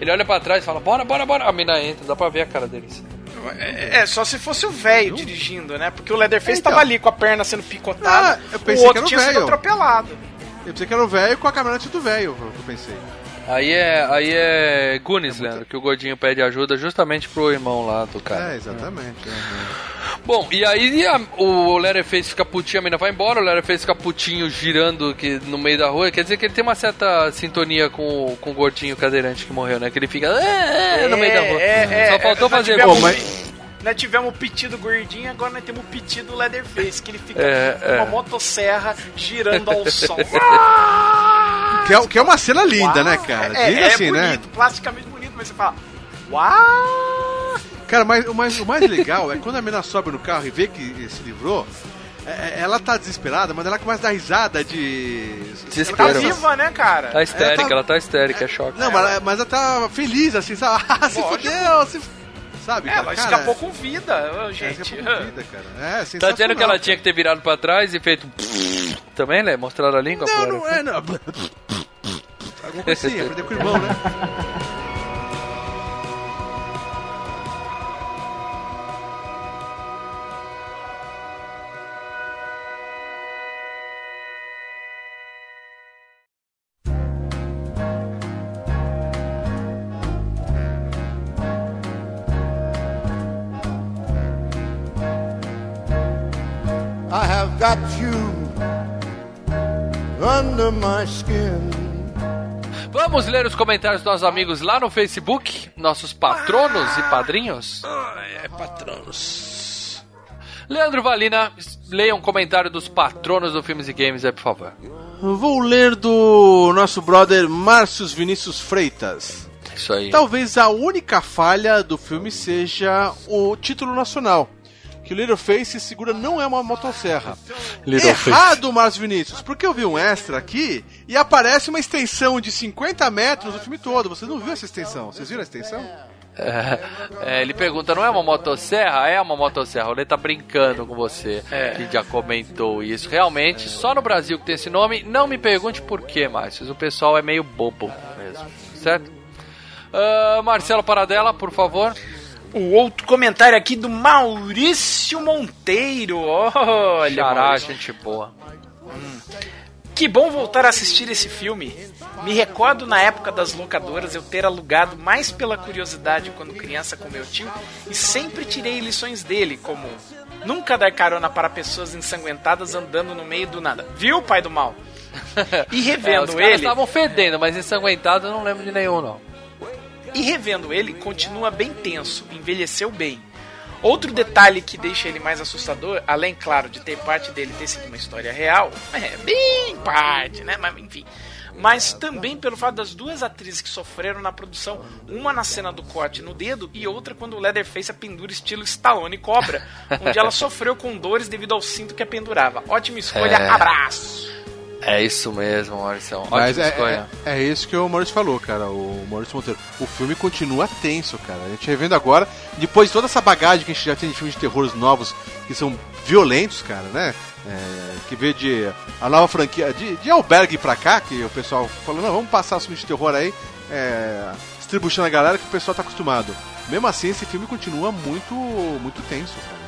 Ele olha pra trás e fala, bora, bora, bora. A mina entra, dá pra ver a cara dele. assim. É, é, só se fosse o velho dirigindo, né? Porque o Leatherface Então. tava ali com a perna sendo picotada. Ah, eu o pensei que outro era o tinha sido velho. atropelado. Eu pensei que era o velho com a caminhonete do velho, eu pensei. Aí é, aí é Goonies, Leandro, que o gordinho pede ajuda justamente pro irmão lá do cara. É, exatamente. é. Bom, e aí a- o Leatherface fica putinho, a mina vai embora, o Leatherface fica putinho girando que, no meio da rua. Quer dizer que ele tem uma certa sintonia com, o- com o gordinho cadeirante que morreu, né? Que ele fica "É, é", no meio da rua. É, é, Só faltou é, fazer Pô, um mas- Nós tivemos o piti do gordinho, agora nós temos o piti do Leatherface, que ele fica É, com uma é. motosserra girando ao som. Que, é, que é uma cena linda, né, cara? É, Diga é assim, né? bonito, plasticamente bonito, mas você fala, uau! Cara, mas o mais, o mais legal é quando a menina sobe no carro e vê que se livrou, é- é- ela tá desesperada, mas ela começa a dar risada de. Desespero. Tá Ela começa- viva, né, cara? Tá histérica, Ela tá- ela tá histérica, é choque. Não, mas ela, mas ela tá feliz, assim, sabe? Ah, se Lógico. fudeu, se. Sabe, cara? Ela cara, escapou com vida, é, gente. escapou com vida, cara. É, Tá dizendo que ela cara. tinha que ter virado pra trás e feito. também, né? Mostraram a língua? Não, não é, não. Alguma coisinha, aprender com o irmão, né? Under my skin. Vamos ler os comentários dos nossos amigos lá no Facebook, nossos patronos e padrinhos. É, patronos. Leandro Valina, leia um comentário dos patronos do Filmes e Games aí, por favor. Vou ler do nosso brother Márcios Vinícius Freitas. Isso aí. Talvez a única falha do filme seja o título nacional. Que o Little Face segura não é uma motosserra. Little Errado, Márcio Vinícius, porque eu vi um extra aqui e aparece uma extensão de 50 metros do filme todo. Você não viu essa extensão? Vocês viram a extensão? É, ele pergunta, não é uma motosserra? É uma motosserra. Ele tá brincando com você, que já comentou isso. Realmente, só no Brasil que tem esse nome. Não me pergunte por quê, Márcio. O pessoal é meio bobo mesmo, certo? Ah, Marcelo Paradela, por favor. O outro comentário aqui do Maurício Monteiro. Olha, Xará, Maurício. gente boa. Que bom voltar a assistir esse filme. Me recordo na época das locadoras eu ter alugado mais pela curiosidade quando criança com meu tio e sempre tirei lições dele, como nunca dar carona para pessoas ensanguentadas andando no meio do nada. Viu, pai do mal? E É, os revendo ele, estavam fedendo, mas ensanguentado eu não lembro de nenhum, não. E revendo ele, continua bem tenso, envelheceu bem. Outro detalhe que deixa ele mais assustador, além, claro, de ter parte dele ter sido uma história real, é bem parte, né? Mas enfim. Mas também pelo fato das duas atrizes que sofreram na produção, uma na cena do corte no dedo e outra quando o Leatherface a pendura estilo Stallone Cobra, onde ela sofreu com dores devido ao cinto que a pendurava. Ótima escolha, É. abraço! É isso mesmo, Maurício. Mas é, é, é isso que o Maurício falou, cara. O Maurício Monteiro. O filme continua tenso, cara. A gente revendo agora, depois de toda essa bagagem que a gente já tem de filmes de terror novos que são violentos, cara, né? É, que veio de a nova franquia de, de albergue pra cá, que o pessoal falou, não, vamos passar os filmes de terror aí, é, distribuindo a galera que o pessoal tá acostumado. Mesmo assim, esse filme continua muito, muito tenso, cara.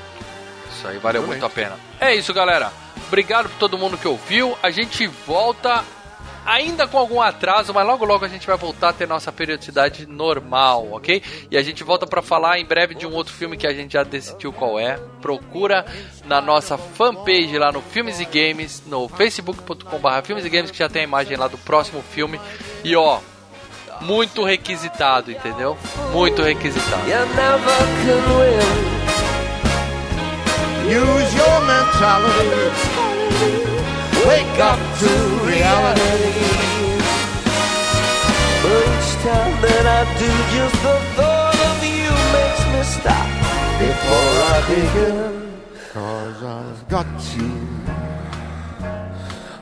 Isso aí valeu Violento. muito a pena. É isso, galera. Obrigado por todo mundo que ouviu. A gente volta ainda com algum atraso, mas logo logo a gente vai voltar a ter nossa periodicidade normal, ok? E a gente volta pra falar em breve de um outro filme que a gente já decidiu qual é. Procura na nossa fanpage lá no Filmes e Games, no facebook.com.br Filmes e Games, que já tem a imagem lá do próximo filme. E ó, muito requisitado, entendeu? Muito requisitado. Use your mentality. Wake up to reality. But each time that I do, just the thought of you makes me stop before I begin. Cause I've got you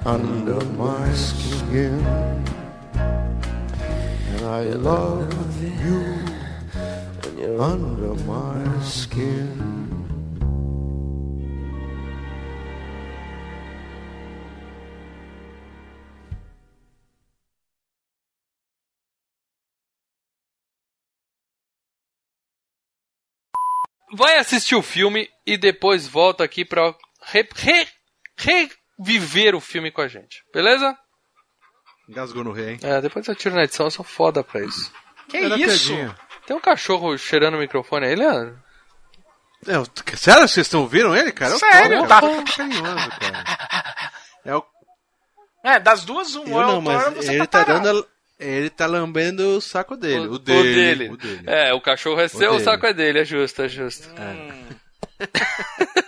under my skin. And I love you under my skin. Vai assistir o filme e depois volta aqui pra re- re- reviver o filme com a gente, beleza? Engasgou no rei, hein? É, depois eu tiro na edição, eu sou foda pra isso. Que Era isso? piadinha. Tem um cachorro cheirando o microfone aí, Leandro? É, o- sério, vocês estão ouvindo ele, cara? É o Sério, Thor, tá. é o Thor carinhoso, cara. É o É, das duas, um Eu ou é não, ou mas você ele tá tá parado. dando. Ele tá lambendo o saco dele. O, O dele. dele. O dele. É, o cachorro é seu, o dele. saco é dele, é justo, é justo. Hum.